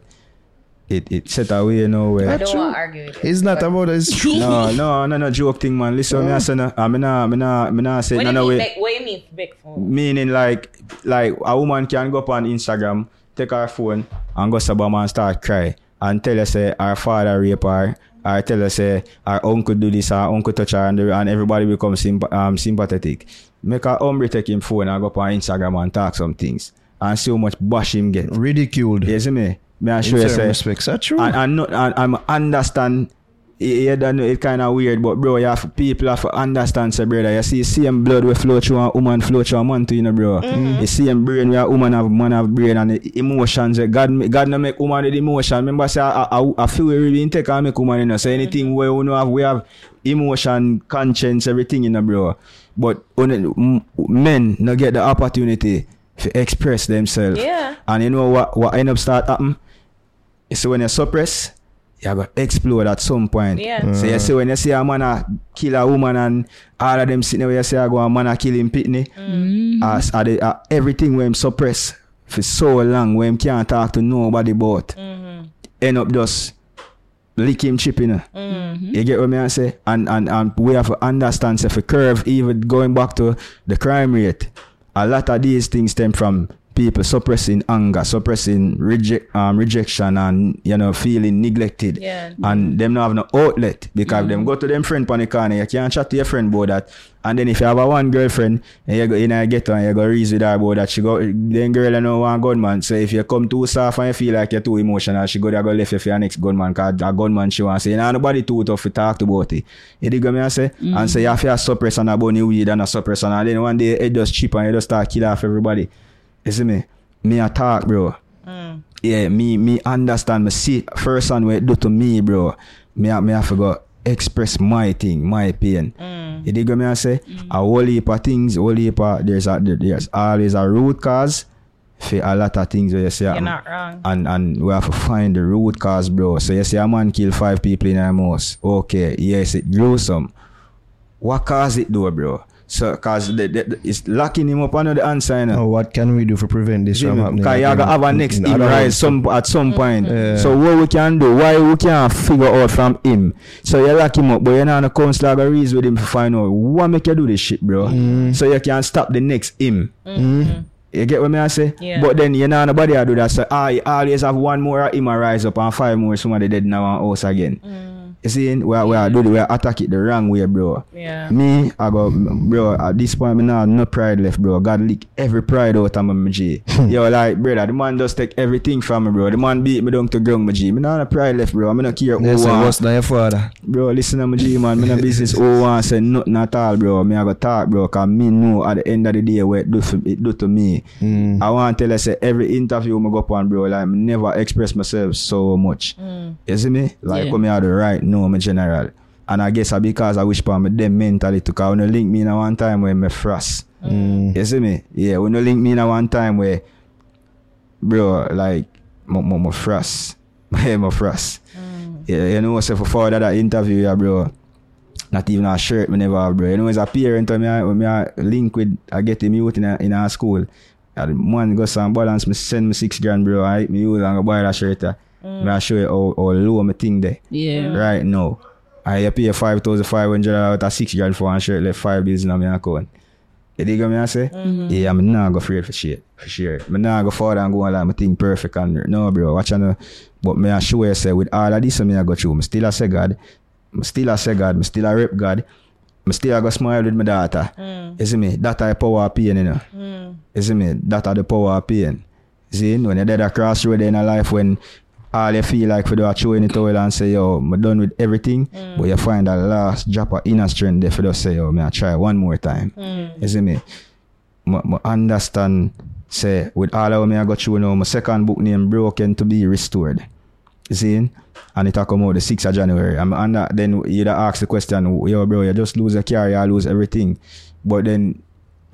it, it set away now where... I don't true. want to argue with you. It's not but- about it's true. *laughs* no, no, no, no joke thing, man. Listen, me I say no, I mean, I mean, I mean, I say What no, no way. Big, what do you mean big phone? Meaning like, like a woman can go up on Instagram, take her phone, and go to and start cry, and tell her say her father rape her, or tell her say her uncle do this, her uncle touch her, and, the- and everybody become symp- um, sympathetic. Make her hombre take him phone and go up on Instagram and talk some things, and see how much bash him get. Ridiculed. Yes, me? Me I show you say. respects. That's true. And, and, not, and, and understand yeah, that it kind of weird, but bro, you have people have to understand, say, brother. You see, same blood we flow through a woman, flow through a man too, you know, bro. You see, same brain where a woman have, man have brain and the emotions. eh, God, God no make woman with emotion. Remember, say, I, I, I feel we really take and make woman, you know. So anything where we know have, we have emotion, conscience, everything, you know, bro. But m- men no get the opportunity to express themselves. Yeah. And you know what, what end up start happen? See when you suppress, you go explode at some point. Yeah. So you see when you see a man a kill a woman and all of them sitting there, you see a go a man a kill him pitney. Mm. As are the, uh, everything when him suppress for so long when him can't talk to nobody about. Mm-hmm. End up just lick him chip you know. Mm-hmm. You get what me I say? And and and we have to understand say for curve even going back to the crime rate. A lot of these things stem from people suppressing anger, suppressing reject um, rejection and you know feeling neglected. Yeah. And them not have no outlet because them go to them friend on the corner, you can't chat to your friend about that. And then if you have a one girlfriend and you go in get her and you go reason with her about that, she go then girl you know one gunman. So if you come too soft and you feel like you're too emotional, she go there go left you for your next gunman cause a gunman she want say, you know nobody too tough to talk to about it. You dig me I say? And so you have to suppress and a bunny weed and a suppress and then one day it just cheap and you just start kill off everybody. You see me? Me a talk, bro. Mm. Yeah, me me understand, me see first and what it do to me, bro. Me me have to go express my thing, my pain. Mm. You dig what me I say? Mm. A whole heap of things, a whole heap of, there's a, there's always a root cause for a lot of things where you say You're happen. not wrong. and and we have to find the root cause, bro. So you say a man kill five people in a house. Okay, yes, it gruesome. What cause it though, bro? So, cause the, the, the- it's locking him up under the answer, you know. Oh, what can we do for prevent this from happening? Because you have a next mm-hmm. In him rise some at some point. Yeah. So what we can do, why we can't figure out from him. So you lock him up, but you're not on a council go reason with him to find out what make you do this shit, bro. Mm-hmm. So you can stop the next him. Mm-hmm. You get what me I say? Yeah. But then you know nobody I do that. So I always have one more of him a rise up and five more somebody dead now on house again. Mm. You see, we are, we are do the we are attack it the wrong way, bro. Yeah. Me, I go, bro, at this point, me now no pride left, bro. God lick every pride out of me, my G. *laughs* Yo, like, brother, the man just take everything from me, bro. The man beat me down to ground, my G. Me now no pride left, bro. I'm not care They who say, want. what's not your father? Bro, listen to my G, man. Me no *laughs* business who want say nothing at all, bro. Me I go talk, bro. Cause me know at the end of the day what it do, for, it do to me. Mm. I want to tell you, say, every interview me go up on, bro, like, me never express myself so much. You see me? Like, Yeah. come here the right, no, me general. And I guess I because I wish for me them mentally to cause when you link me in a one time where me frost. Mm. You see me? Yeah, when you link me in a one time where, bro, like, my, my, my frost. *laughs* My frost. Yeah, you know, so for forward that interview, yeah, bro. Not even a shirt me never have, bro. You know, as a parent, when me, I- when I link with, I get him youth in a, in a school. Yeah, the man go some balance, me send me six grand, bro. I me use and go buy that shirt. Uh. Mm. Me I show you how, how low me thing there. Yeah. Right now. I pay five thousand five hundred out of six grand for one shirt, left five bills in my account. You dig what me I say? Mm-hmm. Yeah, I'm not go afraid for shit. For sure. I'm not go forward and go on like my thing perfect and no bro, watch on but me I show you say with all of this me I go through, me still a say God. Me still a say God, me still a rep God. Me still a go smile with my daughter. Mm. You see me? That are power of pain, you know. Mm. You see me? That are the power of pain. See, when you're dead at crossroad in a life when all you feel like for do a throw in the towel and say, yo, I'm done with everything, mm. but you find that last drop of inner strength there for just say, yo, me I try one more time. Mm. You see me? I, understand, say, with all of me I got you now, my second book name, Broken to be Restored. You see? And it a come out the 6th of January. I'm under, uh, then you'd ask the question, yo, bro, you just lose a car, you lose everything. But then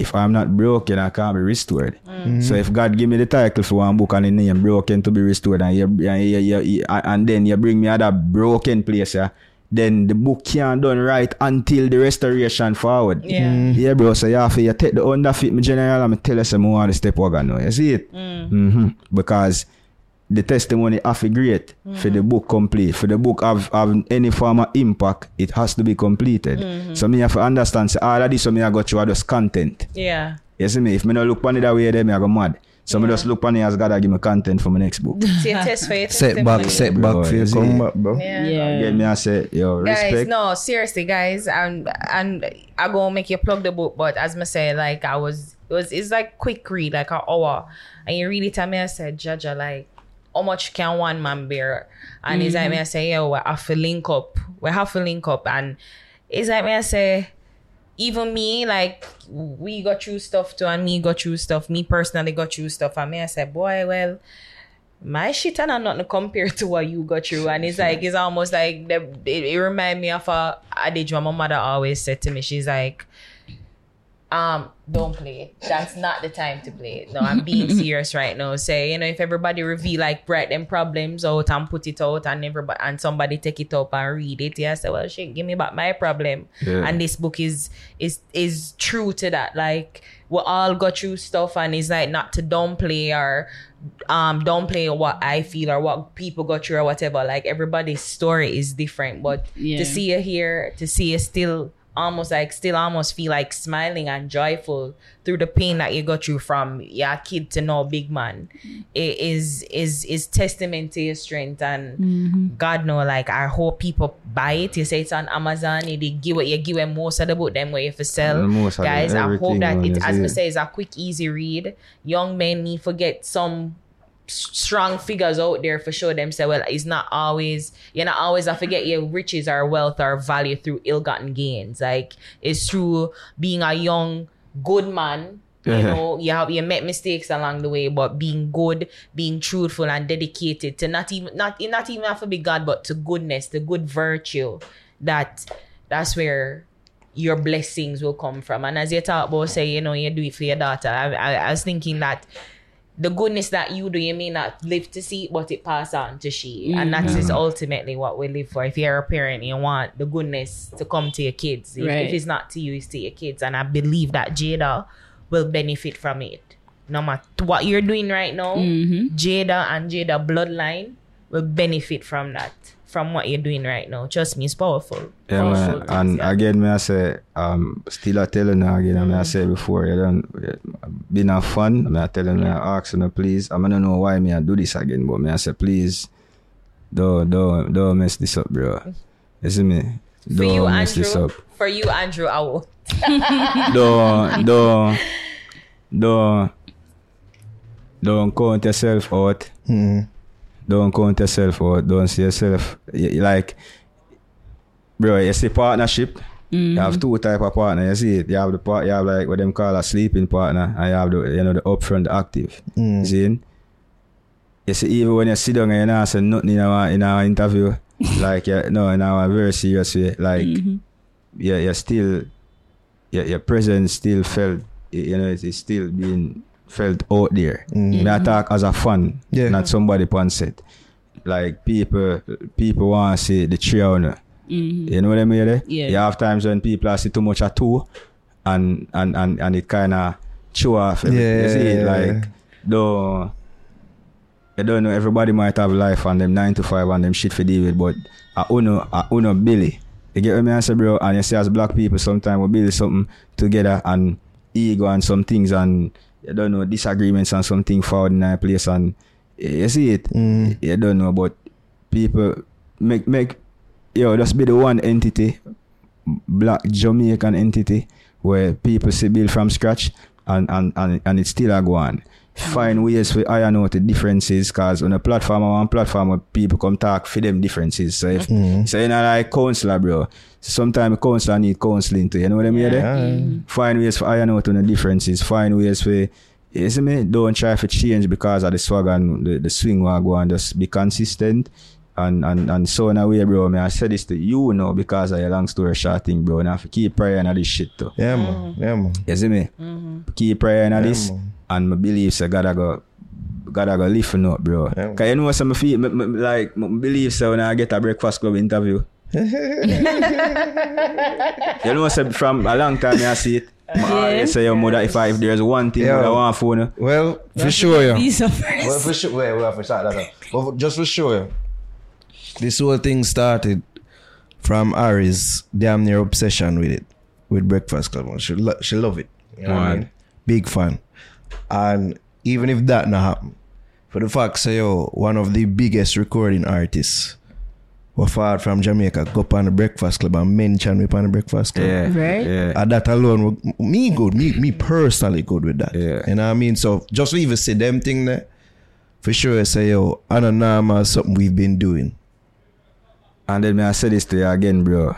if I'm not broken, I can't be restored. Mm-hmm. So if God give me the title for one book and the name broken to be restored, and you, and, you, you, and then you bring me other broken place, yeah, then the book can't done right until the restoration forward. Yeah. Mm. Yeah, bro. So you have to you take the underfit, me general, and me tell you some more the step wagon now. You see it? Mm-hmm. Because the testimony have to great for the mm-hmm. book complete. For the book have, have any form of impact, it has to be completed. Mm-hmm. So me have to understand, say, all of this, so me I got you are just content. Yeah. You see me? If me not look on it that way, then me I go mad. So me just look on it as God I give me content for my next book. *laughs* See a test for your Setback, testimony. setback Bro, for you is come back, bro. Yeah. Yeah. Again, me I say, yo, Guys, respect. no, seriously, guys, and and I gonna make you plug the book, but as me say, like I was, it was, it's like quick read, like an hour, and you really tell me, I said, Jaja, like, how much can one man bear? And it's like me, I say, yo, we have to link up, we have to link up, and it's like me, I say, even me, like, we got through stuff too, and me got through stuff. Me personally got through stuff, and me, I said, boy, well my shit and I'm not to compare to what you got through. And it's like it's almost like the, it, it remind me of a adage my mother always said to me. She's like, um, don't play it. That's not the time to play it. No, I'm being *laughs* serious right now. Say, you know, if everybody reveal like write them problems out and put it out and everybody and somebody take it up and read it, yeah, say, well shit, give me back my problem. Yeah. And this book is is is true to that. Like we all got through stuff and it's like not to downplay or um downplay what I feel or what people got through or whatever. Like everybody's story is different. But Yeah. to see you here, to see you still almost like still almost feel like smiling and joyful through the pain that you got through from your kid to now big man. It is is is testament to your strength and mm-hmm. God know like I hope people buy it. You say it's on Amazon you they give it you give them most of the book them where you for sell. And most of guys I hope that it as see me say is a quick easy read. Young men need forget some s- strong figures out there for sure them say well it's not always you're not always I forget your riches or wealth or value through ill-gotten gains like it's through being a young good man you know you have you make mistakes along the way but being good being truthful and dedicated to not even not not even have to be God but to goodness the good virtue that that's where your blessings will come from. And as you talk about, say, you know, you do it for your daughter, I, I, I was thinking that the goodness that you do, you may not live to see it, but it pass on to she. And mm-hmm. that is ultimately what we live for. If you're a parent, you want the goodness to come to your kids. If, Right. if it's not to you, it's to your kids. And I believe that Jada will benefit from it. No matter what you're doing right now, mm-hmm. Jada and Jada bloodline will benefit from that. From what you're doing right now. Trust me, it's powerful. Yeah, Powerful man. things, And yeah. again, me I say, um, still I tell you now again, I mean, I say before, you don't, been a fun. I mean, I tell you, I ask you, please, I mean, I don't know why me I do this again, but me I say, please, don't, don't, don't mess this up, bro. You see me? For you, Don't mess this up. For you, Andrew, I will. *laughs* Don't, don't, don't, don't count yourself out. Mm. Don't count yourself out. Don't see yourself you, you like, bro. You see partnership. You have mm-hmm. two type of partner. You see it. You have the part. You have like what them call a sleeping partner, and you have the you know the upfront, the active. Mm. You see? You see, even when you sit down and you not say nothing in our in our interview, *laughs* like you no, in our very serious way, like mm-hmm. yeah, you're still your your presence still felt. You know, it's still being felt out there. Me I talk as a fan, Yeah. not somebody on set. Like people, people want to see the trio. No? You know what I mean? eh? Yeah. You have times when people are see too much at two, and and and and it kind of chew off. every- You see, Yeah. like though. I don't know. Everybody might have life and them nine to five and them shit for deal with, but I uno, I uno Billy. You get what me I say, bro? And you see, as black people, sometimes we build something together and ego and some things and you don't know disagreements and something found in a place and you see it mm. you don't know but people make make you know, just be the one entity black jamaican entity where people see build from scratch and and and, and it's still a go on Find ways for iron out the differences cause on a platform or one platform where people come talk for them differences. So if mm-hmm. so you know like counselor bro. Sometimes counselor need counseling too, you know what I mean? there? Find ways for iron out on the differences. Find ways for you see me? Don't try to change because of the swag and the, the swing we go and just be consistent and and and so in a way, bro. Me I said this to you now because of your long story short thing, bro. And I have to keep praying on this shit too. Yeah, man. Mm. Yeah, man. You see me? Mm-hmm. Keep praying on Yeah, this, man. And my beliefs so God I go. God I go listen up, bro. Yeah. Cause you know some feel me, me, like me believe so when I get a breakfast club interview. *laughs* you know so from a long time I see it. Yeah. say your mother if I if there's one thing Yeah. that I want for you. Well, for sure, yeah. Visa Well, first. for sure, wait, wait, for start that up. But for- just for sure, this whole thing started from Ari's damn near obsession with it, with Breakfast Club. She lo- she love it. You know what I mean? Big fan. And even if that not happen, for the fact say yo, one of the biggest recording artists were far from Jamaica go up on the Breakfast Club and mention me on the Breakfast Club. Yeah. Right. Yeah. And that alone, me good, me me personally good with that. Yeah. You know what I mean? So just even say them thing there, for sure, say yo, Anonama is something we've been doing. And then me I say this to you again, bro.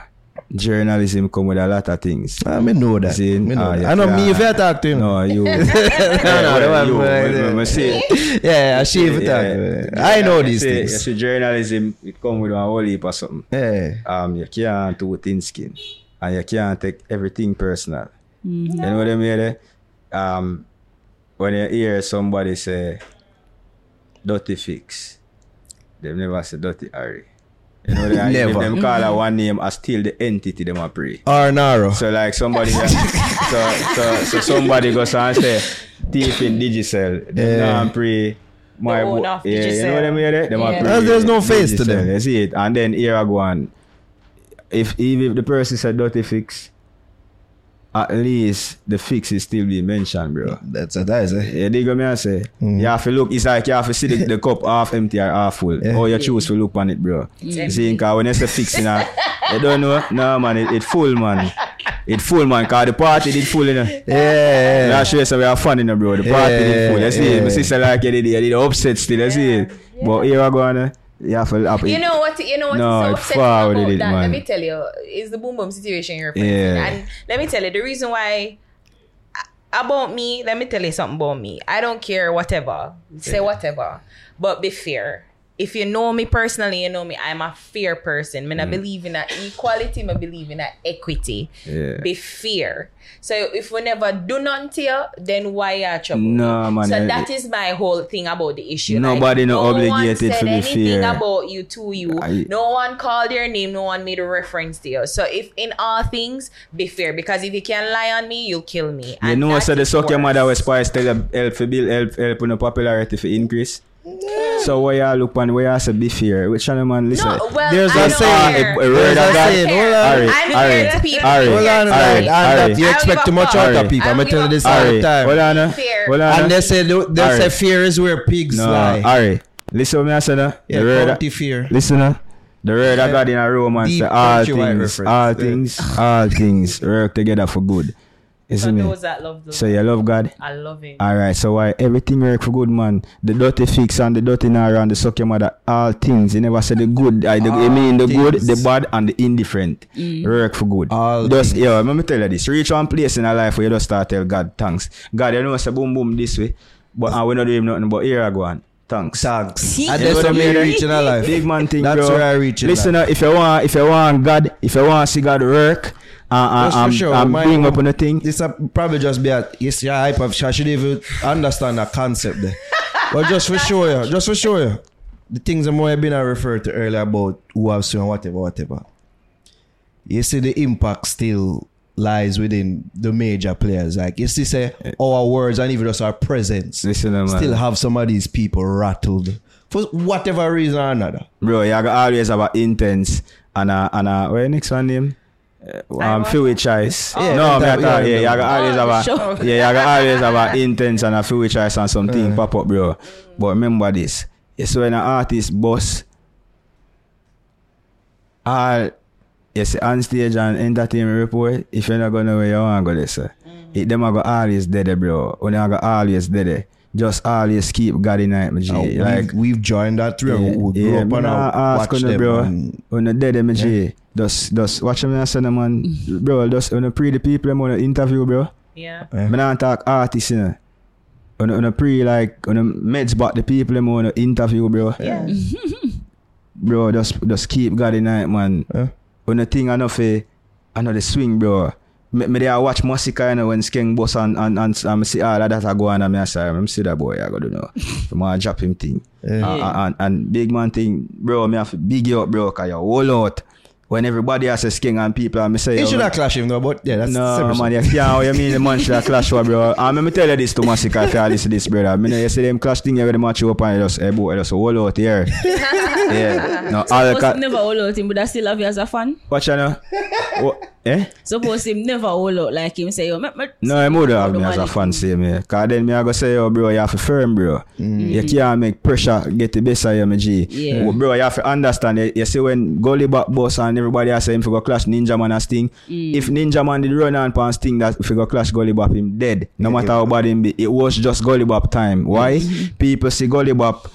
Journalism come with a lot of things. I mean know that. See, me know ah, that. I know yeah. me if I talk to him. No, you. *laughs* no, yeah, you. that Me- one, me- me see yeah, I see if I talk. Yeah. I know these see- You things. see, journalism, it come with a whole heap of something. Yeah. Um, you can't do thin skin. And you can't take everything personal. You know what I mean? eh? Um, when you hear somebody say, dirty fix, they never say dirty Harry. You know what I mean? If Never. them call her mm-hmm. one name, I still the entity them a pray. Or Naro. So like somebody, *laughs* so, so, so somebody goes and say, thief in Digicel, them Yeah. yeah. pray. My The bo- owner of yeah, you Digicel. know what I mean? Them Yeah. pray there's no face to Digicel, them. You see it, and then here I go on. If even if the person said dirty fix, at least the fix is still being mentioned, bro. That's what I say. Yeah, dig what me I say. Mm. You have to look, it's like you have to see the, the cup half empty or half full. Yeah. Or you choose to look on it, bro. Mm. See, cause when it's a fix, you know, you don't know. No, man, it, it full, man. It full, man, cause the party did full, you know. Yeah, yeah, yeah. Last year, so we have fun, you know, bro. The party yeah, did full, you see. Yeah. My sister like it, they did upset still, you see. Yeah. But here I go, you know. You have to. Have You know what? You know what No, so upsetting about it, that? man. Let me tell you, it's the boom boom situation you're facing. Yeah. And let me tell you, the reason why about me, let me tell you something about me. I don't care whatever. Say whatever. But be fair. If you know me personally, you know me, I'm a fair person. Mm. I believe in equality, I believe in equity. Yeah. Be fair. So if we never do nothing to you, then why are trouble? No, man, So I- that is my whole thing about the issue. Nobody no one obligated said to be anything fair. about you to you. I- no one called your name. No one made a reference to you. So if in all things, be fair. Because if you can lie on me, you'll kill me. You And know, so the suck your mother was spice tell help for bill help help on the popularity for increase. So where you look on where you say be fair. Which one man listen? No, well, There's I a don't saying, care. a- a word of a God. saying, hold on. Harry, I'm Harry, here to people. Harry, Hold on, Harry, man. And you expect too much out of people. I I'm don't gonna tell you this all the time. hold on. Hold on. And they say they Harry. say fear is where pigs lie. Harry. Listen to me, I said that. Yeah, the word, county fear. listen, the word of God in a Romans Deep say all things, all things, all things work together for good. You see For me? those that love the So you love God? I love it. Alright, so why everything work for good man? The dirty fix and the dirty nara and the suck your mother, all things. You never say the good, I, the, you mean the good, the bad, and the indifferent. Work for good. All just, things. yo, let me tell you this. Reach one place in a life where you just start tell God thanks. God, you know, say boom boom this way, but and we not doing nothing, but here I go on. Thanks. Thanks. You And know that's what I what mean? me reach in our life. Big man thing, That's bro. where I reach Listen, life. uh, if you want, if you want God, if you want to see God work, uh, um, sure, my- bring up on the thing. This probably just be a yes, yeah, hype of I should even understand the concept there. but just for *laughs* sure, yeah, just for sure, yeah, the things I'm have been I referred to earlier about who have seen whatever, whatever. You see the impact still lies within the major players. Like you see say our words and even just our presence Listen, uh, man. still have some of these people rattled. For whatever reason or another. Bro, you gotta always have a intense and a and a what your next one name? Uh, um, what? feel with choice. Yeah, no, me that- I thought, yeah, yeah, you yeah. gotta always have a sure. yeah, you gotta always have a intense and a feel with choice and something pop up, bro. But remember this, it's when an artist boss all yes, on stage and entertainment report, if you're not gonna where you want to go there, sir. It them a go always dead, there, bro. When you go always dead, there. just always keep God in night, my G. Uh, like we've, we've joined that through. yeah, we grew yeah, up me and nah I ask watch on them. bro. and- When the dead them G. Just just watch them and say man. *laughs* bro, just when the pre the people them on the interview, bro. Yeah. Yeah. Me not talk artists, you know. On the, on the pre like on the meds but the people them on the interview, bro. Yeah. bro, just just keep God in night, man. Yeah. when the thing enough eh, I know the swing, bro. Me, me there watch Massacre, you know, when Skeng boss and and and, and me see all ah, that I go on and me I say, me see that boy, I go do know. *laughs* So I drop him thing. Yeah. And, and, and big man thing, bro, me have to big you up, bro, cause you whole out. When everybody has a Skeng and people, and me say, He oh, yo, should man, have clash him though, but yeah, that's no, separate man, you can't. You mean the man should have clash with, bro? Ah, and let me tell you this to Masicka if you listen to this, brother. I mean, you see them clash thing, you the match up and you just, hey, boy, just hold out here. *laughs* yeah. No, all Suppose the him never hold out him, but I still love you as a fan. Watch you know. Oh, eh? Suppose him never hold out like him say, yo, me, me, No, I would have the me as a fan say me. Cause then me I go say, yo, bro, you have to firm, bro. Mm. You can't make pressure get the best of you, my G. Yeah. Oh, bro, you have to understand. You, you see when Gully back boss and everybody has say him for go clash Ninja Man and Sting. Mm. If Ninja Man did run on pan Sting that figure he go clash Gully Bop him dead. No matter how bad him be. It was just Gully Bop time. Why? Mm-hmm. People see Gully Bop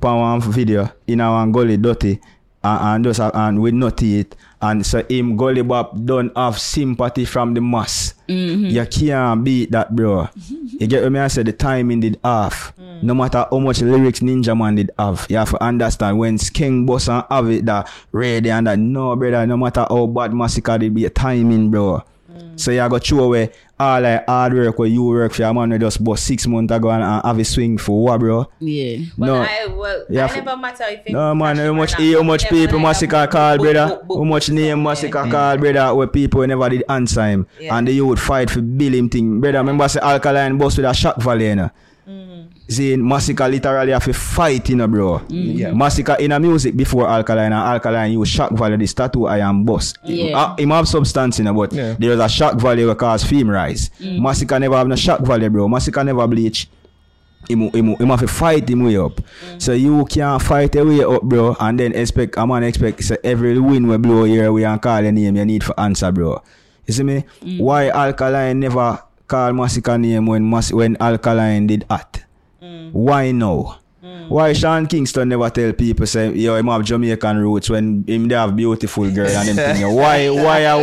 pan one video in our Gully dirty and, and just and with no teeth. And so him Gully Bop don't have sympathy from the mass. Mm-hmm. You can't beat that, bro. *laughs* You get what me I say? The timing did off. Mm. No matter how much lyrics Ninja Man did have, you have to understand when King Boss and have it that ready and that no, brother. No matter how bad Masicka did be a timing, bro. So you go throw away all like hard work where you work for your man we just bust six months ago and, and have a swing for what, bro? yeah. But no. I well, Yeah, I for- never matter if it No man, clash how or much not. how much people like Masicka a call, boop, brother? boop, boop, How much boop, name something. Masicka call, brother? Where people never did answer him, Yeah. and the youth fight for bill him thing, brother. Remember say alkaline bus with a shock valley, you know. Mm. See, Masicka literally have to fight, you know, bro. Mm. Yeah. Masicka in a music before alkaline, and alkaline use shock valley, this tattoo I am boss. Yeah. Uh, him have substance, you know, but Yeah. there was a shock valley that cause fame rise. Mm. Masicka never have no shock valley, bro. Masicka never bleach him, him, him have to fight him way up. So you can't fight your way up, bro, and then expect a man expect so every win we blow here we and call your name, you need for answer, bro. You see me? Why Alkaline never call Masicka name when Mas- when Alkaline did at? Why now? Why Sean Kingston never tell people say yo him have Jamaican roots when him they have beautiful girl and them thing. *laughs* Why why I,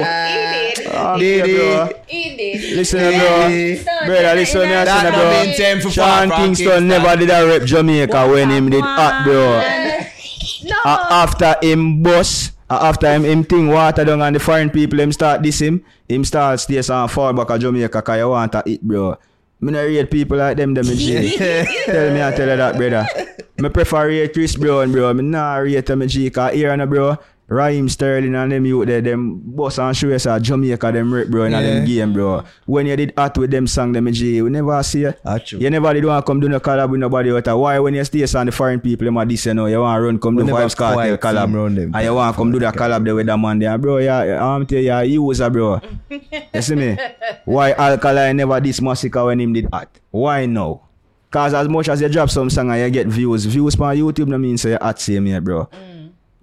He did. Ah, Did bro. He did. Listen, bro. Did Brother, listen, me I That say, no bro. mean time for Sean Kingston, Kingston. never did a rep Jamaica when him did hot, bro. No. A- after him boss, a- after him, him thing water down and the foreign people, him start this him, him start stay some fall back a Jamaica cause you want to eat, bro. Me not rate people like them, them in *laughs* tell me I tell you that, brother. Me prefer rate Chris Brown, bro. Me nah rate them G cause here, no, bro. Raheem Sterling and them youth there, them boss and show us a Jamaica, them rip, bro, in a them game, bro. When you did hot with them song, them G, we never see you. Ah. You never did want to come do no collab with nobody out there. Why when you stay on the foreign people, them a this, you know, you want to run, come We do Vybz Kartel collab. team round them. And you want to come do that collab there with that man there. Bro, yeah, I'm tell you, you was a bro. you see me? Why Alkaline never this Masicka when him did hot? Why now? Cause as much as you drop some song and you get views, views on YouTube no mean say you hot same here, bro.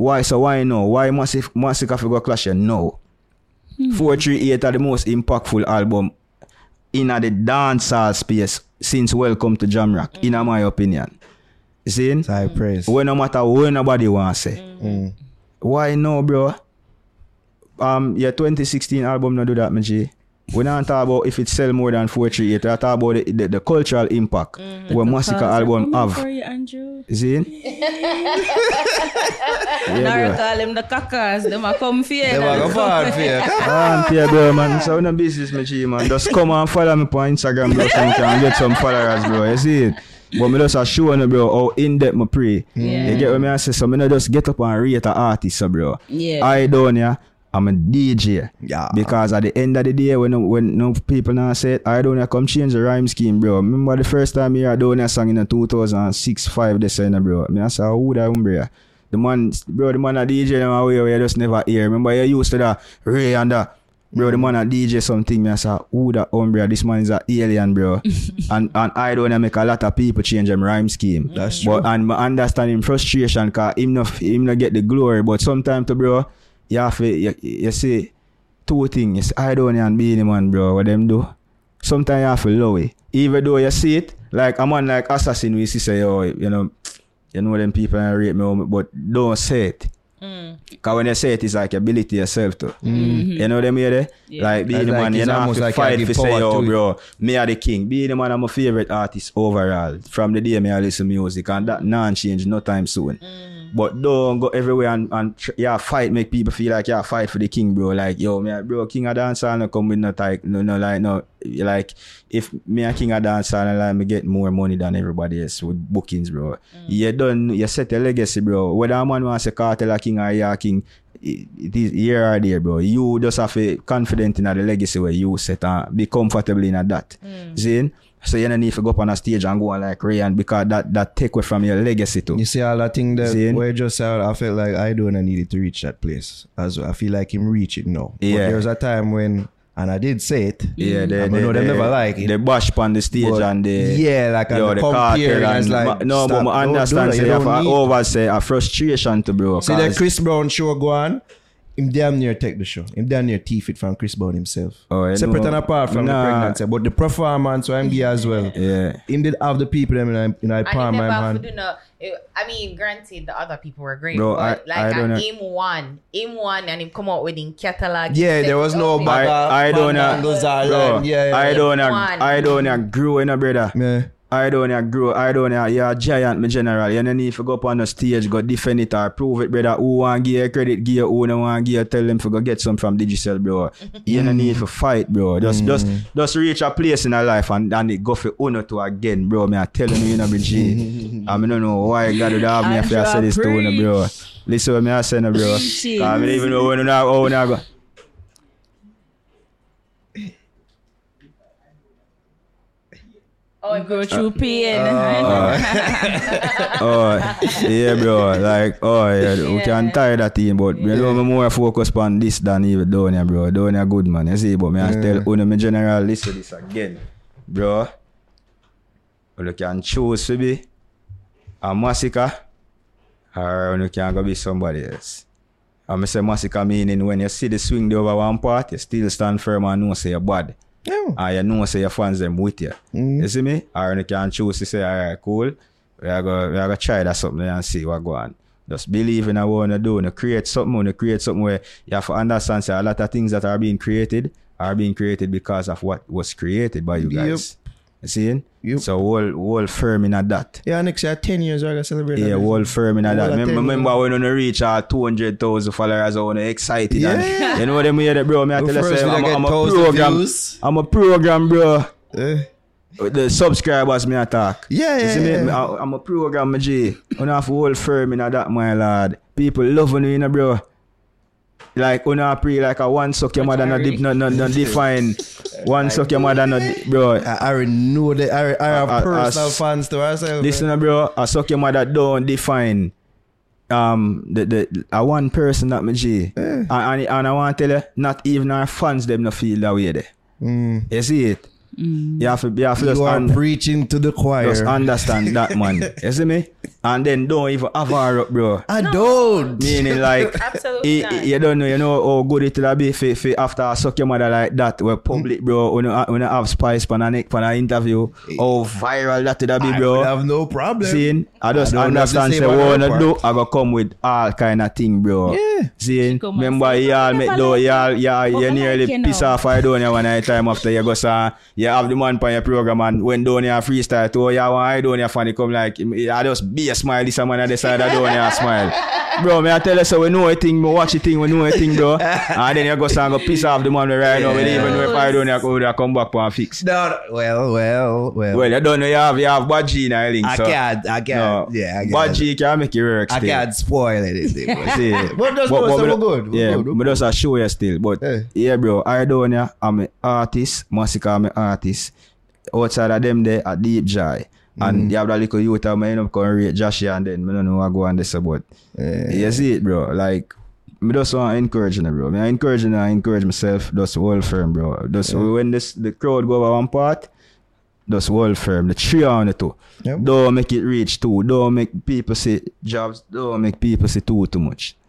Why so why no? Why massive Masicka for go clash you? No. 438 are the most impactful album in the dancehall space since Welcome to Jamrock, in my opinion. You see? High praise. When no matter what nobody want to say. Mm. Why no, bro? Um, your 2016 album no do that, my G. We don't talk about if it sell more than 438. We talk about the, the, the cultural impact where Masicka album have. For you, Andrew. You? Now *laughs* yeah, bro. call them the cackers. Them a come for you. Them a go forward for you. *laughs* Ah, yeah, bro, man. So no business, my G, man. Just come and follow me on Instagram, bro, so you can get some followers, bro. You see it? But me just a show you, bro, how in depth me pray. Yeah. You get what me I say? So me not just get up and rate an artist, so, bro. Yeah. I don't, yeah. I'm a DJ. Yeah. Because at the end of the day, when when no people now say it, I don't come change the rhyme scheme, bro. Remember the first time you heard Donia song in the 2006, 5 this year, bro. Me I say, who that umbre? The man, bro, the man a DJ them away where you just never hear. Remember you used to that Ray and that. Bro, the man a DJ something, me I say, who that umbre? This man is a alien, bro. *laughs* and and I don't make a lot of people change them rhyme scheme. That's But true. and I understand him frustration cause him not him not get the glory. But sometimes to bro, you have to you, you see two things. You see I don't and being man, bro, what them do. Sometimes you have to low it. Even though you see it, like a man like assassin we see say, oh, you know, *tsk* you know them people and rate me, oh, but don't say it. Mm. Cause when you say it, it's like you ability yourself to. Mm-hmm. You know them eh? here, Yeah. Like being That's the like man, you it's don't have to like fight give to say, power yo, to it. bro, me are the king. Being the man, I'm my favorite artist overall. From the day me I listen music, and that non change no time soon. Mm. But don't go everywhere and, and tr- yeah, fight, make people feel like yeah, fight for the king, bro. Like, yo, me, a- bro, king of dancehall no come with no like, no, no, like, no, like, if me a king of dancehall and like, me get more money than everybody else with bookings, bro. Mm. You done, you set a legacy, bro. Whether a man wants a Kartel a king or a king, it, it is here or there, bro. You just have to confident in the legacy where you set and be comfortable in that. Mm. See? So you don't need to go up on a stage and go on like Ryan because that, that take away from your legacy too. You see all that thing that See? where just said, I felt like I don't needed to reach that place. As well. I feel like him reach it now. But Yeah. there was a time when, and I did say it. Yeah, they, I they, know they, never like it. They bash on the stage But and they yeah, like, yo, the Kartel and like, no, stop, but I don't do understand that, you have don't need- over say a frustration to bro. See the Chris Brown show go on. Him damn near take the show. Him damn near teeth it from Chris Brown himself. Oh, I Separate know. and apart from Nah. the pregnancy, but the performance so I'm give as well. yeah. Him did have the people them in a, in a And palm my never have hand. no. Eh, I mean, granted, the other people were great, Bro, but I- like I don't at know. aim one, aim one, and him come out with him catalog. Yeah, there was no bag. bag- I, I don't know. Bangles are Bro, like- yeah, yeah, I don't know. I don't know. Grow in a brother. Yeah. I don't know. Grow. I don't know. You're a giant, my general. You don't need to go up on the stage, go defend it or prove it, brother. Who want give you credit, give you. Who don't want give you, tell them to go get some from Digicel, bro. You don't need to fight, bro. Just, just, mm. just reach a place in a life and, and it go for uno to again, bro. Me, I telling you, you know, G. I mean, don't know why God would have me if I say this to you, bro. Listen what me I say, no, bro. Preaching. I don't even know when I go. Oh, it go through pain. Oh. oh, *laughs* yeah, bro. Like, oh, yeah, yeah. we can tire that thing, but yeah. you know, I'm more focused on this than even down here, bro. Down here, good man. You see, but me yeah. I tell one of my general, listen this again, bro. You can choose to be a massacre or you can go be somebody else. And I say massacre meaning when you see the swing the over one part, you still stand firm and know say you're bad. Yeah. And you know say your fans them with you. Mm-hmm. You see me? Or you can choose to say, alright, cool. We are going we are gonna try that something and see what go on. Just believe in what you do. You create something, you create something where you have to understand say a lot of things that are being created are being created because of what was created by you Yep. guys. You see? Yep. So whole whole firm in that. Yeah, next year, 10 years, going to celebrate. Yeah, that. whole firm in that. Remember, 10 remember when you reach our 200,000 followers, I was excited. Yeah. And, you know what I mean, bro? Me I tell you, first say, video I'm, I'm a program. views. I'm a program, bro. Eh. The subscribers me attack. Yeah, You yeah, see yeah. Me, I, I'm a program, my G. You have whole firm in that, my lad. People loving you, you know, bro. Like, you know, pre like a one suck your mother, not, dip, not, not, not *laughs* define. One suck your mother, not, bro. I, I already know that. I, I have I- I- personal I- fans to ourselves. Listen, bro, I suck your mother don't define um the the a one person that me G. And, and, and I want to tell you, not even our fans them no feel that way there. Mm. You see it? You have to you have to just, are un- preaching to the choir. just understand that *laughs* man. You see me? And then don't even have her up, bro. I don't. Meaning like *laughs* Absolutely not. eh, you don't know, you know how good it will be for, for after I suck your mother like that, where public, bro, when you, when you have spice for a neck for an interview, how viral that would be, bro. would have no problem. Seeing, I just I don't understand say say what what I wanna do, report. I go come with all kind of thing, bro. Yeah. Seeing, remember y'all make never though, y'all, you. y'all, you I nearly like you piss off I don't know one night time after you go say, you have the man on your program and when down here freestyle too, you want I don't here funny come like, I just be a smile, this man on the side, I don't here smile. *laughs* Bro, me I tell you so we know a thing, me watch the thing, we know a thing, bro. *laughs* and then you go say, go piss off the man right now, we even know if I don't here go there, come back and fix. No, well, well, well. Well, you don't know you have, you have bad G in your link, I so. can't, I can't, No, yeah, I can't. Bad G can make it work I still. can't spoil anything. but- *laughs* See, But just know, so me we're do- good, yeah, good, but just a show you still. But Eh. yeah, bro, I don't know. I'm an artist. Masicka, I'm an artist. Outside of them, there, a Deep Jahi. Mm. And you have that little youth, I end up going rate Josh and then I don't know what go on this about. You see it, bro. Like, me just want to encourage you, bro. Me I encourage you, I encourage myself. Just hold firm, bro. Just when this the crowd go over one part, just hold firm. The three on the two. Yep. Don't make it reach two. Don't make people say jobs. Don't make people say two too much. *laughs* *laughs*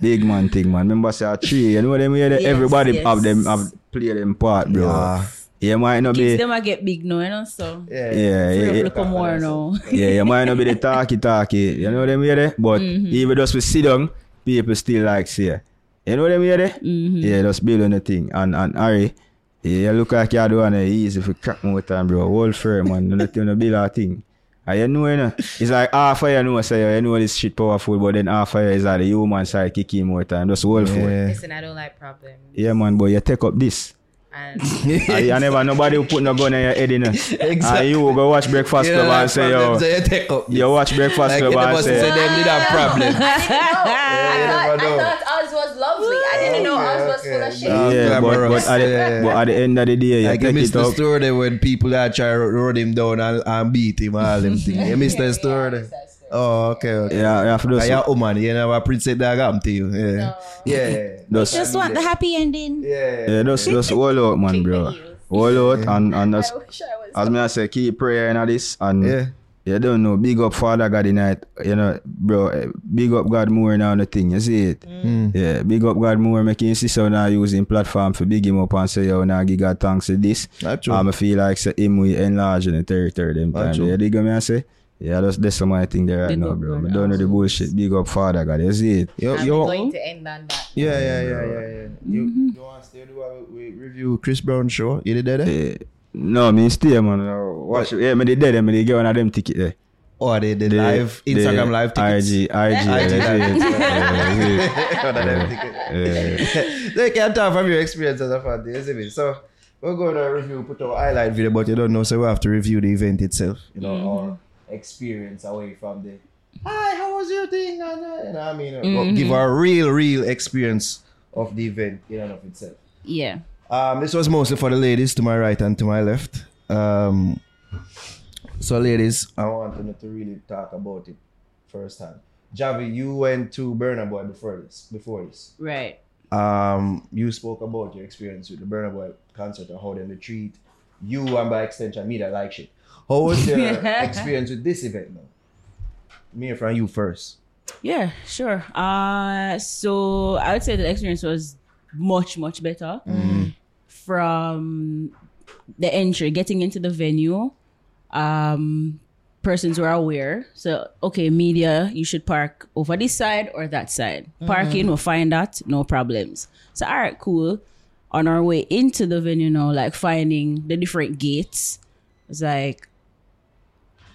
Big man thing, man. Remember say a three. You know them here. Yes, Everybody yes. have them have play them part, bro. Yeah. You might not Kids be. them a get big now, you know, so. Yeah. Yeah, Free yeah, yeah. look more now. *laughs* yeah, you might not be the talky talky. You know them here, there? but mm-hmm. even just we sit down, people still like say, you know them here, there? Mm-hmm. yeah, just building the thing. And and Harry, yeah, you look like you're doing it easy for crack more time, bro. Hold firm, man. You know, you know, build a thing. And you know, you know, it's like half of you know, say you know this shit powerful, but then half of you is like the human side kicking more time. Just hold for it. Listen, I don't like problems. Yeah, man, but you take up this. And *laughs* ah, I, I never nobody will put no gun in your head, you know. Ah, exactly. And you will go watch Breakfast You Club know, and that say, yo, so you take up. you watch Breakfast Like, Club and say say, them need a problem. *laughs* I you thought, never know. I thought Oz was lovely. I didn't know Oz was full of shit. No. yeah, but, but, at the, Yeah. but at the end of the day, you Like you take missed it the up. story there when people that try to run him down and, and beat him all them things. *laughs* You missed the story there. Oh, okay, okay. Yeah, you have to do Cause you're so. a you know, a princess that happen to you. Yeah. Yeah, yeah. Just, Just want the happy ending. Yeah. yeah, just, just hold out, man, bro. Hold out and, and just, wish I was. as me I say, keep praying in this and Yeah. You don't know, big up Father God in it, you know, bro, eh, big up God more now the thing, you see it? Mm. Yeah, big up God more, make him see so now using platform for big him up and say, yo, now give God thanks for this. That's true. Um, I feel like say him we enlarge in the territory them That's time. true. You dig me I say? Yeah, that's, that's some of my thing there right Big now, bro. God, I don't know the bullshit. Big up Father God, you see it? Yo, I'm yo, going to end on that. yeah, yeah, yeah, yeah, yeah. You, you want to stay do a we review Chris Brown show? You did that? eh? Eh, no, me stay, man. Uh, Watch. Yeah, me did that, me did get one of them ticket there. Or the, the The- live Instagram the live tickets? IG, IG, yeah, IG that's it. One of them tickets. Yeah. they can talk from your experience as a fan, you see me? So we're going to review, put our highlight video, but you don't know, so we have to review the event itself. You know, our experience away from the hi, how was your thing? And, uh, You know I mean? But Give our real, real experience of the event in and of itself. Yeah. Um, this was mostly for the ladies to my right and to my left. Um, so, ladies, I wanted to really talk about it firsthand. Javi, you went to Burna Boy before this. Before this, Right. um, you spoke about your experience with the Burna Boy concert and how them they treat you and by extension me that like shit. How was your *laughs* experience with this event now? Me from you first. Yeah, sure. Uh so I would say the experience was much, much better. From the entry, getting into the venue, um, persons were aware. So, okay, media, you should park over this side or that side. Parking, we'll find that, no problems. So, all right, cool. On our way into the venue now, like finding the different gates, it's like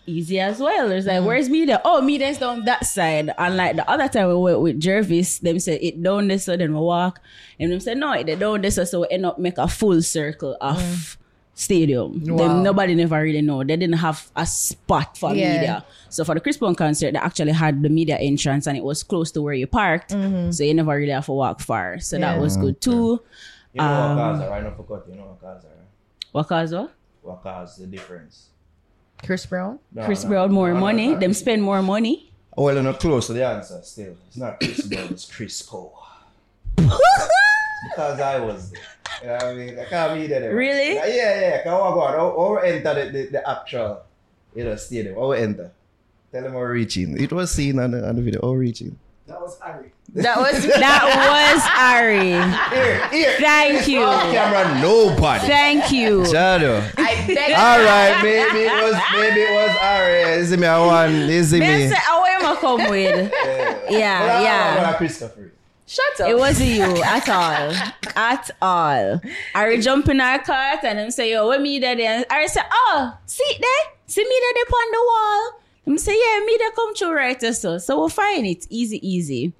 easy as well. It's like, where's media? Oh, media's down that side. And like the other time we went with Jervis, them said it down this, so then we walk. And them said, no, it down this, so we end up make a full circle of stadium. Wow. Them, nobody never really know. They didn't have a spot for Yeah. media. So for the Chris Brown concert, they actually had the media entrance and it was close to where you parked. Mm-hmm. So you never really have to walk far. So that Yeah. was good too. You know Um, what cars are, right? Not forgot, you know what cars are. What cause what? What cars the difference? Chris Brown? No, Chris no, Brown more no, no, money. no. Them spend more money. Oh, well, they're not close to the answer still. It's not Chris Brown, it's Chris Cole. because I was there. You know what I mean? I can't be there. Really? Yeah, yeah. yeah. Can we go on? Or, or enter the, the, the actual you know, stadium. Or enter. Tell them we're reaching. It was seen on the, on the video. Oh, reaching. That was Ari. That was *laughs* That was Ari. Here, here. Thank you. Off camera, nobody. Thank you. Shadow. I beg All right, maybe it was maybe it was Ari. This is me, I want. You see Me me. say, how am I come with? Yeah, yeah. Christopher. Shut up. It wasn't you at all. At all. Ari jump in our cart and him say, yo, where me there? And Ari say, oh, see there? See me there up on the wall? Him say, yeah, me there come through right so. So we'll find it. Easy, easy.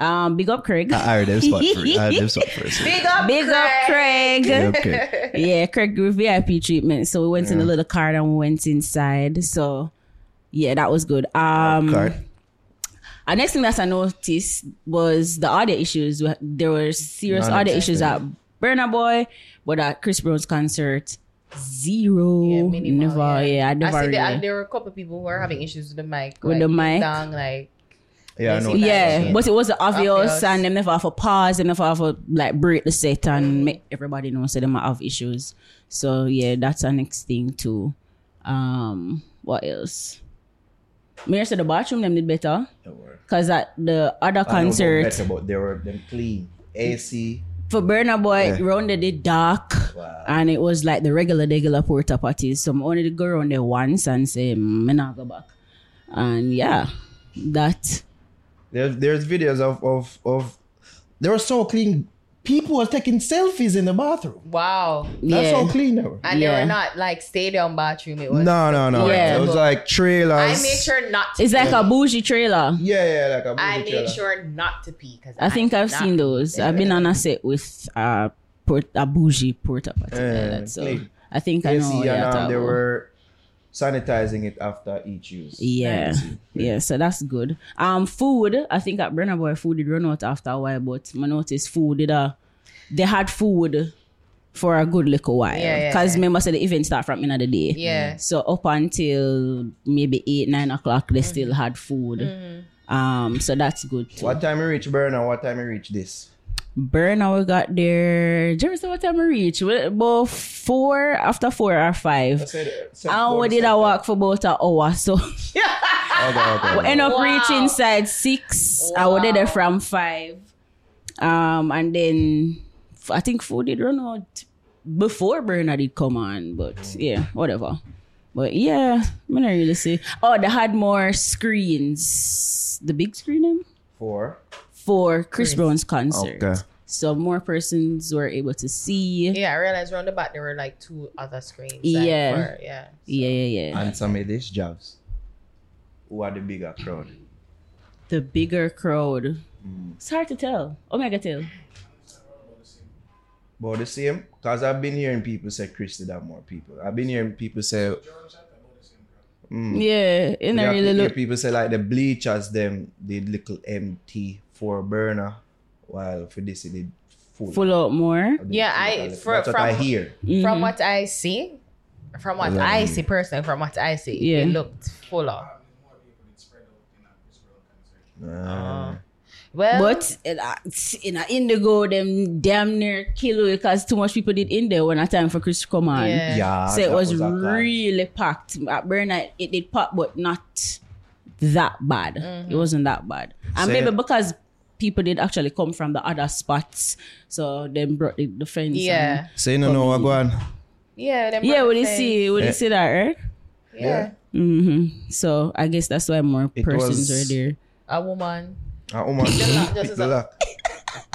Um, big up Craig. Ari, them spot first. Ari, them spot first. Big up, Big up Craig. Okay. *laughs* yeah, Craig grew VIP treatment. So we went in a little car and we went inside. So yeah, that was good. Um Card. and next thing that I noticed was the audio issues. There were serious audio issues at Burna Boy, but at Chris Brown's concert, zero. Yeah, minimal, never, yeah. I I never see really. that there were a couple of people who were having issues with the mic. With like, the mic? Down, like, Yeah, I know. yeah, Yeah. but it was obvious, Obvious. and them never have a pause, them never have a like break the set and make everybody know so they might have issues. So yeah, that's our next thing too. Um, what else? Mayor said the bathroom them did better because at the other I know concert better, but they were them clean. AC. For Burna Boy, Yeah. round they did dark, Wow. and it was like the regular regular porta potties. So I only go around there once and say, "Mm, "Me not go back," and yeah, that There's there's videos of of of they were so clean. People were taking selfies in the bathroom. Wow. That's Yeah. how clean they were. And they were not like stadium bathroom. It was No, no, no. Yeah. It was like trailers. I made sure not to It's like a bougie trailer. Yeah, yeah, like a I movie made trailer. Made sure not to pee because I think I've seen those. I've been on a set with a port, a bougie porta potty Yeah, toilet, so clean. I think I know. see, what you're um, talking they were sanitizing it after each use. Yeah, yeah. So that's good. Um, food. I think at Burna Boy, food did run out after a while, but I noticed food did uh, they had food for a good little while. Yeah, yeah, Because yeah. remember, said the event start from another day. Yeah. So up until maybe eight, nine o'clock, they Mm-hmm. still had food. Um, so that's good too. What time you reach Burna? What time you reach this? Burna, we got there. Do you remember what time we reach? We- About four, after four or five. And we did a walk for about an hour. *laughs* So Okay, okay. we end up Wow. reaching side six. I was there from five. Um, and then f- I think food did run out before Burna did come on. But yeah, whatever. But yeah, I'm not really see. Oh, they had more screens. The big screen them? Four. For Chris Brown's concert. Okay. So more persons were able to see. Yeah, Yeah, I realized around the back there were like two other screens. like, Yeah. for- yeah. yeah, yeah. And some of these jobs. Who are the bigger crowd? The bigger crowd. Mm. It's hard to tell. Omega tell. About the same? Because I've been hearing people say Chris did have more people. I've been hearing people say mm. Yeah, and I Yeah, really hear look. people say like the bleachers them did little empty for Burna while for this it did full. Full out more. Yeah, I- That's for- what I from- hear. From what I see, from what Yeah. I see personally, from what I see, Yeah. it looked fuller. Uh, Well, But uh, in a Indigo, them damn near kill it because too much people did in there when a time for Chris to come on. Yeah. yeah, So it that was, a clash. really packed. At Burna, it did pop, but not that bad. Mm-hmm. It wasn't that bad. And So- maybe because people did actually come from the other spots, so then brought the, the fence. yeah, Say no no what go on. yeah, them yeah. brought Would you see? Would Yeah. you see that, right? Yeah, Mm-hmm. So I guess that's why more It persons was- are there. a woman. A woman, lock, just pick as the a- lock.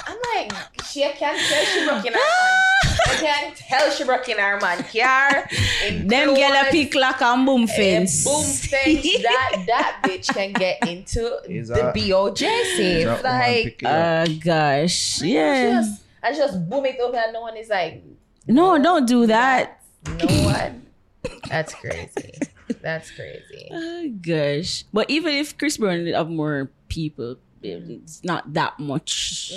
I'm like, she I can't tell she broke in her *gasps* man. I can't tell she broke in her man car. in Them get a clothes, pick lock and boom fence. Boom fence. *laughs* that that bitch can get into Is the BOJ safe. Like, pick it up. Uh, gosh, I yeah. just, I just boom it over and no one is like, No, don't do that. no one. That's crazy. That's crazy. *laughs* Oh, gosh. But even if Chris Brown did have more people, it's not that much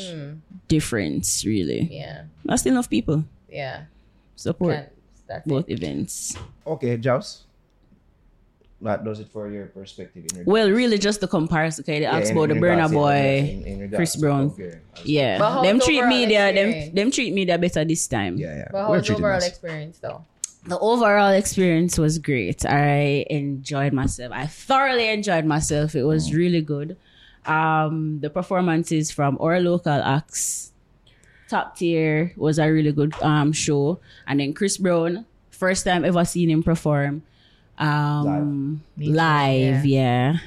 difference, really. Yeah, That's still enough people yeah. support both it. events. Okay, Jaws. That does it for your perspective in regards- Well, really, just the comparison. Okay, they Yeah, asked in- about the in Burna Boy, in- in Chris Brown. okay. Yeah, But them treat overall media, them experience? them treat media better this time. Yeah, yeah. But We're how's the overall us. experience though? The overall experience was great. I enjoyed myself. I thoroughly enjoyed myself. It was really good. Um, the performances from our local acts, top tier, was a really good um show. And then Chris Brown, first time ever seen him perform, um, live, yeah.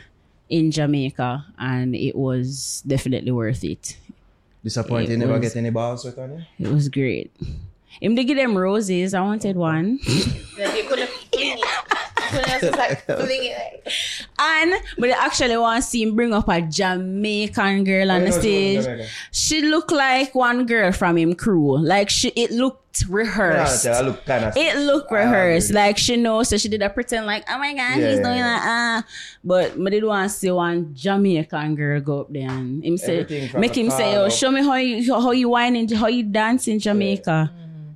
in Jamaica, and it was definitely worth it. Disappointed never was- get any balls with on you? It was great. Him to give them roses. I wanted one. *laughs* Then you couldn't fling it. Couldn't just like *laughs* fling it. Like, And but I actually want to see him bring up a Jamaican girl on Oh, the stage. Jamaica. She looked like one girl from him crew. Like she, it looked Yeah, rehearsed. I look kind of. It looked rehearsed. Like she knows, so she did a pretend like, oh my god, Yeah, he's yeah, doing yeah. that. Uh. But I did want to see one Jamaican girl go up there and him say, make him say, call oh, show me how you how you whining, how you dance in Jamaica,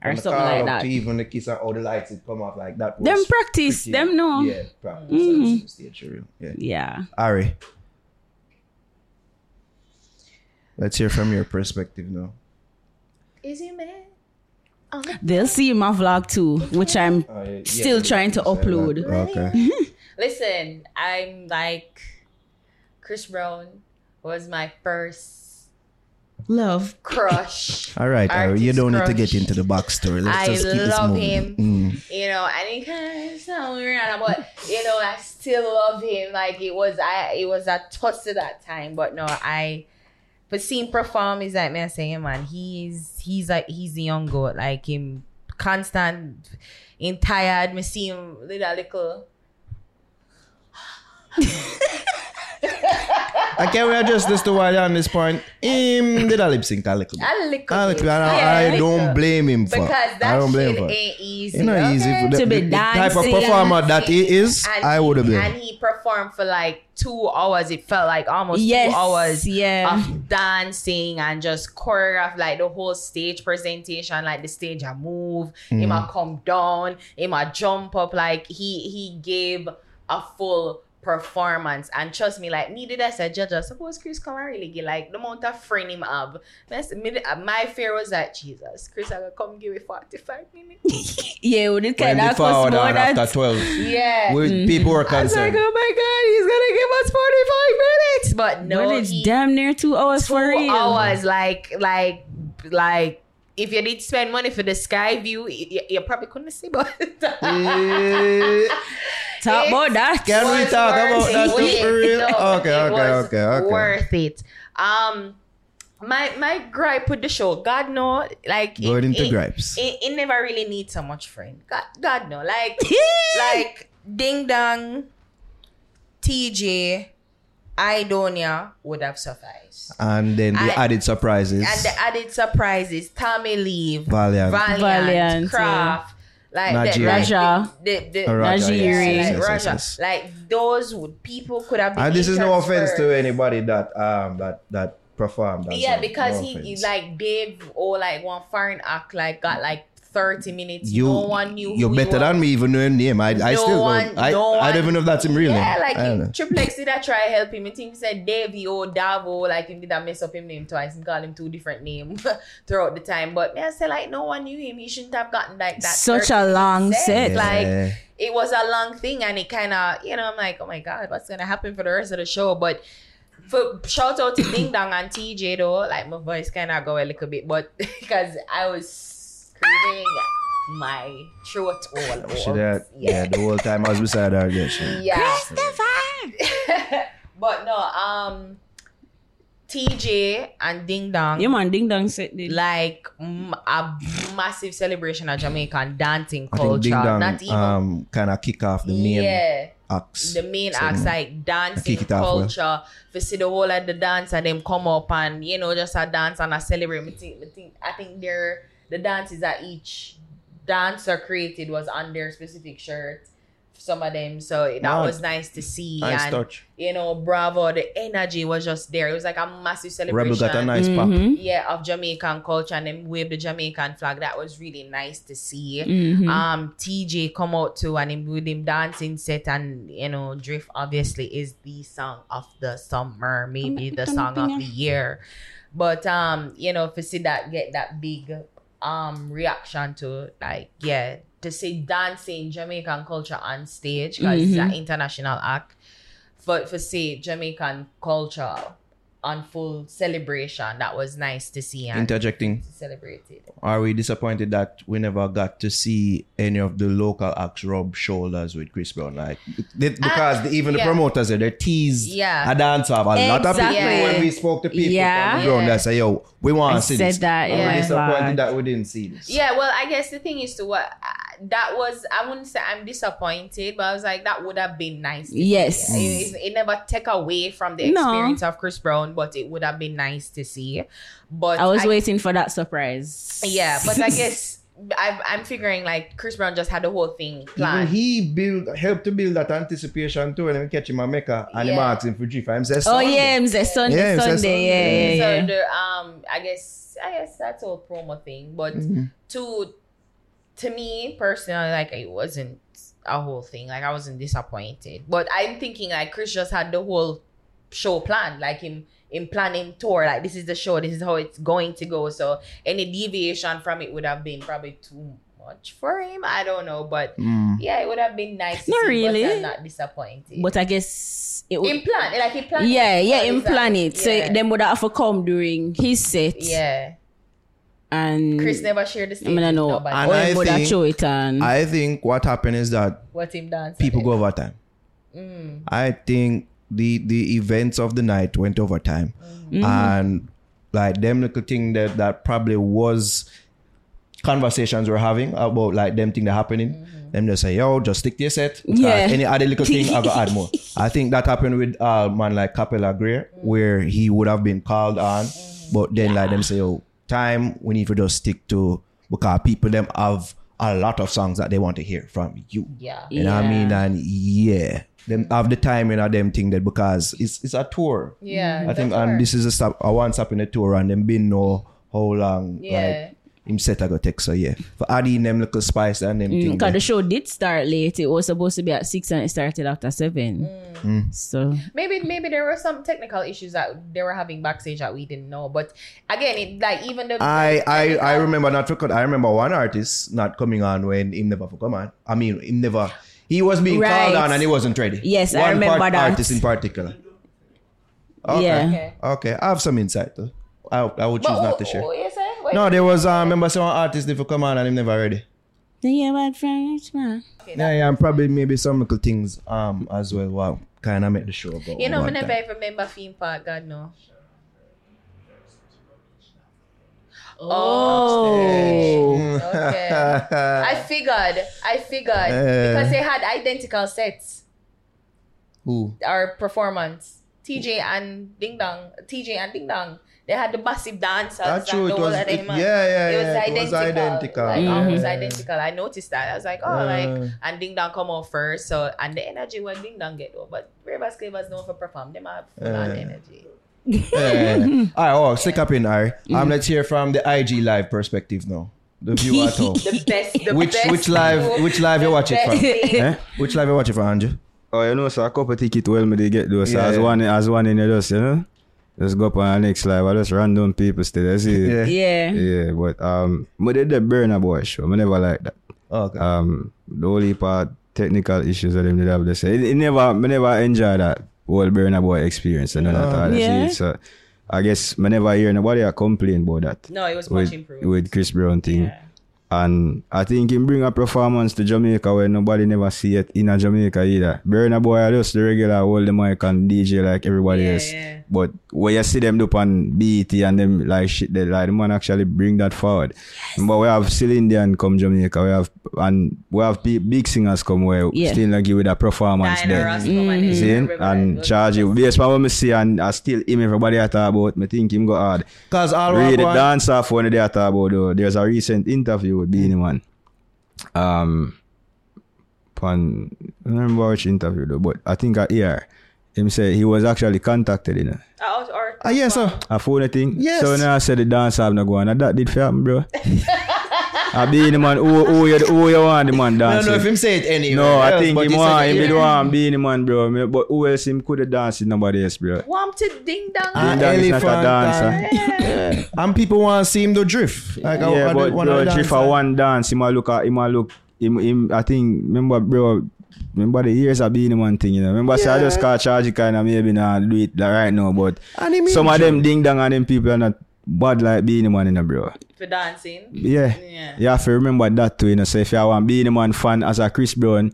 or From the something like that. To even the kiss and all the lights it come off like that. Them practice, pretty- them know. Yeah, practice. Mhm. That's the stage for real. Yeah. Yeah. Ari. Let's hear from your perspective now. Is he mad? They'll see my vlog too, which I'm Oh, yeah, yeah, Still yeah, trying to yeah, upload. Okay. *laughs* Listen, I'm like Chris Brown was my first love. crush. *laughs* All right, Ari, you don't need to get into the backstory. Let's I just keep this love moving. him. Mm. You know, and he kind of weird, but you know, I still love him. Like it was, I it was a toss to that time, but no, I But seeing perform is like me I say, man, he's he's like he's the young goat. Like him constant in tired, me see him little little *laughs* *laughs* I can we adjust this to why you're on this point? Him did a lip sync a little bit. a little A little bit. bit. And I, Yeah, I a don't blame him for. because I that don't blame shit him for. ain't easy. It's not easy okay? for the, To be the- the type of dancing. performer that he is. And I would have been. And he performed for like two hours. It felt like almost Yes, two hours yeah. of dancing and just choreograph like the whole stage presentation, like the stage I move, he Mm. might come down, he might jump up. Like he he gave a full performance and trust me like me did as a judge I suppose Chris come and really get like the amount of friend him up. That's- my fear was that Jesus Chris I gonna come give me 45 minutes *laughs* Yeah, we did when kind they of forward more on that. after 12. yeah With mm-hmm. people were I was like, concerned. oh my god, he's gonna give us 45 minutes. But no, but it's he, damn near two hours two for real. hours. Like, like, like, if you did spend money for the sky view, you, you probably couldn't see, but Eh, *laughs* Talk about that. Can we talk about that it. for real? *laughs* No, Okay, it okay, was okay, okay. Worth it. Um, my my gripe with the show, God know, like Going it, into it, gripes. It, it never really needs so much friend. God, God know, like *laughs* like Ding Dong, TJ, Idonia would have sufficed. And then the I- added surprises. And the added surprises, Tommy Lee, Valiant. Valiant, Valiant, Craft, like the, like Raja. the, the, the, Raja, Najee, yes, Najiri. yes, like yes, Raja, like those would people could have been. And this is no offense to anybody that um that that performed. Yeah, well. because No he, he like Dave or like one foreign act like got like thirty minutes. you, no one knew. You're who he better than me, even knowing him name. I, I No still one- don't. I, no I don't even know if that's him real Yeah, like I don't know. him, Triple X did I try help him. I think he said Davey or Davo, like him did I mess up him name twice and call him two different names *laughs* throughout the time. But yeah, I say like no one knew him. He shouldn't have gotten like that. Such a long set. set. Like it was a long thing and it kind of you know i'm like oh my god what's gonna happen for the rest of the show but for shout out to ding dong and tj though like my voice kind of go a little bit but *laughs* because i was screaming my throat all She over. that, yeah. the whole time I was beside her. Yeah, she, yeah *laughs* but no um tj and ding dong Yeah, man, ding dong said the like m- a massive celebration of jamaican dancing I think culture Ding Dong not even um, kind of kick off the main yeah acts. the main So, acts like dancing kick it off well. culture for see the whole of the dance and them come up and you know just a dance and a celebrate me think, me think, I think they're the dances that each dancer created was on their specific shirt some of them so that Wow. was nice to see Nice and touch. you know bravo the energy was just there it was like a massive celebration Rebel got a nice pop. Mhm. yeah of Jamaican culture and then wave the Jamaican flag that was really nice to see Mhm. um TJ come out too and him with him dancing set and you know Drift obviously is the song of the summer maybe the song of the year but um you know for see that get that big um reaction to like yeah to see dancing Jamaican culture on stage because it's an international act. But for see Jamaican culture on full celebration that was nice to see and Interjecting. celebrated Are we disappointed that we never got to see any of the local acts rub shoulders with Chris Brown? Like, they- because the, even yeah. the promoters, they teased Yeah. a dance off. A lot of people, Exactly. when we spoke to people Yeah. on the ground, Yeah. they say, yo, we want to see said this. that, Are yeah. we disappointed But- that we didn't see this? Yeah, well, I guess the thing is to what uh, that was. I wouldn't say I'm disappointed, but I was like, that would have been nice. Yes. It, it, it never take away from the No. experience of Chris Brown, but it would have been nice to see. But I was waiting for that surprise. Yeah, but I *laughs* guess I, I'm figuring like Chris Brown just had the whole thing Even planned. he build helped to build that anticipation too. And then catch him a Mecca and him Yeah. ask him for G five. Says, Oh yeah, him say Sunday, Yeah, him say Sunday, Sunday. yeah, yeah, so yeah. the um, I guess I guess that's all promo thing, but Mm-hmm. to to me personally, like it wasn't a whole thing. Like I wasn't disappointed, but I'm thinking like Chris just had the whole show planned, like him in planning tour. Like this is the show, this is how it's going to go. So any deviation from it would have been probably too much for him. I don't know, but Mm. yeah, it would have been nice. Not see, really. but I'm not disappointed. But I guess it would. in plan, like he planned. Yeah, yeah, in in plan it. So Yeah. them would have to come during his set. yeah. And Chris never shared the I mean, I know. nobody. And or I would have think- show it and I think what happened is that what him dance. people go over time. Mm. I think the the events of the night went over time, Mm-hmm. and like them little thing that that probably was conversations we're having about like them thing that happening. Them just say, yo, just stick to your set. Uh, Yeah. any other little thing, I gotta add more. *laughs* I think that happened with uh man like Capella Grey, where he would have been called on, but then like them say, yo, time we need to just stick to because people them have a lot of songs that they want to hear from you. Yeah. You know what I mean? And yeah. Them have the time in them thing that because it's it's a tour. Yeah. I think that's and right. this is a stop a one stop in the tour and them been know how long Yeah. like him set I go take so yeah. For adding them little spice and them thing. Because the show did start late. It was supposed to be at six and it started after seven. Mm. So maybe maybe there were some technical issues that they were having backstage that we didn't know. But again, it like even the I, I I remember not for I remember one artist not coming on when him never for come on. I mean him never he was being called on and he wasn't ready. Yes, I one remember part that. artist in particular. Okay. Yeah. Okay. Okay. I have some insight though. I, I would choose But not to share. who you say? Wait. No, there was uh, I remember some artist never come on and him never ready. yeah, bad friends, man. Yeah, yeah, and probably maybe some little things um as well. Wow, kind of make the show go. You know, I one never time. even remember theme park. God no. Oh. *laughs* Okay. I figured. I figured Uh. because they had identical sets. Who? Our performance, TJ and Ding Dong, TJ and Ding Dong. They had the massive dancers. That's true. the It was. of It, them, yeah, uh, yeah, It was yeah. identical. It was identical. Like Mhm. almost identical. I noticed that. I was like, oh, like and Ding Dong come out first. So and the energy when Ding Dong get though. But Rivers Clavers known for perform. Them have full on Yeah. energy. Yeah. All right, oh, stick up in, Ari. Um, let's hear from the IG live perspective now. The view at *laughs* home. The best. The Which best which live view, which live you the watch it from? Eh? *laughs* Which live you watch it from, Andrew? Oh, you know, so a couple ticket well me they get those. So Yeah, as yeah. one as one in the just, you know. Just go up on the next live. I just random people still. I see. Yeah. Yeah. Yeah, but um, but they the Burna Boy show. I never like that. Okay. Um, the only part technical issues that them did have to say. It, it never, me never enjoy that whole Burna Boy experience and all that. Uh, I Yeah. So I guess me never hear nobody a complain about that. No, it was with, much improved. with Chris Brown thing. Yeah. And I think he bring a performance to Jamaica where nobody never see it in a Jamaica either. Burna Boy are just the regular hold the mic and DJ like everybody Yeah, else. yeah. But when you see them do on BET and them like shit, they like the man actually bring that forward. But we have still Indian come Jamaica, we have and we have pe- big singers come where Yeah. still not give it a performance Diana there. Ross come and See, and charge it. Based on what me see and I still him everybody I talk about, me think him go hard. Cause all Read the one, dance off one they talk about though. There's a recent interview with Beenie Man. Um upon I don't remember which interview though, but I think I hear him say he was actually contacted, you know. Uh, or, Ah, yes, sir. A phone thing. Yes. So now I said the dance have not going. And that did for happen, bro. *laughs* I be the man who who you who you want the man I don't dancing. know if him say it anyway. no, I think but him he want him it did here. want be the man, bro. But who else him could have danced with nobody else, bro. Warm to Ding Dong. Ding Dong is not a elephant dancer. And people want to see him do drift. Like I- yeah, I, but one bro, Drift for dancers. one dance, he might look at, he might look, him, him, I think, remember, bro, remember the years of being the one thing, you know. Remember, say I just Yeah. can't charge it kind of maybe not do it like right now, but And him some of them ding dong and them people are not bad like being the man, you know, bro. For dancing. Yeah. Yeah. You have to remember that too, you know. So if you want being the man fan as a Chris Brown,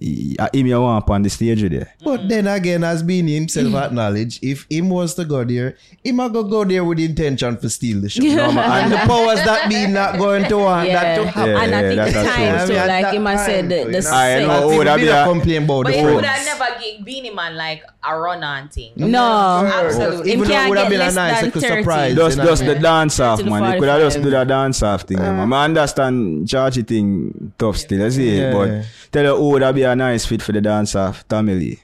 he- uh, him you want on the stage with there. But then again, as Beenie himself acknowledged, if him was to go there, he might go go there with intention to steal the show. Yeah. *laughs* and the powers that be not going to want that to happen. Yeah, and I yeah, think that's the time truth. too, like him that I said, the, you the. I know. Oh, people that be be a a- complain about But the he would have never give Beenie Man like a run on thing. No. Absolutely. Even though it can't would have been a nice than little 30. surprise. Just, just the dance off, man. You could have just do the dance off thing. I understand chargy thing tough still, I see it, but yeah. tell you who would that be a nice fit for the dance off, Tommy Lee.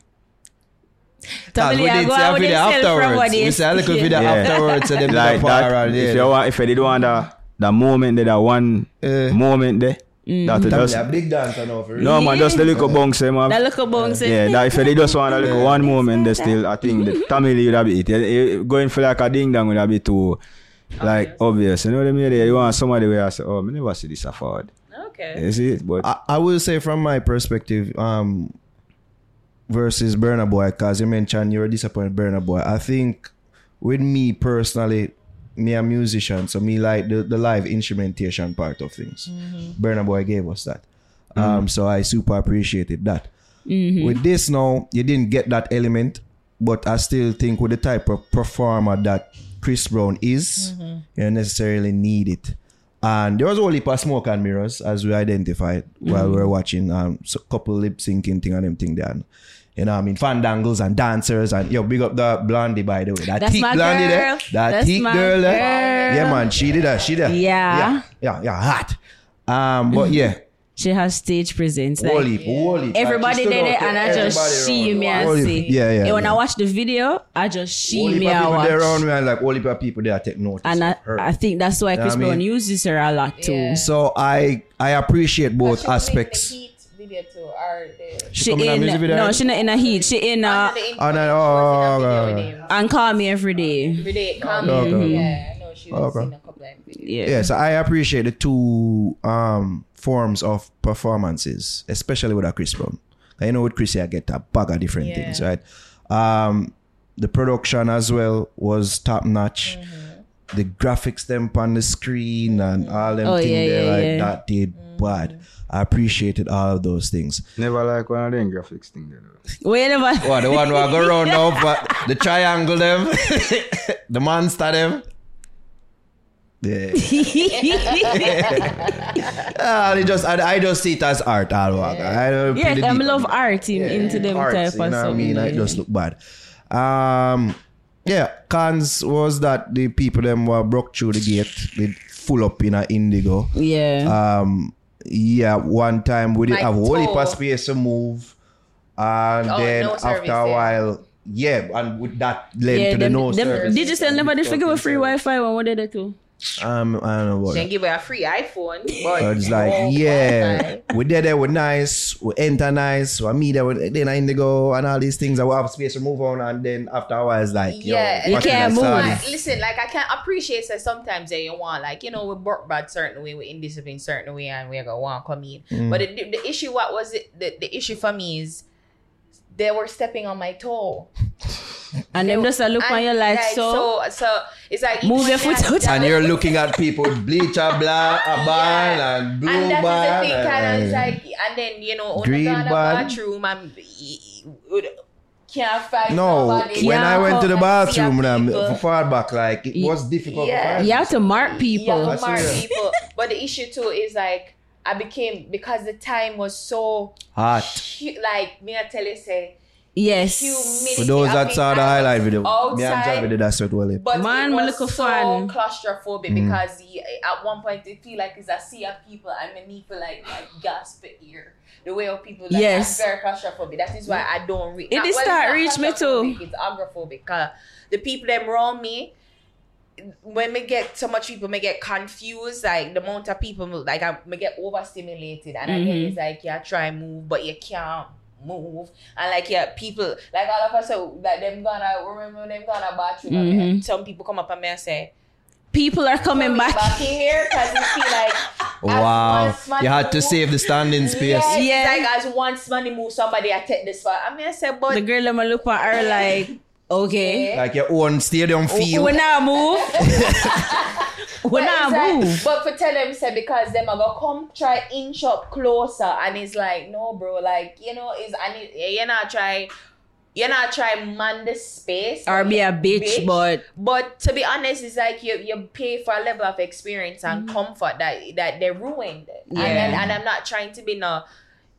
Cause we Tommy Lee, I did go see a out with video himself from afterwards. what We he see a little video Yeah. afterwards. So them *laughs* like like that, around if you there. want, if they did want that, that moment there, that one Eh. moment there, that would just, a big dancer now for real. no man, just the little bounce, eh, man. That look a bounce. Yeah, that if they just want a little one moment, they still, I think the Tommy Lee would have be it. Eh, eh, Going for like a ding dong would have be too, like, obvious. You know what I mean? You want somebody where I say, oh, I never see this afford. Okay. You see it? But I, I will say from my perspective, um, versus Burna Boy, because you mentioned you were disappointed Burna Boy. I think with me personally, me a musician, so me like the, the live instrumentation part of things. Burna Boy gave us that. Um, so I super appreciated that. With this now, you didn't get that element, but I still think with the type of performer that Chris Brown is, you don't necessarily need it. And there was only a smoke and mirrors as we identified while we were watching um so couple lip syncing thing and them thing there. You know, I mean, fandangles and dancers and yo, big up the blondie by the way. That That's my blondie there, girl. that That's girl there. girl. Yeah, man, she did that. She did. Yeah. yeah, yeah, yeah, hot. Um, but *laughs* yeah, She has stage presence. Like, holy, holy. Everybody did it, and I just see me and see. yeah, yeah, And when yeah. I watch the video, I just see Only me people and there around me and like only people there take notice. And I, of her. I think that's why Yeah, Chris I mean- Brown uses her a lot too. Yeah. so I I appreciate both She aspects. Video too, or the She come in a in music video? no, she not in a heat. She in Under the Oh, no, influence, oh, she was in a okay. and call me every day. Every day, come Okay, okay. Yeah, I know she Okay. in a couple of videos. Yeah. Yeah, so I appreciate the two um forms of performances, especially with a Chris Brown. I know with Chris, I get a bag of different Yeah. things, right? Um, the production as well was top notch. Mm-hmm. The graphics them on the screen and all them Oh, things yeah, there yeah, like yeah. that did Mm-hmm. bad. I appreciated all of those things. Never like one of them graphics thing there. though. *laughs* Whenever What the one where I go round up, but the *laughs* triangle them, *laughs* the monster them. Yeah. *laughs* Ah, they just I, I just see it as art all along. I don't Yeah, them love it. art in, into them Arts, type you of know what I stuff. mean? It just look bad. Um yeah, cons was that the people them were broke through the gate with full up in a indigo. Yeah. Um yeah, one time we did Like have a whole heap toe. of space to move. And Oh, then no after service a while, yeah, and with that led yeah, to the them, no them, service. digital never did figure with free Wi-Fi when we did it too. Um, I don't know She that. give her a free iPhone, but Uh, it's like, no yeah, we did there, we're nice, we enter nice, we meet there, we- then I indigo and all these things, I will have space to move on, and then after a while, it's like, Yeah, You can can't move. Like, listen, like I can appreciate that sometimes that you want, like you know, we work bad certain way, we indiscipline certain way, and we're gonna want to come in. Mm. But the, the issue, what was it? The, the issue for me is they were stepping on my toe. And them just a look on And, you like, like so, so. So it's like move your foot out, and you're looking at people with bleacher black, a band, and blue and that is the thing, kind of and- it's like, and then you know, Green Green the bathroom and can't find no, nobody. when I went to the come and see a bathroom, people. for far back, like, it was difficult Yeah. to find. you have to mark people. Yeah, That's smart real. people. But the issue too is like I became because the time was so Hot. hu- like me I tell you say Yes. humidity. For those I that think saw the I was highlight video, me and outside, Javi did that sort well. But Man, it my was little so fan. claustrophobic Mm. because y- at one point it feel like it's a sea of people and me need to like like gasp it here. The way of people like Yes. I'm very claustrophobic. That is why I don't read. It did start reach me too. It's agoraphobic. Cause the people them around me when me get so much people me get confused like the amount of people like I me get overstimulated and again Mhm. it's like yeah try move but you can't move and like yeah people like all of us so like them gonna remember them gonna bathroom and me- Mhm. some people come up and me and say People are coming "Coming back. in here because you see like *laughs* Wow. You had to move- save the standing space. yeah, it's Yeah. like as once money move somebody I take this spot I mean I said but The girl them a look at her like, *laughs* okay. Like your own stadium field. We now move. *laughs* we But it's like- move. But for tell them say because them are gonna come try inch up closer and it's like no bro like you know is and it, you're not try you're not try man the space. Or be a bitch, but but to be honest it's like you you pay for a level of experience and Mm-hmm. comfort that that they ruined. And and I'm not trying to be no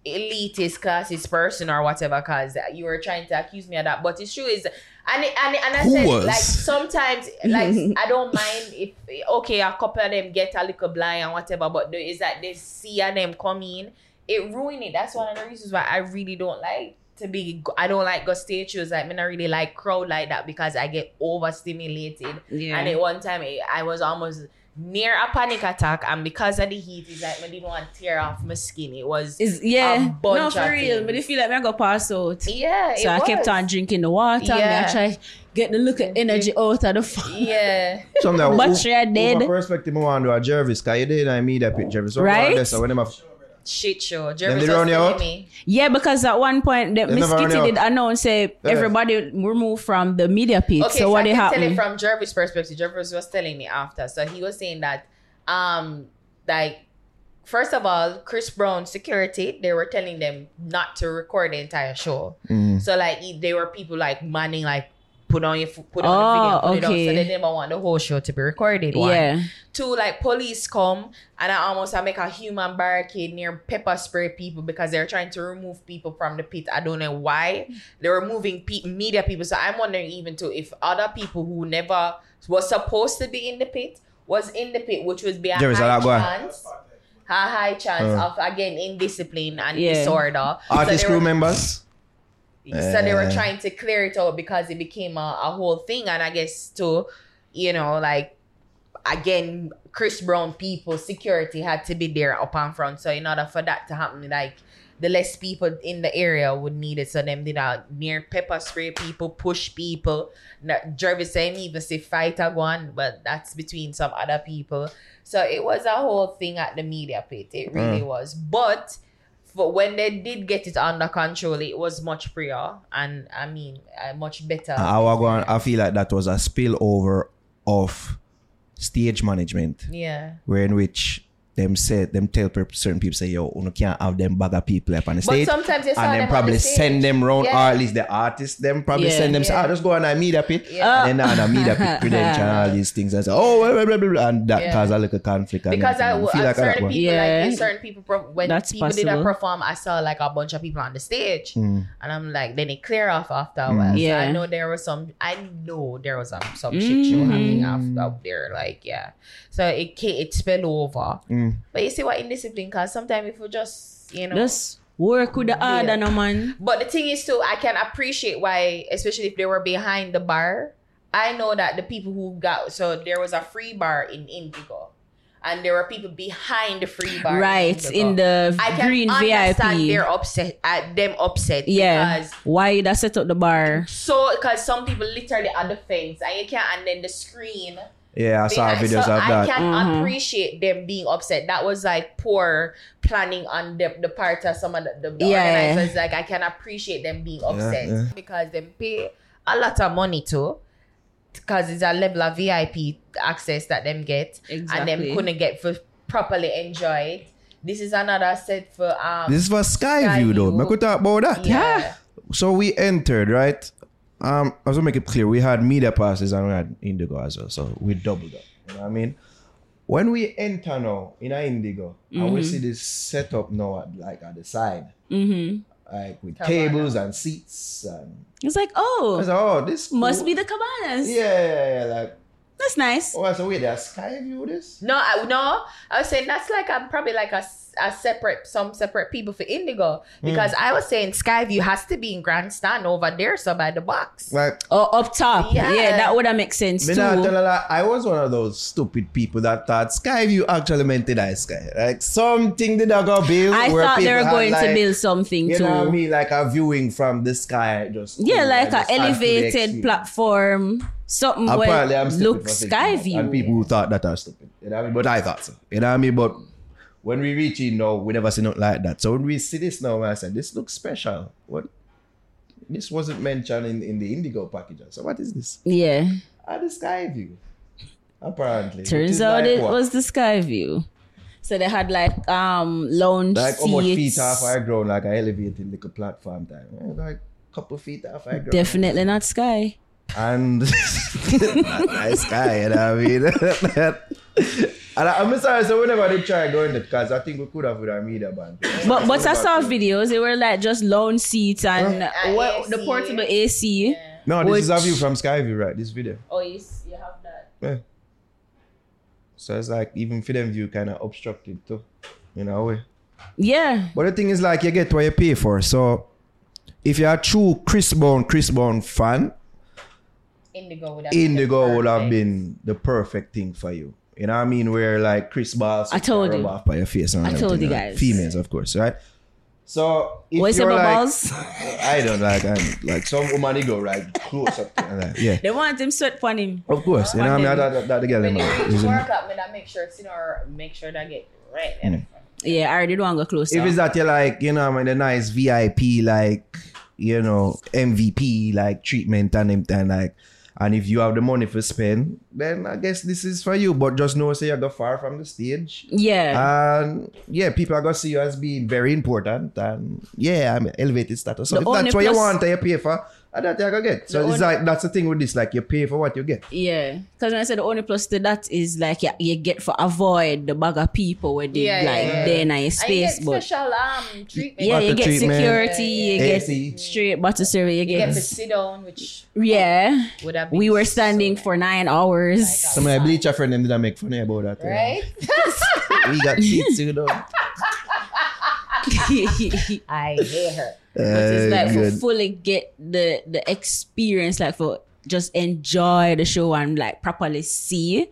elitist classist person or whatever because you were trying to accuse me of that. But it's true is and it, and, it- and I Who said was? like sometimes like *laughs* I don't mind if okay a couple of them get a little blind and whatever but there is that they see and them come in it ruin it that's one of the reasons why I really don't like to be I don't like go stage shows like me not really like crowd like that because I get overstimulated yeah. and at one time I- I was almost near a panic attack and because of the heat it's like I didn't want to tear off my skin it was Is yeah, a bunch no of for real. things. But I feel like I go pass out. yeah So it I kept on drinking the water. Yeah. Yeah. I try get the look of energy out of the *laughs* phone. yeah Sometimes Battery are dead. My perspective, I want to do a Jervis, because you did I meet that picture. Jervis. So Right? I So when them have, shit show Them Jervis they was run you telling out? me Yeah, because at one point the Miss never run Kitty out. did announce say Yeah. everybody removed from the media pit. Okay, so, so, what I did can tell it from Jervis' perspective. Jervis was telling me after. So he was saying that, um, like, first of all, Chris Brown security, they were telling them not to record the entire show. Mm. So like, he- there were people like manning like put on your put on Oh, the video, put it up. okay. So they never want the whole show to be recorded. One. Yeah. Two, like police come and I almost I make a human barricade near pepper spray people because they're trying to remove people from the pit. I don't know why they're removing pe- media people. So I'm wondering even too if other people who never was supposed to be in the pit was in the pit, which would be a There is a high lot chance, a high chance Uh. of again indiscipline and Yeah. disorder. Artist so they crew were, members. So they were Uh. trying to clear it out because it became a, a whole thing, and I guess to, you know, like again, Chris Brown people, security had to be there up and front. So in order for that to happen, like the less people in the area would need it. So them did a near pepper spray people, push people. Jervis saying even say fight a one, but that's between some other people. So it was a whole thing at the media pit. It really was. But for when they did get it under control, it was much freer and I mean uh, much better. I, going, I feel like that was a spillover of stage management. yeah. where in which them say them tell certain people say yo you can't have them bag of people up on the But stage sometimes you saw and them then on probably the send them round Yeah. or at least the artists them probably Yeah. send them say Yeah. ah just go on a media pit Yeah. and then on a media pit *laughs* credential and all these things and say oh blah, blah, blah, blah, blah, and that Yeah. cause a little conflict and because I. I feel like certain one. people Yeah. like certain people pro- when That's people did possible. that perform I saw like a bunch of people on the stage Mm. and I'm like then it clear off after a while so Yeah. I know there was some I know there was some some shit show happening after up there like yeah so it it spilled over Mm. Mm. but you see what indiscipline cause sometimes if you just you know Just work with the Yeah. order, no man. But the thing is too, I can appreciate why, especially if they were behind the bar. I know that the people who got so there was a free bar in Indigo, and there were people behind the free bar. Right Indigo. in the I can green understand VIP. They're upset at them upset. Yeah. Because Why that set up the bar? so because some people literally on the fence and you can't and then the screen yeah I saw behind. videos so of I that I can Mhm. appreciate them being upset. That was like poor planning on the, the part of some of the, the, the Yeah. organizers. Like I can appreciate them being upset yeah. because they pay a lot of money too. Because it's a level of VIP access that them get and Exactly. them couldn't get for properly enjoy it. This is another set for um this is for Skyview though Skyview. I could talk about that yeah. so we entered right um I was gonna make it clear we had media passes and we had Indigo as well so we doubled up you know what I mean when we enter now in our Indigo and we see this setup now at, like at the side Mm-hmm. like with Cabana. tables and seats and It's like, oh, like, oh this must cool. be the cabanas. yeah yeah yeah like That's nice. oh so wait there's Skyview this No, I, no, I was saying that's like I'm probably like a, s- a separate some separate people for Indigo hmm. because I was saying Skyview has to be in grandstand over there, so by the box. like Oh, up top. Yeah. Yeah, that would have make sense me too. tell a lie, I was one of those stupid people that thought Skyview actually meant the nice sky. Like something did I go build. I where thought they people were had, going to like, build something You too. know what I mean? Like a viewing from the sky, just Yeah, and like just a add to the elevated platform, something Apparently, where I'm stupid look for thinking sky view. and people who thought that are stupid. You know what I mean? But I thought so. You know what I mean? But when we reach in now, we never see nothing like that. So when we see this now, I said, this looks special. What? This wasn't mentioned in, in the Indigo package. So what is this? yeah, Ah, the sky view. Apparently. Turns out like it what? was the sky view. So they had like um lounge like how much feet off our ground, like I elevated little platform time. Eh, Like a couple feet off our ground. Definitely not sky. And *laughs* nice guy, you know what I mean? *laughs* *laughs* and I, I'm sorry, so whenever they try going there, because I think we could have with our media band. But but I saw videos. They were like just lounge seats and And well, uh, the AC. portable AC. No, this is a view from Skyview, right? This video. Oh, you, you have that. Yeah. So it's like even for them view kind of obstructed too, in a way. Yeah, But the thing is like you get what you pay for. So if you're a true Chris Brown, Chris Brown fan, Indigo would have been the Indigo would have been the perfect thing for you. You know what I mean? Where like Chris Ball I told you. off by your face and I told you right? guys. Females, of course, right? So if what is it you're about like, balls? *laughs* I don't like I'm, like some woman they go right close up to like, yeah. They want him sweat on him. Of course, you know what I mean? That, that, that the girl When you are- is in- work up, me that make sure it's in our make sure that get right. Hmm. in Yeah, I already don't want to go closer. If it's that you're like, you know, I mean, the nice VIP, like, you know, MVP, like treatment and everything, like, and if you have the money for spend, then I guess this is for you. But just know, say you go far from the stage. yeah. And yeah, people are gonna see you as being very important, and yeah, I'm elevated status. So The if that's what you want, you pay for. And that you can get. So The it's only- like that's the thing with this. Like you pay for what you get. Yeah, because when I said the only plus to that is like yeah, you get for avoid the bag of people where they Yeah, like yeah. there in your And you space, get but special um treatment. yeah, you Butter get treatment, security, you get AC. straight butter cereal, you You get get to sit down, which yeah. would have been We were standing nice. for nine hours. Some of my bleacher friend them did not make funny about that. yeah. right. *laughs* We got seats, you know. *laughs* I hate her. But it's like good. for fully get the the experience, like for just enjoy the show and like properly see.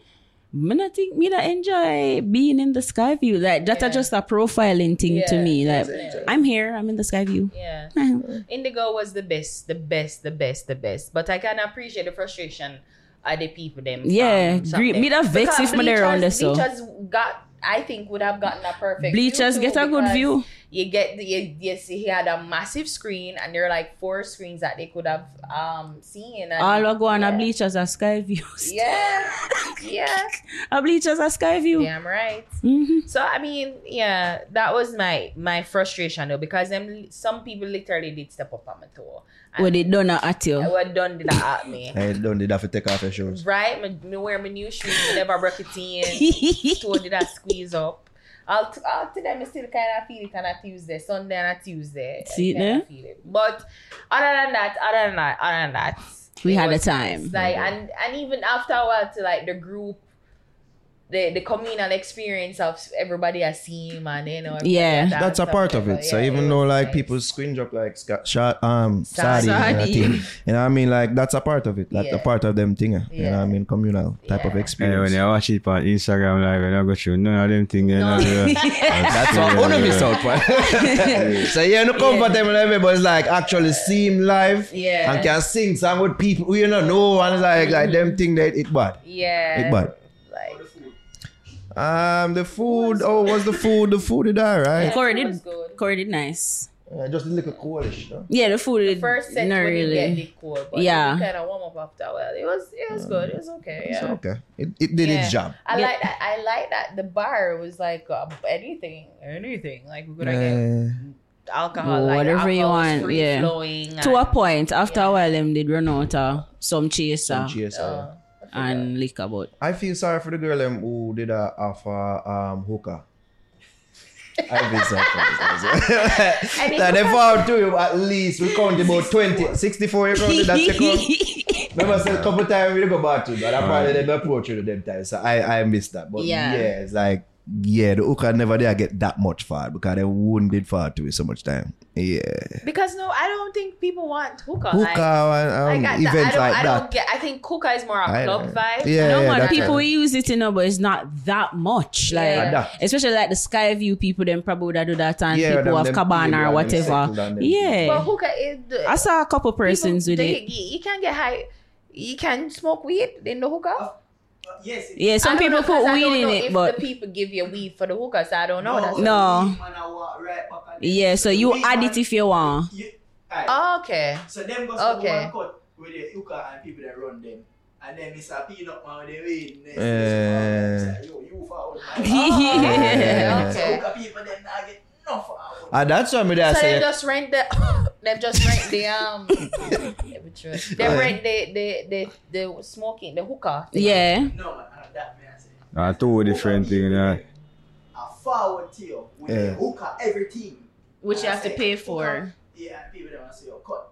Me not think me that enjoy being in the sky view. Like that's Yeah. just a profiling thing to me. Like definitely. I'm here, I'm in the sky view. Yeah. Uh-huh. Indigo was the best, the best, the best, the best. But I can appreciate the frustration of the people them. Yeah, something. gre- me that vex if me there on Bleachers- this, so. Bleachers got, I think, would have gotten a perfect. Bleachers get a good view. You get the, you, you see he had a massive screen, and there are like four screens that they could have um seen. And, All go on yeah. a bleachers are sky views. *laughs* Yeah, *laughs* yeah, A bleachers are sky view. damn right. Mhm. So I mean, yeah, that was my my frustration though because them some people literally did step up on my toe. And What they done at you. I was done did that at me. I don't did have to take off your shoes. Right? Me, me wear my new shoes, me never broke it in. *laughs* toe did I squeeze up. I'll, t- I'll to them, I still kind of feel it on a Tuesday, Sunday and a Tuesday. See it kinda there? Feel it. But other than that, other than that, other than that, We had a was time. nice. Like and and even after a while, to like the group, the the communal experience of everybody I see him and you know. Yeah. That's a part of it. So Yeah, even it though like nice. people screen up like Scott, shot, um, Sadi. Sadi, and that thing, you know what I mean? Like that's a part of it. Like the Yeah. part of them thing. eh, You know what I mean? Communal type of Yeah. Hey, experience. when you watch it on Instagram live, and I go through none of them things. You know, That's what one of his out *laughs* So yeah, no comfortable yeah. but it's like actually see him live Yeah. and can sing song with people you know no and it's like like them thing that it bad. Yeah. It bad. Like Um the food, oh what's the food? The food is alright. Corey it was did, good. Corey did nice. Uh, just a little coolish, no? Yeah, the food did First set not when you get really. the cold, but Yeah. yeah, kind of warm up after a while. It was it was good. It was okay. It's Yeah. okay. It, it did its Yeah. job. I Yeah. like that. I like that the bar was like uh, anything, anything. Like we could get Uh, alcohol, like Whatever you alcohol was want, free yeah. flowing. To a and, point, after Yeah. a while, them did run out of some chaser some cheers, uh, uh, and liquor, but I feel sorry for the girl them who did a offer um hookah. *laughs* I feel sorry for this. *laughs* And Now it's they because- found two at least we count about *laughs* 20, 64 you count that's your count. Remember said a couple times we go back to but I probably didn't approach you them times. So I, I missed that. But Yeah. yeah. it's like yeah, the hookah never did get that much far because they wouldn't did far to it so much time. Yeah. because no, I don't think people want hookah. Hookah like, and um, like, I, I events don't, like I that. don't get. I think hookah is more a I- club vibe. Yeah, no yeah, man, people right. will use it, you know, but it's not that much. Like Yeah. Especially like the Skyview people, them probably would do that, and Yeah, people them- have cabana or whatever. Yeah. But Yeah, hookah is. The, I saw a couple persons people, with they, it. You, you can get high. You can smoke weed in the hookah. Yes. Yeah, some people know, 'cause put I weed don't in know it, if but the people give you weed for the hookah, so I don't know. That's No. weed man I walk right yeah, so you Weed add man- it if you want. You, aye. Oh, okay. So them go some Okay. one cut with the hookah and people that run them. And then Mr. Peanut Man with the weed. And yo, eh. oh, you forward man. *laughs* Yeah. So Okay. hookah people them not get no forward. And that's what me there So they say. just rent the. *laughs* they just rent the um. yeah, but true. They rent the the the the smoking the hookah. thing. Yeah, No man, that man say. Uh, two different thing, You know. I forward to with Yeah. the hookah everything. which you have to I say, pay hookah, for. Yeah, and people them say you cut.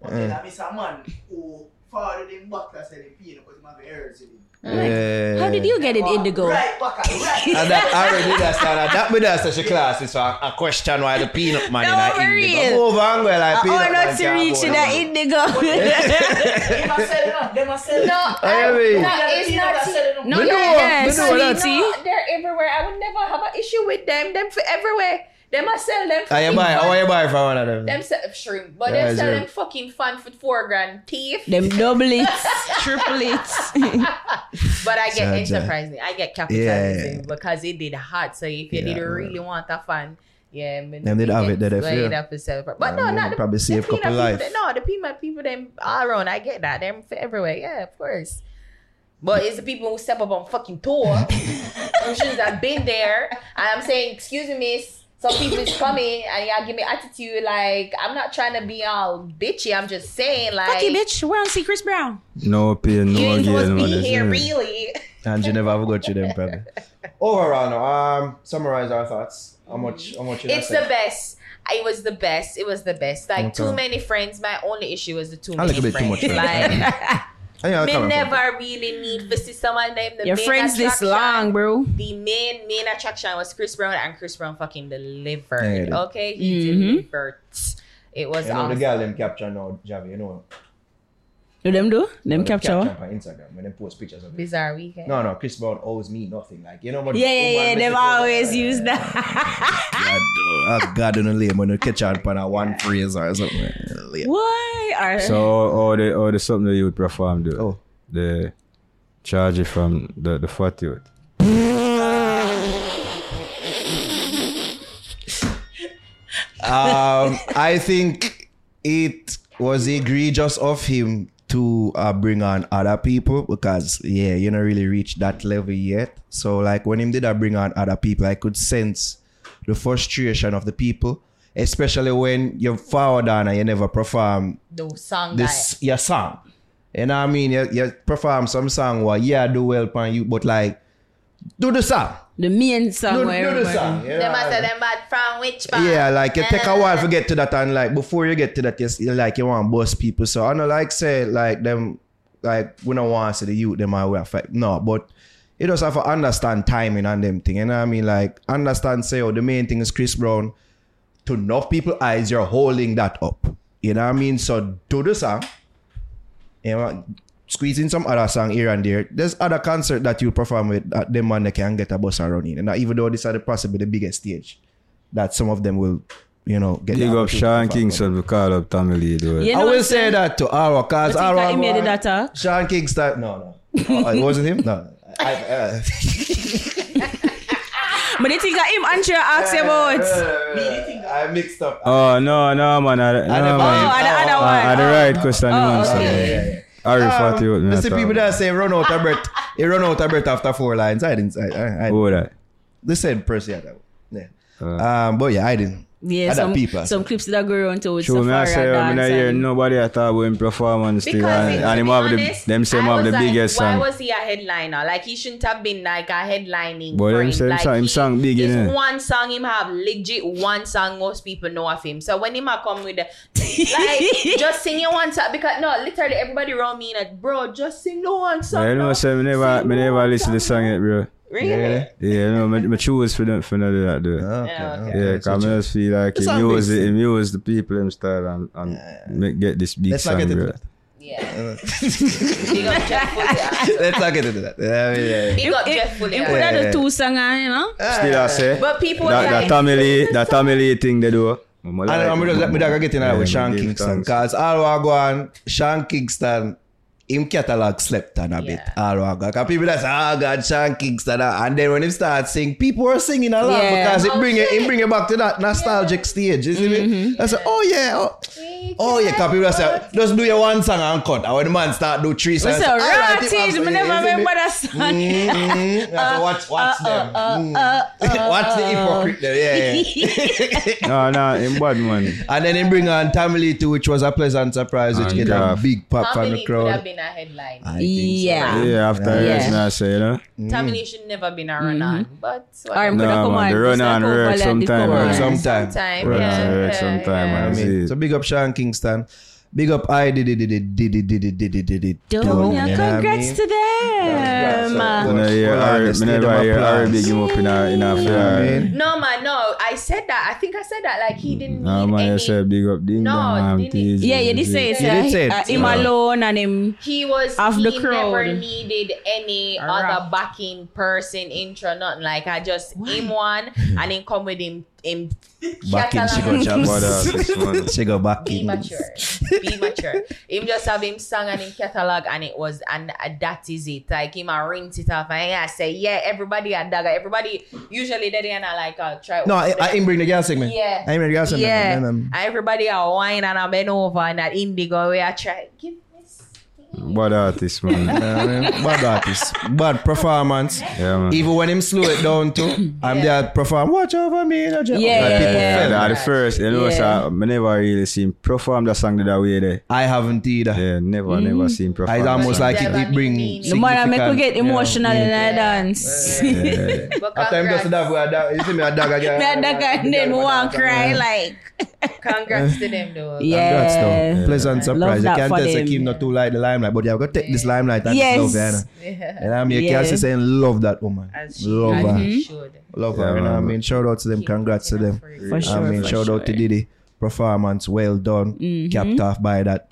But Yeah. then I miss a man who forwarded him back to selling peanut because he have herbs in him. Yeah. How did you get it indigo? Right back at right. And that *laughs* I already understand that. That me that's such a class is a, a question why the peanut man No, in for a indigo. Move on well like I peanut want man not to can't reach go that down. indigo. Them a sell it up. Them a sell it No, oh, up. I I, mean- that is Peanut a not. sell it up. No, We know, yes, we know that. sweetie. No, they're everywhere. I would never have an issue with them. Them for everywhere. Them I sell them. How ah, you fucking buy? How oh, fun. you buy from one of them? Them sell shrimp, but Yeah, them sell shrimp. them fucking fun for four grand thief. Them double it, *laughs* triple it. *laughs* But I get Sad, it sad. I get Yeah. capitalism because it did hot. So if you Yeah, did right. really want a fun, yeah, I mean, Them did have it, did they well, feel? you'd have sell. But Yeah, no, not the, probably the save couple peanut life. People, no, the peanut people them all around. I get that. Them for everywhere. Yeah, of course. But it's the people who step up on fucking tour. *laughs* Them shoes that been there. I'm saying, excuse me, miss. Some people is coming and y'all give me attitude. Like I'm not trying to be all bitchy. I'm just saying like Fuck you, bitch. We're on see Chris Brown. No pain, no you ain't supposed to be man. here It's- really. And you never have got you them probably. *laughs* Overall, now, um, summarize our thoughts. How much? How much? you It's say? the best. It was the best. It was the best. Like Okay. too many friends. My only issue was the too A many little bit too friends. much friends. Like *laughs* yeah, me come on, come on. never really need to see someone them. The Your main friends this long, bro. The main main attraction was Chris Brown, and Chris Brown fucking delivered. Yeah, he did. okay, he Mhm. delivered. It was You know the awesome. girl them capture now, Javi. You know. Do them do? Them They capture? on Instagram when they post pictures of it. Bizarre weekend. No, no, Chris Brown owes me nothing. Like you know what? Yeah, yeah, yeah. woman Them message- always use that. *laughs* God, uh, God on the lane when you catch out on a one phrase or something. Yeah. Why? Are, So, all the, all the something that you would perform, do. Oh. The charge it from the, the fat youth. Um, I think it was egregious of him to uh, bring on other people because yeah, you don't really reach that level yet. So like when him did I bring on other people, I could sense the frustration of the people, especially when you're forward on and you never perform The song this your song. You know what I mean? You, you perform some song where yeah do well upon you, but like do the song. The main song Do, where do the song. you guy. know Them I after them bad from which part? Yeah, like it take a while to get to that, and like before you get to that, you like you want to bust people. So I know, like say, like them, like we don't want to see the youth them are well fight. No, but you just have to understand timing and them thing. You know what I mean? Like understand, say, oh, the main thing is Chris Brown. To enough people eyes, you're holding that up. You know what I mean? So do the song. You know, squeeze in some other song here and there. There's other concert that you perform with that them man they can get a bus around in. And even though this are the possibly the biggest stage, that some of them will, you know, get Big up opportunity to Sean perform. Kingston, we call up Tommy Lee, do it. You I will say saying? that to Arwa because But he Arwa. he made it that talk. Sean Kingston. No, no. Oh, it wasn't him? No. I, uh, *laughs* But the thing that him Andrea asked you about. I mixed up. Oh, no, no, man. I, no, man. Oh, and the other Uh, one. uh, the right question, Oh, you answer. refer Yeah, yeah. Um, fat youth, me the I see talk people that say run out of breath. *laughs* He run out of breath after four lines. I didn't. I, I, I, Who that? the same person. Yeah. yeah. Uh, Um, but yeah, I didn't. Yeah, Other some, people. some clips that go around to with True, me I Safari say, I mean, I dance. hear nobody at all when performance thing, Because and, it- and to him be have the, honest, them say him I have the like, biggest Why song. was he a headliner? Like he shouldn't have been like a headlining. But for him him. say him like, song- him he- song big, it's innit? one song him have legit one song most people know of him. So when him a come with the *laughs* like just sing your one song because no literally everybody around me like bro just sing the one song. Yeah, you know, no. say me never, Sing me never listen to the song yet, bro. Really? Yeah, no, me, me choose for them for not do that. Okay. Yeah, okay. okay. Yeah, cause I just feel like It's him all use, big it, him use the people him style and, and make, get this big Let's not song, get into bro. that. Yeah. *laughs* Big up *laughs* Jeff Fully. *laughs* Let's not get into that. Yeah, yeah. Big up It- Jeff Fully. Him put Yeah. out the two song ah, you know? Ah. Still I say, But people that, like that family, Lee, that Tommy Lee thing they do. I'm And I'm just let me dog get in there with Sean Kingston because all I go on Sean Kingston him catalog slept on a bit. Yeah. All I go. Cause people that say, oh ah, God, Sean Kingston. ah," And then when he start sing, people are singing along Yeah. because it Oh, bring it, shit. it bring it back to that nostalgic stage. You see me? Mm-hmm. I say, oh yeah, oh, oh yeah. Cause people say, just do your one song and cut. And when the man start do three songs, say, ah, all right, it rotted. was- Me you never see me? remember that song. Mm-hmm. I say, *laughs* watch, watch uh, uh, them. Uh, mm. watch the hypocrite there. Yeah, yeah. *laughs* No, no, him bad man. And then he bring on Tommy Lee too, which was a pleasant surprise, which And get a big pop from the Lee could have crowd. Been a headline. I think so. Yeah. Yeah, after Yeah. yes, now say, you know. Tommy Lee should never been a run on. But Or him whatever. coulda No, come man, on. the just run like on work like the sometime, cover. Sometime. Sometime, yeah. on yeah, sometime, yeah. I mean, so big up Sean Kingston. Big up I did it, did it, did it, did it, did it, did it. Don't Don't, yeah, you know what I congrats to them. so- Uh, Me never hear Well, Harry- let's me give never them hear Harry applause. big him up in a in a You know what I fair. mean? No man, no. I said that. I think I said that. Like he didn't No need man, you any. say big up ding No, didn't- yeah, you did say it. You did say it. Uh, him alone and him. he was Of he the crowd. never needed any other backing person intro nothing like I just him one and then come with him him Back in she go catalog. What else, chops. this one? She go back be in. mature be mature him just have him song and him catalog and it was and uh, that is it like him a rinse it off and I say yeah everybody a dagger everybody usually they and I like uh, try No, I, I ain't bring the girl segment. Yeah. I ain't bring the girl segment. yeah Then, and everybody are wine and a bend over and that indigo we are try give this Bad artist, man. *laughs* Uh, bad artist, bad performance. Yeah, man. Even when him slow it down too, I'm there to perform. Watch over me, you know, just- Yeah, like yeah, people yeah. feel. Yeah, the first, you know, Yeah. so I never really seen perform the song that way there. I haven't either. Yeah, never, never seen perform. It's the almost like it, it bring. The man I make we get emotional yeah. *laughs* in a dance. But After him just congrats, dog, we a dog. You see me a dog again. Me and that guy and then one cry like congrats to them though. Congrats, though. yeah. Pleasant surprise. You that can't for tell say them. keep not too like the limelight, but you have got to take this limelight and Yes. love, you know. Yeah. You know what I mean? You Yeah. can't saying love that woman. Love her. he should. Love her, you know I mean? Shout out to them, congrats to them. For I mean, for shout out to sure. Diddy. Performance well done. Mm-hmm. Capped off by that.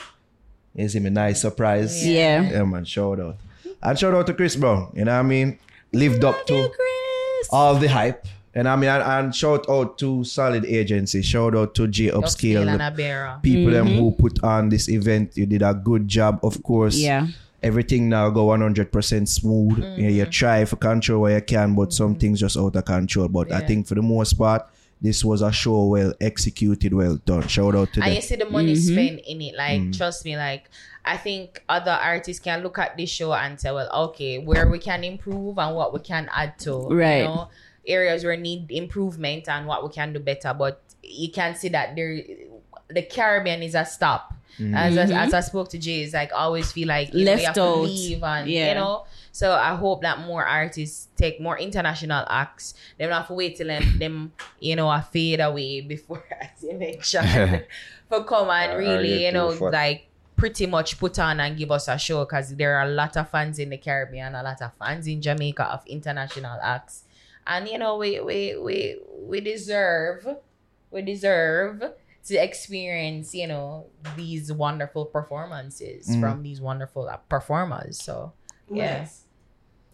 Is him a nice surprise. Yeah. Yeah, man, shout out. And shout out to Chris Brown. You know what I mean? Lived up to Chris. all the hype. And I mean, and, and shout out to Solid Agency. Shout out to J Upscale Upscale. and the a bearer. people them who put on this event. You did a good job, of course. Yeah. Everything now go 100% smooth. Yeah, you try for control where you can, but some things just out of control. But I think for the most part, this was a show well executed, well done. Shout out to And them. you see the money Mm-hmm. spent in it. Like, Mm. trust me, like, I think other artists can look at this show and say, well, okay, where we can improve and what we can add to. Right. You know, areas where need improvement and what we can do better. But you can see that there, the Caribbean is a stop. As, as, as I mm-hmm. spoke to Jay, it's like I always feel like you know, you have to out. leave and Yeah. you know. So I hope that more artists take more international acts. They don't have to wait till them, them you know, are fade away before as you mentioned for come and I- I really, you you, know, fuck. like pretty much put on and give us a show because there are a lot of fans in the Caribbean, a lot of fans in Jamaica of international acts. And you know, we we we we deserve we deserve to experience, you know, these wonderful performances Mm. from these wonderful uh, performers. So yeah.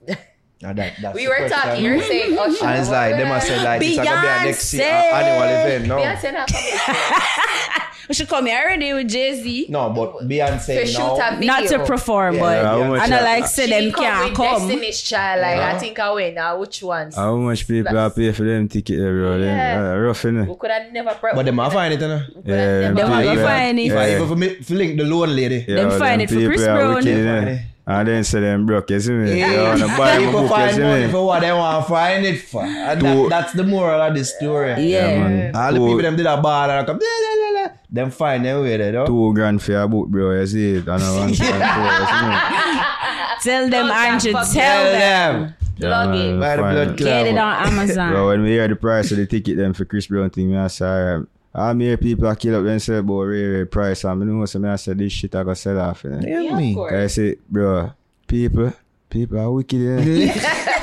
*laughs* Now that- that's We the were talking, you were saying Usher. And it's like, they must say like, it's going to be a next se- Beyonce. uh, annual event. No. Beyonce not coming. We should come here already with Jay Z. No, but To Beyonce shoot now. a video. Not to perform, Yeah, but yeah, how much and I like say She them come can't with come. Destiny's Child, like Yeah. I think I win. Now which ones? How much people are pay for them ticket there, bro? Them, Yeah. uh, rough, innit? we could have never. Pre- But them we I coulda- find it, you know. coulda Yeah, never- Them people- will find it. If Yeah. I even fi- fi link the lone lady. Yeah, Them well, find it for people Chris are Brown. Wicked, Yeah. innit? And then say them broke, you see me? Yeah. They wanna buy my People book, you see money me? for what they want to find it for. And Two- that, that's the moral of the story. Yeah. man. All the people them did a ball and come, la, la, la, la. them find their way there, though. Two grand for your book, bro. You see it? And I want to *laughs* Tell them, Plug that Andrew, fuck tell Tell them. them. Plug it. Buy the blood Get it on Amazon. Bro, when we hear the price of the ticket them for Chris Brown thing, me I say, alright. I'm here people are kill up themselves about Ray Ray price and I know so me I say this shit I go sell off. You know? Yeah, Yeah, me. of. I say, bro, people, people are wicked. Yeah. *laughs*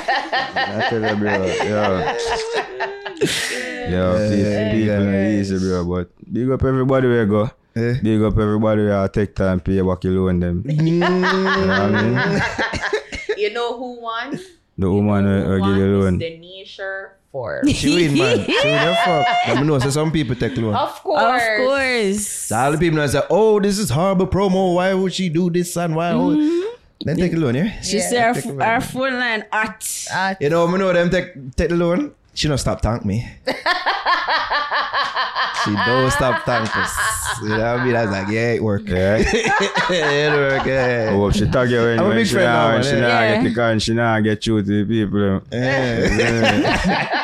*laughs* I tell you, bro, yo. Yo, people, yeah, people yeah. easy, bro. But big up everybody where go. Eh. Big up everybody where take time pay back your loan them. you know what I mean? *laughs* You know who won? The woman Who will give you loan. is Denisha for. *laughs* She win, man. She win the *laughs* fuck. Let me know. So some people take loan. Of course. Of course. So all the people now say, oh, this is horrible promo. Why would she do this and why? would-" Then take a loan, yeah? She Yeah. said our, Take a our phone line hot. Uh, You know, I know them take, take the loan. She don't stop thank me. *laughs* she don't stop thank us. You know what I mean? I was like, yeah, it worked. Yeah. it worked, yeah. Oh, she tag you when, I'm a when big she friend nah, now, when man, she yeah. nah get the car and she nah get through to the people. Yeah.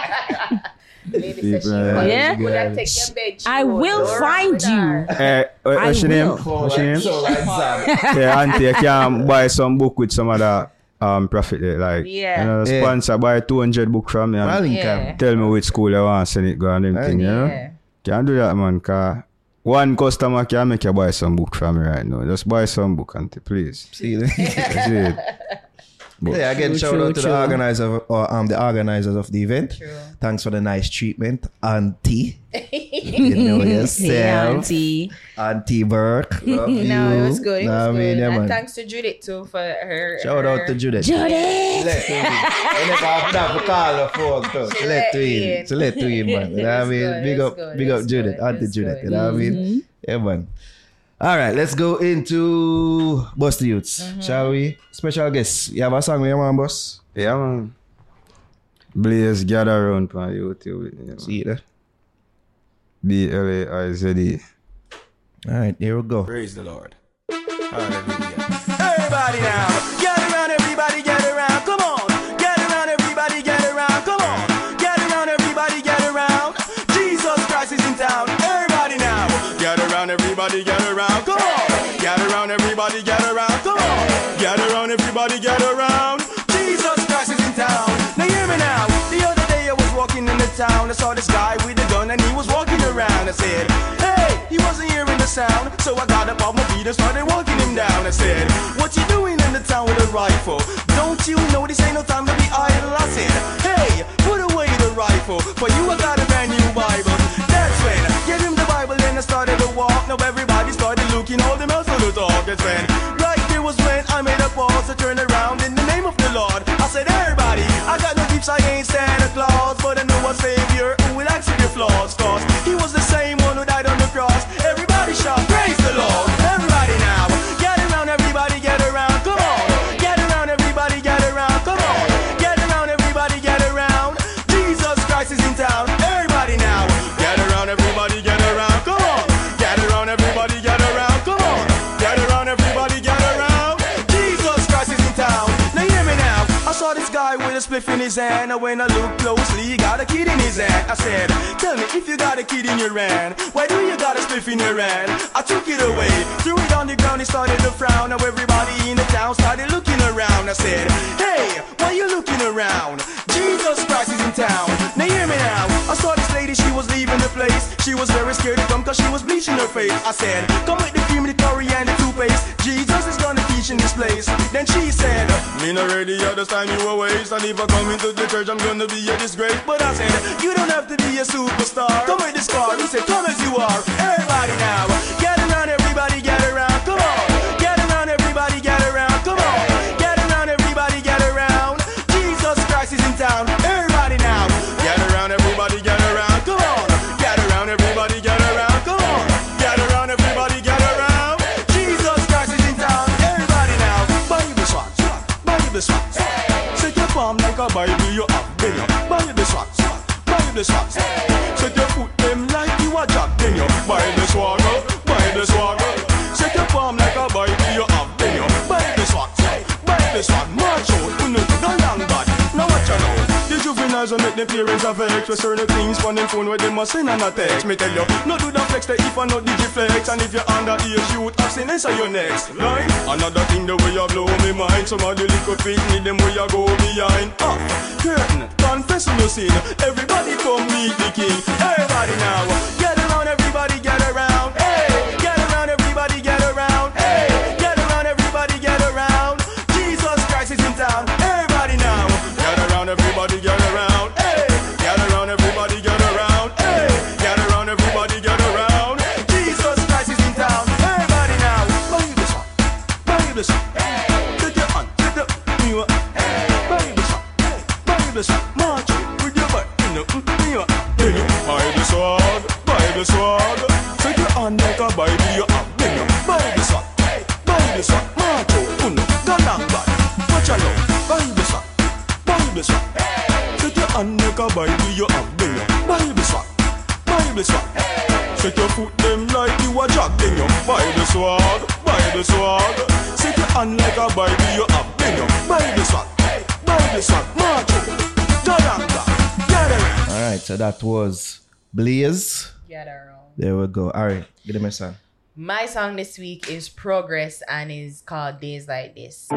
Lady said she People, uh. Yeah. Would I take your bed? I will find you. Eh, what- I what's your name? will. What's your name? Like *laughs* yeah, auntie, you can buy some book with some of that um profit there. Like, Yeah. you know, Yeah. sponsor buy 200 book from me and Yeah. tell me which school you want send it go and them Yeah. you know? Can't do that, man, cause one customer can make you buy some book from me right now. Just buy some book, auntie, please. See, That's *laughs* it. yeah, again, True, shout true, out to true. the organizer or, um, the organizers of the event. True. Thanks for the nice treatment, Auntie. *laughs* you know Hey, auntie. Auntie Burke. *laughs* Love you. No, it was good. It Nah, was I mean, good. yeah, and thanks to Judith too for her. Shout out to Judith. Judith. Let to in. And if I have to call her phone too. She She let let to me in. in. She let to in, man. You know what I mean? good, Big up, big up Judith, Auntie Judith. You know what I mean? Yeah, man. All right, let's go into Buss Di Utes, Mm-hmm. shall we? Special guest. You have a song with your man, boss? Yeah, man. Blaize gather around on YouTube. with me, man. See it there. B L A I Z E. All right, here we go. Praise the Lord. Hallelujah. Everybody now, get around, everybody everybody get around. Jesus Christ is in town. Now hear me now. The other day I was walking in the town. I saw this guy with a gun and he was walking around. I said, Hey, he wasn't hearing the sound. So I got up on my feet and started walking him down. I said, What you doing in the town with a rifle? Don't you know this ain't no time to be idle? I said, Hey, put away the rifle. For you I got a brand new Bible. That's when I gave him the Bible and I started to walk. Now everybody started looking, all the mouths full of talk. That's when, right there was when I made I ain't Santa Claus, but I know a Savior who will accept your flaws. Cause with a spliff in his hand, and when I look closely, he got a kid in his hand. I said, Tell me if you got a kid in your hand, why do you got a spliff in your hand? I took it away, threw it on the ground, he started to frown. Now everybody in the town started looking around. I said, Hey, why you looking around? Jesus Christ is in town. Now hear me now. I saw this lady, she was leaving the place. She was very scared to come cause she was bleaching her face. I said, Come with the cream, the curry, and the toothpaste. Jesus is gonna teach in this place. Then she said, Me not ready at this time you a waste. And if I come into the church, I'm gonna be a disgrace. But I said, You don't have to be a superstar. Come with this car. He said, Come as you are. Everybody now. Get palm like a Bible you have then you. Bible swat, swat, Bible swat. swat. Set your foot them like you a jack then you. buy Bible swagger, Bible swagger. Set your palm like a Bible you have then you. Bible swat, swat, Bible swat. March out, you know, no long Juveniles will make the parents of vex with certain things on them phone where they must send and a text. Me tell you, no do the flex the if I not digiflex and if you're under age you would abstinence are your next line. Another thing the way you blow me mind. Some of the little pick me them way you go behind. Up, curtain, confessing your sin. Everybody come meet the king. Everybody now, get around, everybody get around. Song. March with your butt in the you Then you Bible swag, Bible swag. Take your hand like a Bible you have. Then you Bible swag, Bible swag. March out, uno, go down bad. Watch out now, Bible swag, Bible swag. Take your hand like a Bible you have. Then you Bible swag, Bible swag. Set your foot them like you a jack, then you Bible swag, Bible swag. Set your hand like a Bible you have, then you Bible swag, Bible swag. March out, go down bad. Get it. All right, so that was Blaize. Get around. There we go. All right, give them a song. My song this week is Prohgres and is called Days Like This.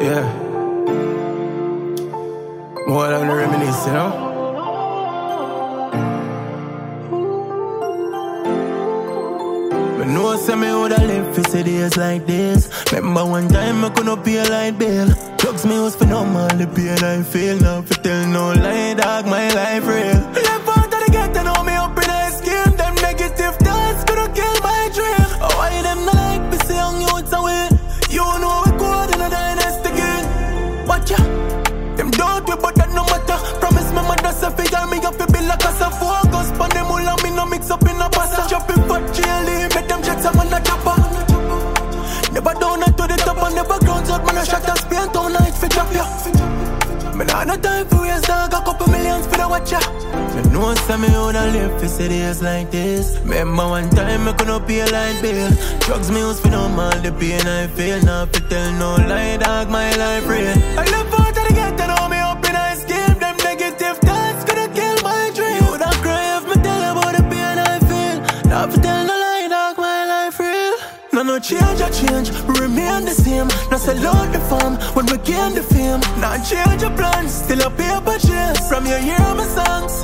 Yeah. More than reminisce, you know? But no, say me woulda live for see days like this. Remember one time I couldn't pay a light bill. Drugs me was normal, the pain I feel. Now for tell no lie, dog, my life real. Live out. Man a shot and spend all night fi drop ya. Me nah no time for waste dog. A couple millions for the watch ya. Me know some me woulda live for days like this. Remember one time I couldn't pay a light bill. Drugs me use for no all the pain I feel. Now fi tell no lie, dog, my life real. I live out of the ghetto, No, change, I change, remain the same. Now sell out the farm when we gain the fame. Now change your plans, still a paper chase. From your hear my songs,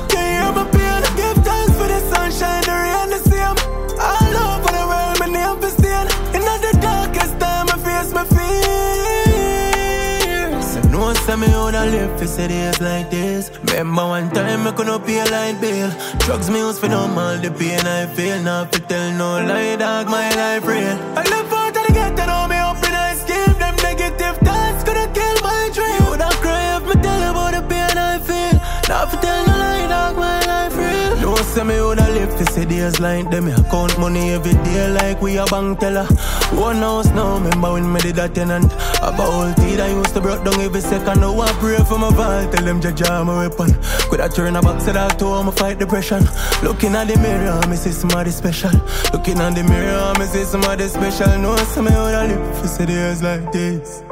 Some me woulda live for see days like this. Remember one time I couldn't pay a light bill. Drugs me use for numb all the pain I feel. Now fi tell no lie, dog, my life real. I live out of the ghetto, know me up in a scheme. Them negative thoughts gonna kill my dream. You woulda cry if me tell you about the pain I feel. Now fi tell no lie, dog, my life real. No say me for see days like them. I count money every day like we a bank teller. One house now, remember when me did a tenant. About teeth I used to broke down every second. Now I pray for my vault, tell them jaja my weapon. Could I turn a back to that to me fight depression? Looking at the mirror, me see somebody special. Looking at the mirror, me see somebody special. No say me woulda live for see days like this.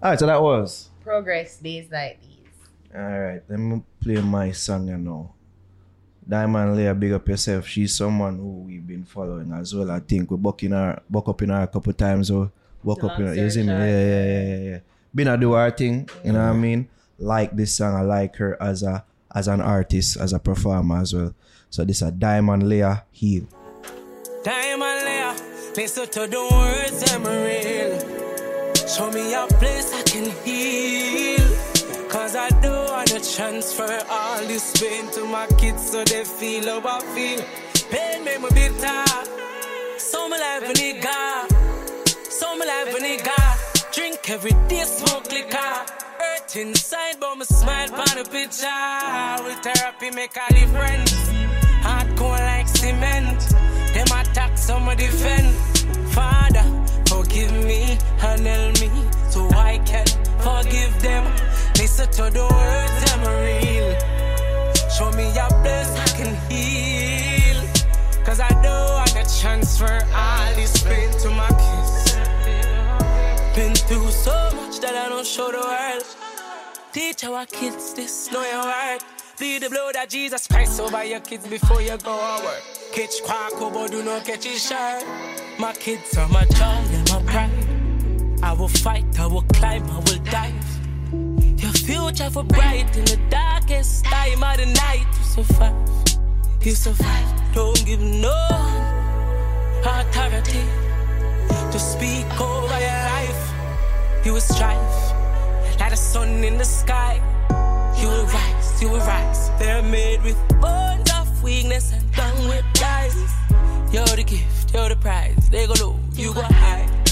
Alright, so that was. Prohgres days like these. Alright, let me play my song you know. Diamond Liyah, big up yourself. She's someone who we've been following as well. I think we buck in her, buck up in her a couple times or buck up in her. You see me? Yeah, yeah, yeah, yeah, yeah. Been a do her thing, you know what I mean? Like this song, I like her as a as an artist, as a performer as well. So this a Diamond Liyah Heal. Diamond layer, listen to the words I'm real. Show me a place I can heal. Cause I don't wanna transfer all this pain to my kids so they feel how I feel. Pain make me bitter. So my life it God. So my life it God. Drink every day, smoke liquor. Hurt inside, but me smile on the picture. With therapy make a difference. Hardcore like cement. Them attack, some defend. Father, help me so I can forgive them. Listen to the words I'm real. Show me a place I can heal. Cause I know I can transfer all this pain to my kids. Been through so much that I don't show the world. Teach our kids this, know your word. Plead the blood of Jesus Christ over your kids before you go work. Catch quack, but do not catch his shirt. My kids are my joy and my pride. I will fight, I will climb, I will dive. Your future for bright in the darkest time of the night. You survive, you survive. Don't give no authority to speak over your life. You will strive like the sun in the sky. You will rise, you will rise. They're made with bones of weakness and done with lies. You're the gift, you're the prize. They go low, you go high.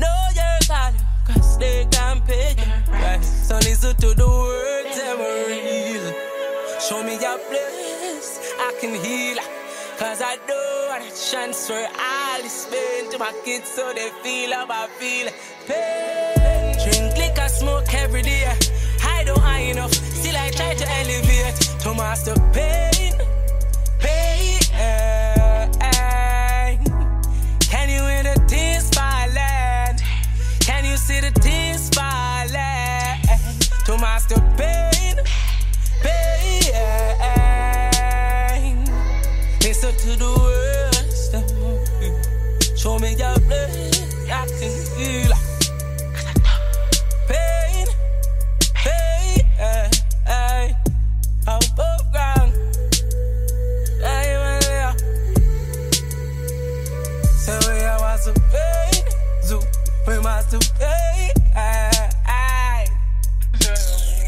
Know your value, cause they can pay your price. So listen to the words that were real. Show me your place, I can heal. Cause I know I transfer all this pain to my kids so they feel how I feel. Pain. Drink liquor, smoke every day. I don't high enough, still I try to elevate to master. Pain. Zoo. We must to pay. Hey, hey.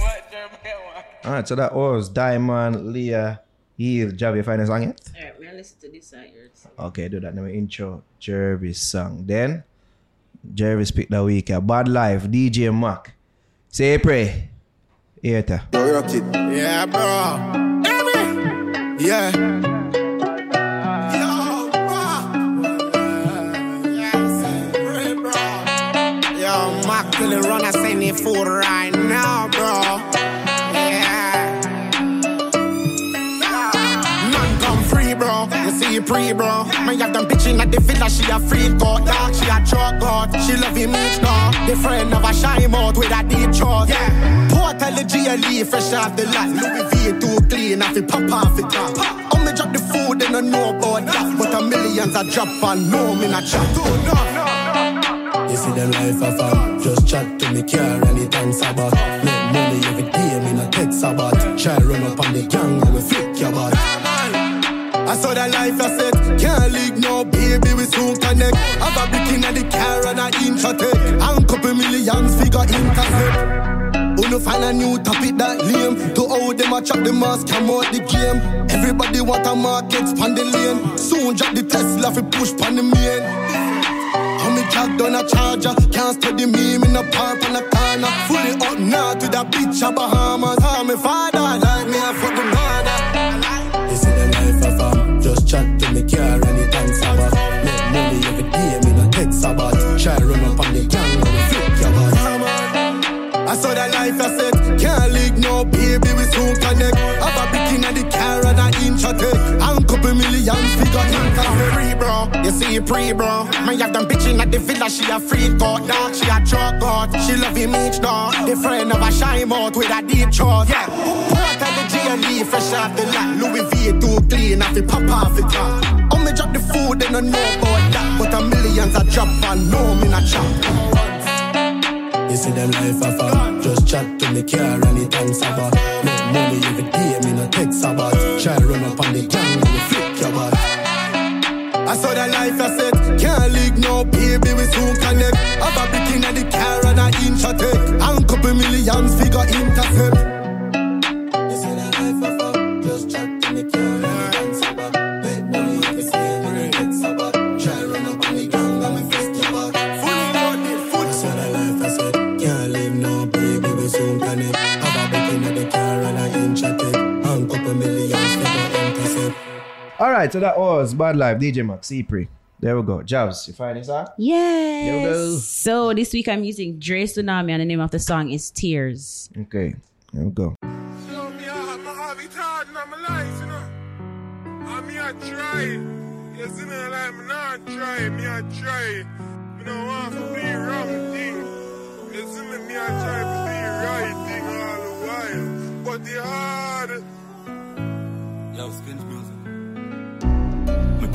What the hell? Alright, so that was Diamond Liyah Heal. Javi, you find the song yet? Alright, we're listen to this song. Okay, do that. Let me intro Jervis song. Then Jervis pick the week. uh, BadLife, DJ Mac. See Pree. Theater. Rock it. Yeah, bro. Yeah. The run, I send it food right now, bro. Yeah. None come free, bro. You see pre, bro. Man, have them bitching at the villa. She a free god, dog. She a truck god. She him each dog. The friend of a shy mouth with a deep throat. Yeah. Portal the GLE, fresh off the lot. Louis V too clean, I fi pop off it. Pop. Oh, me drop the food, they don't know about that. But a millions I drop and no, me not chat. No, no. You see them life of fun. Just chat to me car anytime Sabbath. Make money every day, me no take Sabbath. Try run up on the gang and we flick your butt. I saw that life I said, can't leak no baby, we soon connect. Have a brick in the car and a take. And couple millions figure intercept. Who no find a new topic that lame To how them a chop the mask, come out the game Everybody want a market, span the lane Soon drop the Tesla, fi push pan the main Me jack down a charger Can't study me, me no park on the corner Fully up north with a bitch a Bahamas How me father like me a fuck the mother You see them life of fun. Just chat to me car anytime Sabbath. Make money every day, me no take Sabbath. Try run up on the gang we flick your butt. I saw that life I said, can't leak no baby, we soon connect. Have a brick in the car and a inch a take. And couple millions figure you see you pre bro. Man, have them bitching at the villa, she a free god, dog. She a truck god, she love him each dog. The friend of a shy mouth with a deep throat. Yeah, what the GLE, fresh off the lot. Louis V too clean, I fi pop off it. Uh. Oh, me drop the food, they don't know about that. But a millions I drop and no, me not chop. You see them life of fun. Just chat to me car anytime Sabbath. Make money every day, me no take Sabbath. Try run up on the gang we flick your butt. I saw that life I said, can't leak no baby, we soon connect. Have a brick in the car and a inch a take. And couple millions figure intercept. Right, so that was BadLife, DJ Max, Pre. There we go. Jobs, you find this out? There we go. Yes. So this week I'm using Drae Sunami and the name of the song is Tears. Okay, there we go. Yo, me a, me have it hard in my life, you know. And me a try. You see me like me not try, me a try. Me don't want to be wrong thing. You see me, me a try to be right thing all the while. But the hard. Yo, Skins music.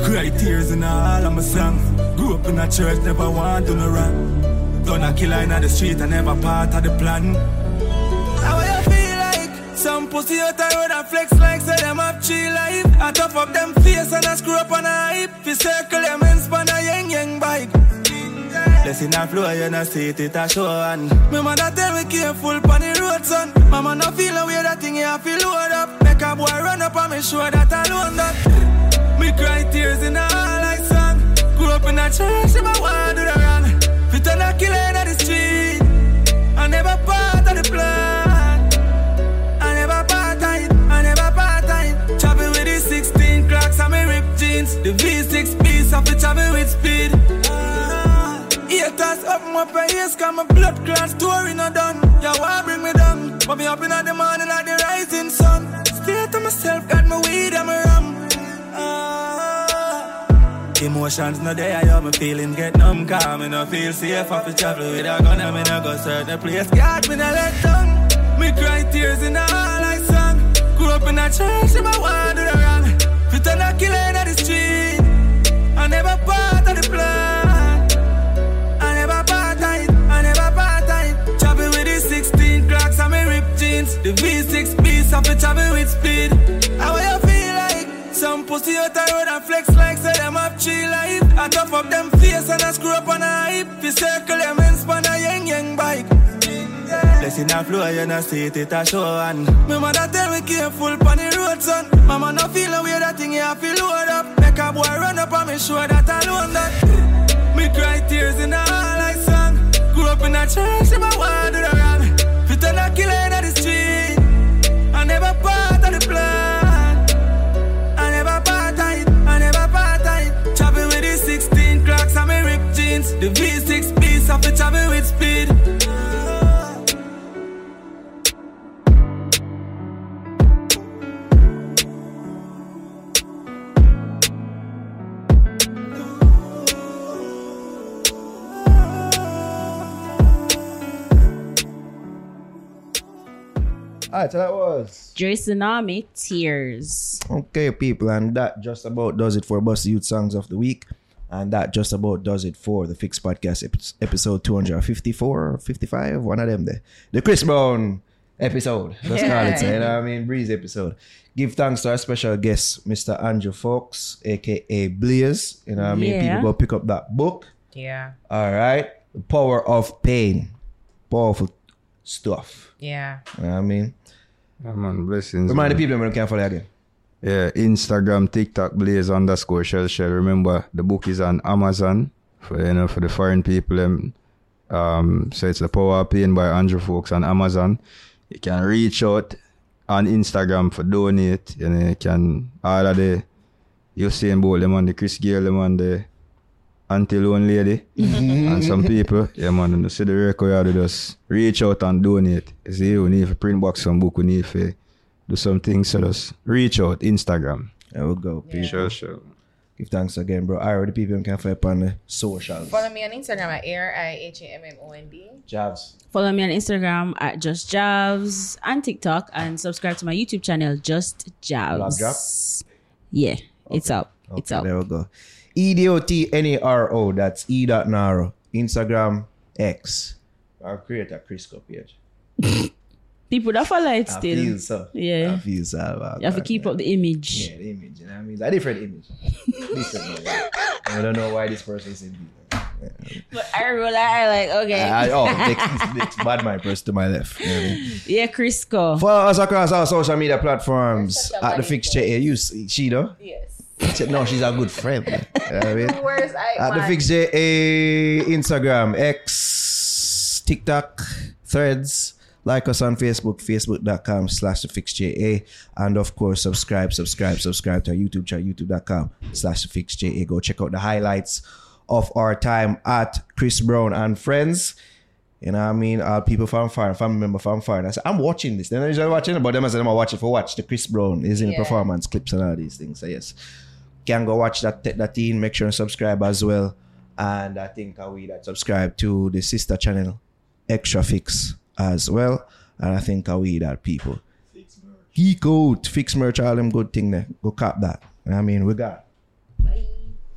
My cry tears in all of my songs. Grew up in a church, never want to no wrong. Done a killer in the street, I never part of the plan. How you feel like? Some pussy out the road and flex like say them have chill life. I top up them face and I screw up on a hip. Fi circle them and span a yang yang bike. Blessing a flow, you know see it, it a show and Me mother tell me careful pon the road, son Mama no feel the way that thing you have to load up Make a boy run up and me sure that alone that Me cry tears in all I song Grew up in a church, if I want do the wrong Fit on a killer in the street I never part of the plan I never part of it, I never part of it Travel with the 16 clocks and me ripped jeans The V6 piece of it travel with speed Ah, Haters up my face, cause my blood clot story not done. Yeah, why bring me down? But me up in the morning like the rising sun. Stay to myself, got my weed and my rum. Emotions not there, yeah, my feelings get numb, calm, me no feel safe. Have to travel with a gun, and me no go certain place. God, me no let down. Me cry tears in all I song. Grew up in a church, if I want do the wrong. Fit on a killer in the street. I never part of the plan. I never part of it. I never part of it. Travel with the 16 clocks and me ripped jeans. The V6 piece of it travel with speed. Like? Some pussy out the road and flex like say them have chill life. I top up them face and I screw up on a hip. Fi circle them and span a yang yang bike. Blessing a flow, you know see it, it a show and Me mother tell me careful pon the road, son. Mama no feel the that thing you have to load up. Make a boy run up and me sure that alone that. Me cry tears in all I song. Grew up in a church, if I want do the wrong Fit on a killer in the street. I never part of The V6 beast of it travel with speed. Alright, so that was Drae Sunami, Tears. Okay, people, and that just about does it for Bust Youth Songs of the Week. And that just about does it for the Fix Podcast episode 254 55, one of them there. The Chris Brown episode. Let's call it, you know what I mean? Breeze episode. Give thanks to our special guest, Mr. Andrew Folkes, aka Blaize. You know what I mean? Yeah. People go pick up that book. Yeah. All right. The Power of Pain. Powerful stuff. Yeah. You know what I mean? Yeah, man, blessings. Remind the man. people when they can follow you again. Yeah, Instagram, TikTok, Blaze underscore Shell Shell. Remember, the book is on Amazon for you know for the foreign people. Um, um, so it's the Power of Pain by Andrew Folks on Amazon. You can reach out on Instagram for donate. You know, you can all of the Usain Bolt them on the Chris Gale them on the Auntie Lone Lady and some people. Yeah man, you see the record you just reach out and donate. You see, we need to print box some book, we need to do some things. So just reach out, Instagram. There we go, people. Sure, sure. Give thanks again, bro. I already people can find up on the socials. Follow me on Instagram at air i h a m m o n d. Javs. Follow me on Instagram at Just Javs and TikTok and subscribe to my YouTube channel, Just Javs. Blog drop? Yeah, it's up. It's up. There we go. E D O T N A R O. That's E dot Naro. Instagram X. I'll create a Crisco page. Eh? *laughs* People that follow it I still. feel so. Yeah. I feel so. About You have to keep man. up the image. Yeah, the image. You know what I mean? It's a different image. *laughs* different. man. I don't know why this person is in me. But I roll I like, okay. I, oh, next, next bad my person to my left. You know what I mean? *laughs* yeah, Crisco. Follow us across our social media platforms at the Fix J. You see, she though? Yes. No, she's a good friend. man. You know what I mean? Where's I? At the man? Fix eh, Instagram, X, TikTok, Threads. Like us on Facebook, facebook.com slash the Fix JA. And of course, subscribe, subscribe, subscribe to our YouTube channel, youtube.com slash the Fix JA. Go check out the highlights of our time at Chris Brown and Friends. You know what I mean? All people from far, family member from far. And I said, I'm watching this. Then I usually watching it, but them I said, I'm watching for watch the Chris Brown is in the Yeah. performance clips and all these things. So yes, can go watch that that in. Make sure and subscribe as well. And I think we that subscribe to the sister channel, Extra Fix as well. And I think we that people geek out, fix merch, all them good thing there. Go cop that. I mean, we got